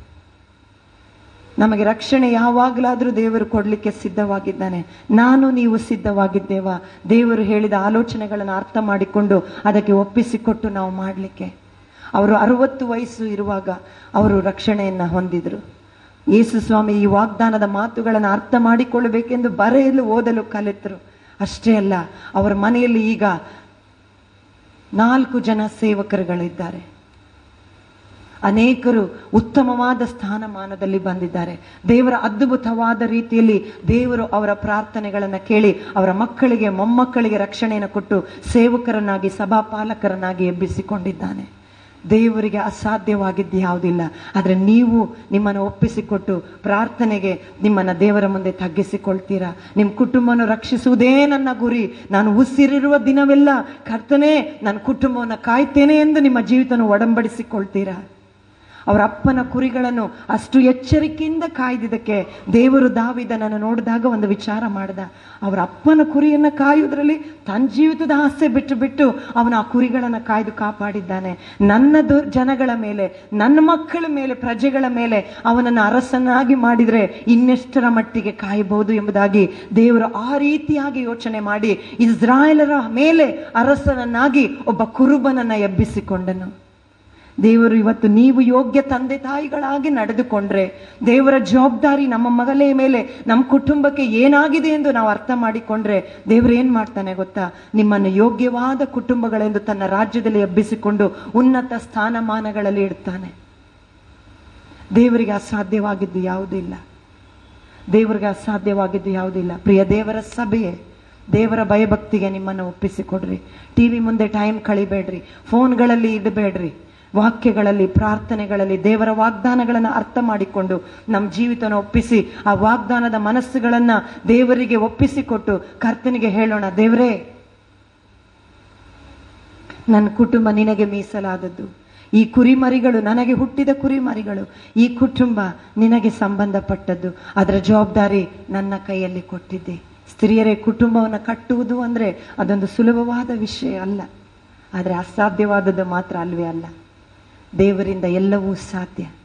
[SPEAKER 2] ನಮಗೆ ರಕ್ಷಣೆ ಯಾವಾಗಲಾದರೂ ದೇವರು ಕೊಡ್ಲಿಕ್ಕೆ ಸಿದ್ಧವಾಗಿದ್ದಾನೆ. ನಾನು ನೀವು ಸಿದ್ಧವಾಗಿದ್ದೇವ? ದೇವರು ಹೇಳಿದ ಆಲೋಚನೆಗಳನ್ನು ಅರ್ಥ ಮಾಡಿಕೊಂಡು ಅದಕ್ಕೆ ಒಪ್ಪಿಸಿಕೊಟ್ಟು ನಾವು ಮಾಡಲಿಕ್ಕೆ. ಅವರು ಅರುವತ್ತು ವಯಸ್ಸು ಇರುವಾಗ ಅವರು ರಕ್ಷಣೆಯನ್ನು ಹೊಂದಿದ್ರು. ಯೇಸು ಸ್ವಾಮಿ, ಈ ವಾಗ್ದಾನದ ಮಾತುಗಳನ್ನು ಅರ್ಥ ಮಾಡಿಕೊಳ್ಳಬೇಕೆಂದು ಬರೆಯಲು ಓದಲು ಕಲಿತರು. ಅಷ್ಟೇ ಅಲ್ಲ, ಅವರ ಮನೆಯಲ್ಲಿ ಈಗ ನಾಲ್ಕು ಜನ ಸೇವಕರುಗಳಿದ್ದಾರೆ. ಅನೇಕರು ಉತ್ತಮವಾದ ಸ್ಥಾನಮಾನದಲ್ಲಿ ಬಂದಿದ್ದಾರೆ. ದೇವರ ಅದ್ಭುತವಾದ ರೀತಿಯಲ್ಲಿ ದೇವರು ಅವರ ಪ್ರಾರ್ಥನೆಗಳನ್ನು ಕೇಳಿ, ಅವರ ಮಕ್ಕಳಿಗೆ, ಮೊಮ್ಮಕ್ಕಳಿಗೆ ರಕ್ಷಣೆಯನ್ನು ಕೊಟ್ಟು ಸೇವಕರನ್ನಾಗಿ, ಸಭಾಪಾಲಕರನ್ನಾಗಿ ಎಬ್ಬಿಸಿಕೊಂಡಿದ್ದಾನೆ. ದೇವರಿಗೆ ಅಸಾಧ್ಯವಾಗಿದ್ದು ಯಾವುದಿಲ್ಲ. ಆದರೆ ನೀವು ನಿಮ್ಮನ್ನು ಒಪ್ಪಿಸಿಕೊಟ್ಟು ಪ್ರಾರ್ಥನೆಗೆ ನಿಮ್ಮನ್ನು ದೇವರ ಮುಂದೆ ತಗ್ಗಿಸಿಕೊಳ್ತೀರಾ? ನಿಮ್ಮ ಕುಟುಂಬವನ್ನು ರಕ್ಷಿಸುವುದೇ ನನ್ನ ಗುರಿ. ನಾನು ಉಸಿರಿರುವ ದಿನವೆಲ್ಲ ಕರ್ತನೇ, ನನ್ನ ಕುಟುಂಬವನ್ನು ಕಾಯ್ತೇನೆ ಎಂದು ನಿಮ್ಮ ಜೀವಿತವನ್ನು ಒಡಂಬಡಿಸಿಕೊಳ್ತೀರಾ? ಅವರ ಅಪ್ಪನ ಕುರಿಗಳನ್ನು ಅಷ್ಟು ಎಚ್ಚರಿಕೆಯಿಂದ ಕಾಯ್ದಿದ್ದಕ್ಕೆ ದೇವರು ದಾವಿದನನ್ನು ನೋಡಿದಾಗ ಒಂದು ವಿಚಾರ ಮಾಡಿದ. ಅವರ ಅಪ್ಪನ ಕುರಿಯನ್ನು ಕಾಯುವುದರಲ್ಲಿ ತನ್ನ ಜೀವಿತದ ಆಸೆ ಬಿಟ್ಟು ಬಿಟ್ಟು ಅವನ ಆ ಕುರಿಗಳನ್ನು ಕಾಯ್ದು ಕಾಪಾಡಿದ್ದಾನೆ. ನನ್ನ ಜನಗಳ ಮೇಲೆ, ನನ್ನ ಮಕ್ಕಳ ಮೇಲೆ, ಪ್ರಜೆಗಳ ಮೇಲೆ ಅವನನ್ನು ಅರಸನಾಗಿ ಮಾಡಿದರೆ ಇನ್ನೆಷ್ಟರ ಮಟ್ಟಿಗೆ ಕಾಯಬಹುದು ಎಂಬುದಾಗಿ ದೇವರು ಆ ರೀತಿಯಾಗಿ ಯೋಚನೆ ಮಾಡಿ ಇಸ್ರಾಯೇಲರ ಮೇಲೆ ಅರಸನನ್ನಾಗಿ ಒಬ್ಬ ಕುರುಬನನ್ನ ಎಬ್ಬಿಸಿಕೊಂಡನು. ದೇವರು ಇವತ್ತು ನೀವು ಯೋಗ್ಯ ತಂದೆ ತಾಯಿಗಳಾಗಿ ನಡೆದುಕೊಂಡ್ರೆ, ದೇವರ ಜವಾಬ್ದಾರಿ ನಮ್ಮ ಮಗಲೇ ಮೇಲೆ, ನಮ್ಮ ಕುಟುಂಬಕ್ಕೆ ಏನಾಗಿದೆ ಎಂದು ನಾವು ಅರ್ಥ ಮಾಡಿಕೊಂಡ್ರೆ, ದೇವರು ಏನ್ ಮಾಡ್ತಾನೆ ಗೊತ್ತಾ? ನಿಮ್ಮನ್ನು ಯೋಗ್ಯವಾದ ಕುಟುಂಬಗಳೆಂದು ತನ್ನ ರಾಜ್ಯದಲ್ಲಿ ಎಬ್ಬಿಸಿಕೊಂಡು ಉನ್ನತ ಸ್ಥಾನಮಾನಗಳಲ್ಲಿ ಇಡ್ತಾನೆ. ದೇವರಿಗೆ ಅಸಾಧ್ಯವಾಗಿದ್ದು ಯಾವುದಿಲ್ಲ ದೇವರಿಗೆ ಅಸಾಧ್ಯವಾಗಿದ್ದು ಯಾವುದಿಲ್ಲ ಪ್ರಿಯ ದೇವರ ಸಭೆಯೇ ದೇವರ ಭಯಭಕ್ತಿಗೆ ನಿಮ್ಮನ್ನು ಒಪ್ಪಿಸಿಕೊಡ್ರಿ. ಟಿವಿ ಮುಂದೆ ಟೈಮ್ ಕಳಿಬೇಡ್ರಿ. ಫೋನ್ಗಳಲ್ಲಿ ಇಡಬೇಡ್ರಿ. ವಾಕ್ಯಗಳಲ್ಲಿ, ಪ್ರಾರ್ಥನೆಗಳಲ್ಲಿ, ದೇವರ ವಾಗ್ದಾನಗಳನ್ನು ಅರ್ಥ ಮಾಡಿಕೊಂಡು ನಮ್ಮ ಜೀವಿತನ ಒಪ್ಪಿಸಿ, ಆ ವಾಗ್ದಾನದ ಮನಸ್ಸುಗಳನ್ನು ದೇವರಿಗೆ ಒಪ್ಪಿಸಿಕೊಟ್ಟು ಕರ್ತನಿಗೆ ಹೇಳೋಣ, ದೇವರೇ, ನನ್ನ ಕುಟುಂಬ ನಿನಗೆ ಮೀಸಲಾದದ್ದು. ಈ ಕುರಿಮರಿಗಳು, ನನಗೆ ಹುಟ್ಟಿದ ಕುರಿಮರಿಗಳು, ಈ ಕುಟುಂಬ ನಿನಗೆ ಸಂಬಂಧಪಟ್ಟದ್ದು. ಅದರ ಜವಾಬ್ದಾರಿ ನನ್ನ ಕೈಯಲ್ಲಿ ಕೊಟ್ಟಿದ್ದೆ. ಸ್ತ್ರೀಯರೇ, ಕುಟುಂಬವನ್ನು ಕಟ್ಟುವುದು ಅಂದರೆ ಅದೊಂದು ಸುಲಭವಾದ ವಿಷಯ ಅಲ್ಲ. ಆದರೆ ಅಸಾಧ್ಯವಾದದ್ದು ಮಾತ್ರ ಅಲ್ವೇ ಅಲ್ಲ. ದೇವರಿಂದ ಎಲ್ಲವೂ ಸಾಧ್ಯ.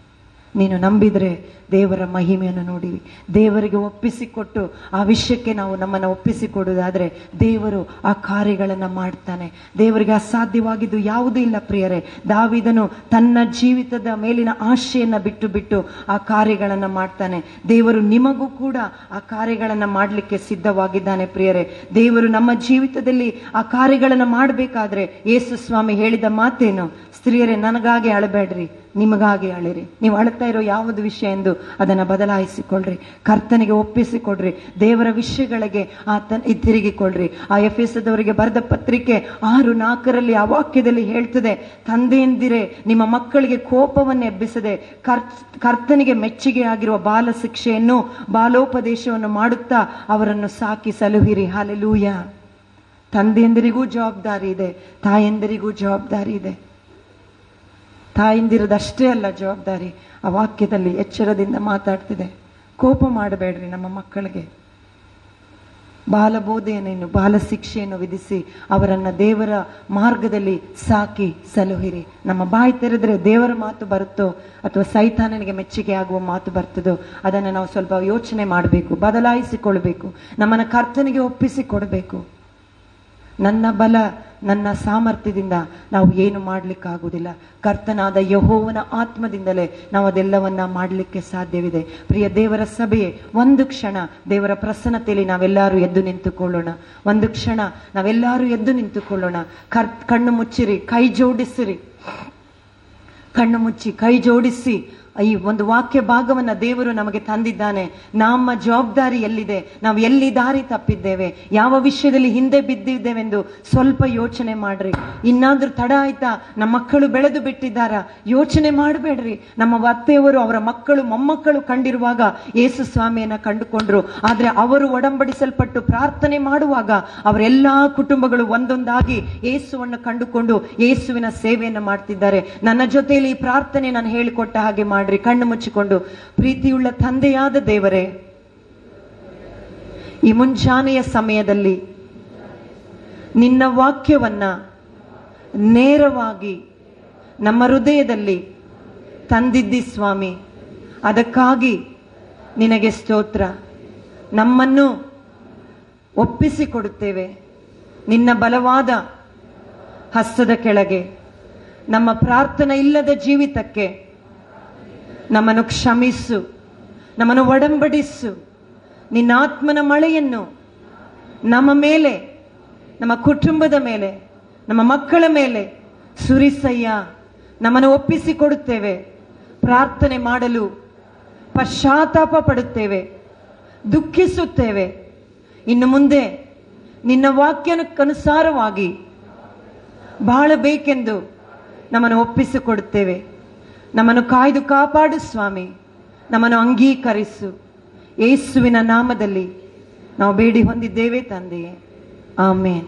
[SPEAKER 2] ನೀನು ನಂಬಿದರೆ ದೇವರ ಮಹಿಮೆಯನ್ನು ನೋಡಿವಿ ದೇವರಿಗೆ ಒಪ್ಪಿಸಿಕೊಟ್ಟು ಆ ವಿಷಯಕ್ಕೆ ನಾವು ನಮ್ಮನ್ನು ಒಪ್ಪಿಸಿಕೊಡುವುದಾದರೆ ದೇವರು ಆ ಕಾರ್ಯಗಳನ್ನು ಮಾಡ್ತಾನೆ. ದೇವರಿಗೆ ಅಸಾಧ್ಯವಾಗಿದ್ದು ಯಾವುದೂ ಇಲ್ಲ ಪ್ರಿಯರೇ. ದಾವಿದನು ತನ್ನ ಜೀವಿತದ ಮೇಲಿನ ಆಶೆಯನ್ನು ಬಿಟ್ಟು ಬಿಟ್ಟು ಆ ಕಾರ್ಯಗಳನ್ನು ಮಾಡ್ತಾನೆ. ದೇವರು ನಿಮಗೂ ಕೂಡ ಆ ಕಾರ್ಯಗಳನ್ನು ಮಾಡಲಿಕ್ಕೆ ಸಿದ್ಧವಾಗಿದ್ದಾನೆ ಪ್ರಿಯರೇ. ದೇವರು ನಮ್ಮ ಜೀವಿತದಲ್ಲಿ ಆ ಕಾರ್ಯಗಳನ್ನು ಮಾಡಬೇಕಾದ್ರೆ ಯೇಸು ಸ್ವಾಮಿ ಹೇಳಿದ ಮಾತೇನು? ಸ್ತ್ರೀಯರೇ, ನನಗಾಗಿ ಅಳಬೇಡ್ರಿ, ನಿಮಗಾಗಿ ಅಳಿರಿ. ನೀವು ಇರೋ ಯಾವುದು ವಿಷಯ ಎಂದು ಅದನ್ನು ಬದಲಾಯಿಸಿಕೊಳ್ಳ್ರಿ. ಕರ್ತನಿಗೆ ಒಪ್ಪಿಸಿಕೊಡ್ರಿ. ದೇವರ ವಿಷಯಗಳಿಗೆ ಆತ ತಿರುಗಿಕೊಳ್ಳ್ರಿ ಆ ಎಫ್ ಎಸ್ದವರಿಗೆ ಬರೆದ ಪತ್ರಿಕೆ ಆರು ನಾಲ್ಕರಲ್ಲಿ ಆ ವಾಕ್ಯದಲ್ಲಿ ಹೇಳ್ತದೆ, ತಂದೆಯಂದಿರೆ, ನಿಮ್ಮ ಮಕ್ಕಳಿಗೆ ಕೋಪವನ್ನು ಎಬ್ಬಿಸದೆ ಕರ್ ಕರ್ತನಿಗೆ ಮೆಚ್ಚುಗೆ ಆಗಿರುವ ಬಾಲ ಶಿಕ್ಷೆಯನ್ನು ಬಾಲೋಪದೇಶವನ್ನು ಮಾಡುತ್ತಾ ಅವರನ್ನು ಸಾಕಿ ಸಲುಹಿರಿ. ಹಾಲೆಲೂಯ. ತಂದೆಯಂದಿರಿಗೂ ಜವಾಬ್ದಾರಿ ಇದೆ, ತಾಯಂದಿರಿಗೂ ಜವಾಬ್ದಾರಿ ಇದೆ. ತಾಯಿಂದಿರದಷ್ಟೇ ಅಲ್ಲ, ಜವಾಬ್ದಾರಿ ಆ ವಾಕ್ಯದಲ್ಲಿ ಎಚ್ಚರದಿಂದ ಮಾತಾಡ್ತಿದೆ. ಕೋಪ ಮಾಡಬೇಡ್ರಿ ನಮ್ಮ ಮಕ್ಕಳಿಗೆ. ಬಾಲಬೋಧೆಯನ್ನು ಬಾಲ ಶಿಕ್ಷೆಯನ್ನು ವಿಧಿಸಿ ಅವರನ್ನ ದೇವರ ಮಾರ್ಗದಲ್ಲಿ ಸಾಕಿ ಸಲುಹಿರಿ. ನಮ್ಮ ಬಾಯಿ ತೆರೆದ್ರೆ ದೇವರ ಮಾತು ಬರುತ್ತೋ ಅಥವಾ ಸೈತಾನನಿಗೆ ಮೆಚ್ಚುಗೆ ಆಗುವ ಮಾತು ಬರ್ತದೋ, ಅದನ್ನು ನಾವು ಸ್ವಲ್ಪ ಯೋಚನೆ ಮಾಡಬೇಕು ಬದಲಾಯಿಸಿಕೊಳ್ಬೇಕು ನಮ್ಮನ್ನ ಕರ್ತನಿಗೆ ಒಪ್ಪಿಸಿಕೊಡ್ಬೇಕು ನನ್ನ ಬಲ, ನನ್ನ ಸಾಮರ್ಥ್ಯದಿಂದ ನಾವು ಏನು ಮಾಡಲಿಕ್ಕಾಗುವುದಿಲ್ಲ. ಕರ್ತನಾದ ಯಹೋವನ ಆತ್ಮದಿಂದಲೇ ನಾವು ಅದೆಲ್ಲವನ್ನ ಮಾಡಲಿಕ್ಕೆ ಸಾಧ್ಯವಿದೆ. ಪ್ರಿಯ ದೇವರ ಸಭೆಯೇ, ಒಂದು ಕ್ಷಣ ದೇವರ ಪ್ರಸನ್ನತೆಯಲ್ಲಿ ನಾವೆಲ್ಲರೂ ಎದ್ದು ನಿಂತುಕೊಳ್ಳೋಣ. ಒಂದು ಕ್ಷಣ ನಾವೆಲ್ಲರೂ ಎದ್ದು ನಿಂತುಕೊಳ್ಳೋಣ. ಕರ್, ಕಣ್ಣು ಮುಚ್ಚಿರಿ, ಕೈ ಜೋಡಿಸಿರಿ. ಕಣ್ಣು ಮುಚ್ಚಿ, ಕೈ ಜೋಡಿಸಿ. ಈ ಒಂದು ವಾಕ್ಯ ಭಾಗವನ್ನ ದೇವರು ನಮಗೆ ತಂದಿದ್ದಾನೆ. ನಮ್ಮ ಜವಾಬ್ದಾರಿ ಎಲ್ಲಿದೆ ನಾವು ಎಲ್ಲಿ ದಾರಿ ತಪ್ಪಿದ್ದೇವೆ? ಯಾವ ವಿಷಯದಲ್ಲಿ ಹಿಂದೆ ಬಿದ್ದಿದ್ದೇವೆಂದು ಸ್ವಲ್ಪ ಯೋಚನೆ ಮಾಡ್ರಿ. ಇನ್ನಾದ್ರೂ ತಡ ಆಯ್ತಾ? ನಮ್ಮ ಮಕ್ಕಳು ಬೆಳೆದು ಬಿಟ್ಟಿದ್ದಾರ? ಯೋಚನೆ ಮಾಡಬೇಡ್ರಿ. ನಮ್ಮ ಅತ್ತೆಯವರು, ಅವರ ಮಕ್ಕಳು, ಮೊಮ್ಮಕ್ಕಳು ಕಂಡಿರುವಾಗ ಯೇಸು ಸ್ವಾಮಿಯನ್ನ ಕಂಡುಕೊಂಡ್ರು. ಆದ್ರೆ ಅವರು ಒಡಂಬಡಿಸಲ್ಪಟ್ಟು ಪ್ರಾರ್ಥನೆ ಮಾಡುವಾಗ ಅವರೆಲ್ಲಾ ಕುಟುಂಬಗಳು ಒಂದೊಂದಾಗಿ ಯೇಸುವನ್ನು ಕಂಡುಕೊಂಡು ಯೇಸುವಿನ ಸೇವೆಯನ್ನು ಮಾಡ್ತಿದ್ದಾರೆ. ನನ್ನ ಜೊತೆಯಲ್ಲಿ ಈ ಪ್ರಾರ್ಥನೆ ನಾನು ಹೇಳಿಕೊಟ್ಟ ಹಾಗೆ ಮಾಡ್ರಿ, ಕಣ್ಣು ಮುಚ್ಚಿಕೊಂಡು, ಪ್ರೀತಿಯುಳ್ಳ ತಂದೆಯಾದ ದೇವರೇ, ಈ ಮುಂಜಾನೆಯ ಸಮಯದಲ್ಲಿ ನಿನ್ನ ವಾಕ್ಯವನ್ನ ನೇರವಾಗಿ ನಮ್ಮ ಹೃದಯದಲ್ಲಿ ತಂದಿದ್ದಿ ಸ್ವಾಮಿ. ಅದಕ್ಕಾಗಿ ನಿನಗೆ ಸ್ತೋತ್ರ. ನಮ್ಮನ್ನು ಒಪ್ಪಿಸಿಕೊಡುತ್ತೇವೆ. ನಿನ್ನ ಬಲವಾದ ಹಸ್ತದ ಕೆಳಗೆ, ನಮ್ಮ ಪ್ರಾರ್ಥನೆ ಇಲ್ಲದ ಜೀವಿತಕ್ಕೆ ನಮ್ಮನ್ನು ಕ್ಷಮಿಸು, ನಮ್ಮನ್ನು ಒಡಂಬಡಿಸು. ನಿನ್ನ ಆತ್ಮನ ಮಳೆಯನ್ನು ನಮ್ಮ ಮೇಲೆ, ನಮ್ಮ ಕುಟುಂಬದ ಮೇಲೆ, ನಮ್ಮ ಮಕ್ಕಳ ಮೇಲೆ ಸುರಿಸಯ್ಯ. ನಮ್ಮನ್ನು ಒಪ್ಪಿಸಿಕೊಡುತ್ತೇವೆ, ಪ್ರಾರ್ಥನೆ ಮಾಡಲು ಪಶ್ಚಾತ್ತಾಪ ಪಡುತ್ತೇವೆ, ದುಃಖಿಸುತ್ತೇವೆ. ಇನ್ನು ಮುಂದೆ ನಿನ್ನ ವಾಕ್ಯಕ್ಕನುಸಾರವಾಗಿ ಬಾಳಬೇಕೆಂದು ನಮ್ಮನ್ನು ಒಪ್ಪಿಸಿಕೊಡುತ್ತೇವೆ. ನಮ್ಮನ್ನು ಕಾಯ್ದು ಕಾಪಾಡು ಸ್ವಾಮಿ. ನಮ್ಮನ್ನು ಅಂಗೀಕರಿಸು. ಯೇಸುವಿನ ನಾಮದಲ್ಲಿ ನಾವು ಬೇಡಿ ಹೊಂದಿದ್ದೇವೆ ತಂದೆಯೇ. ಆಮೇನ್.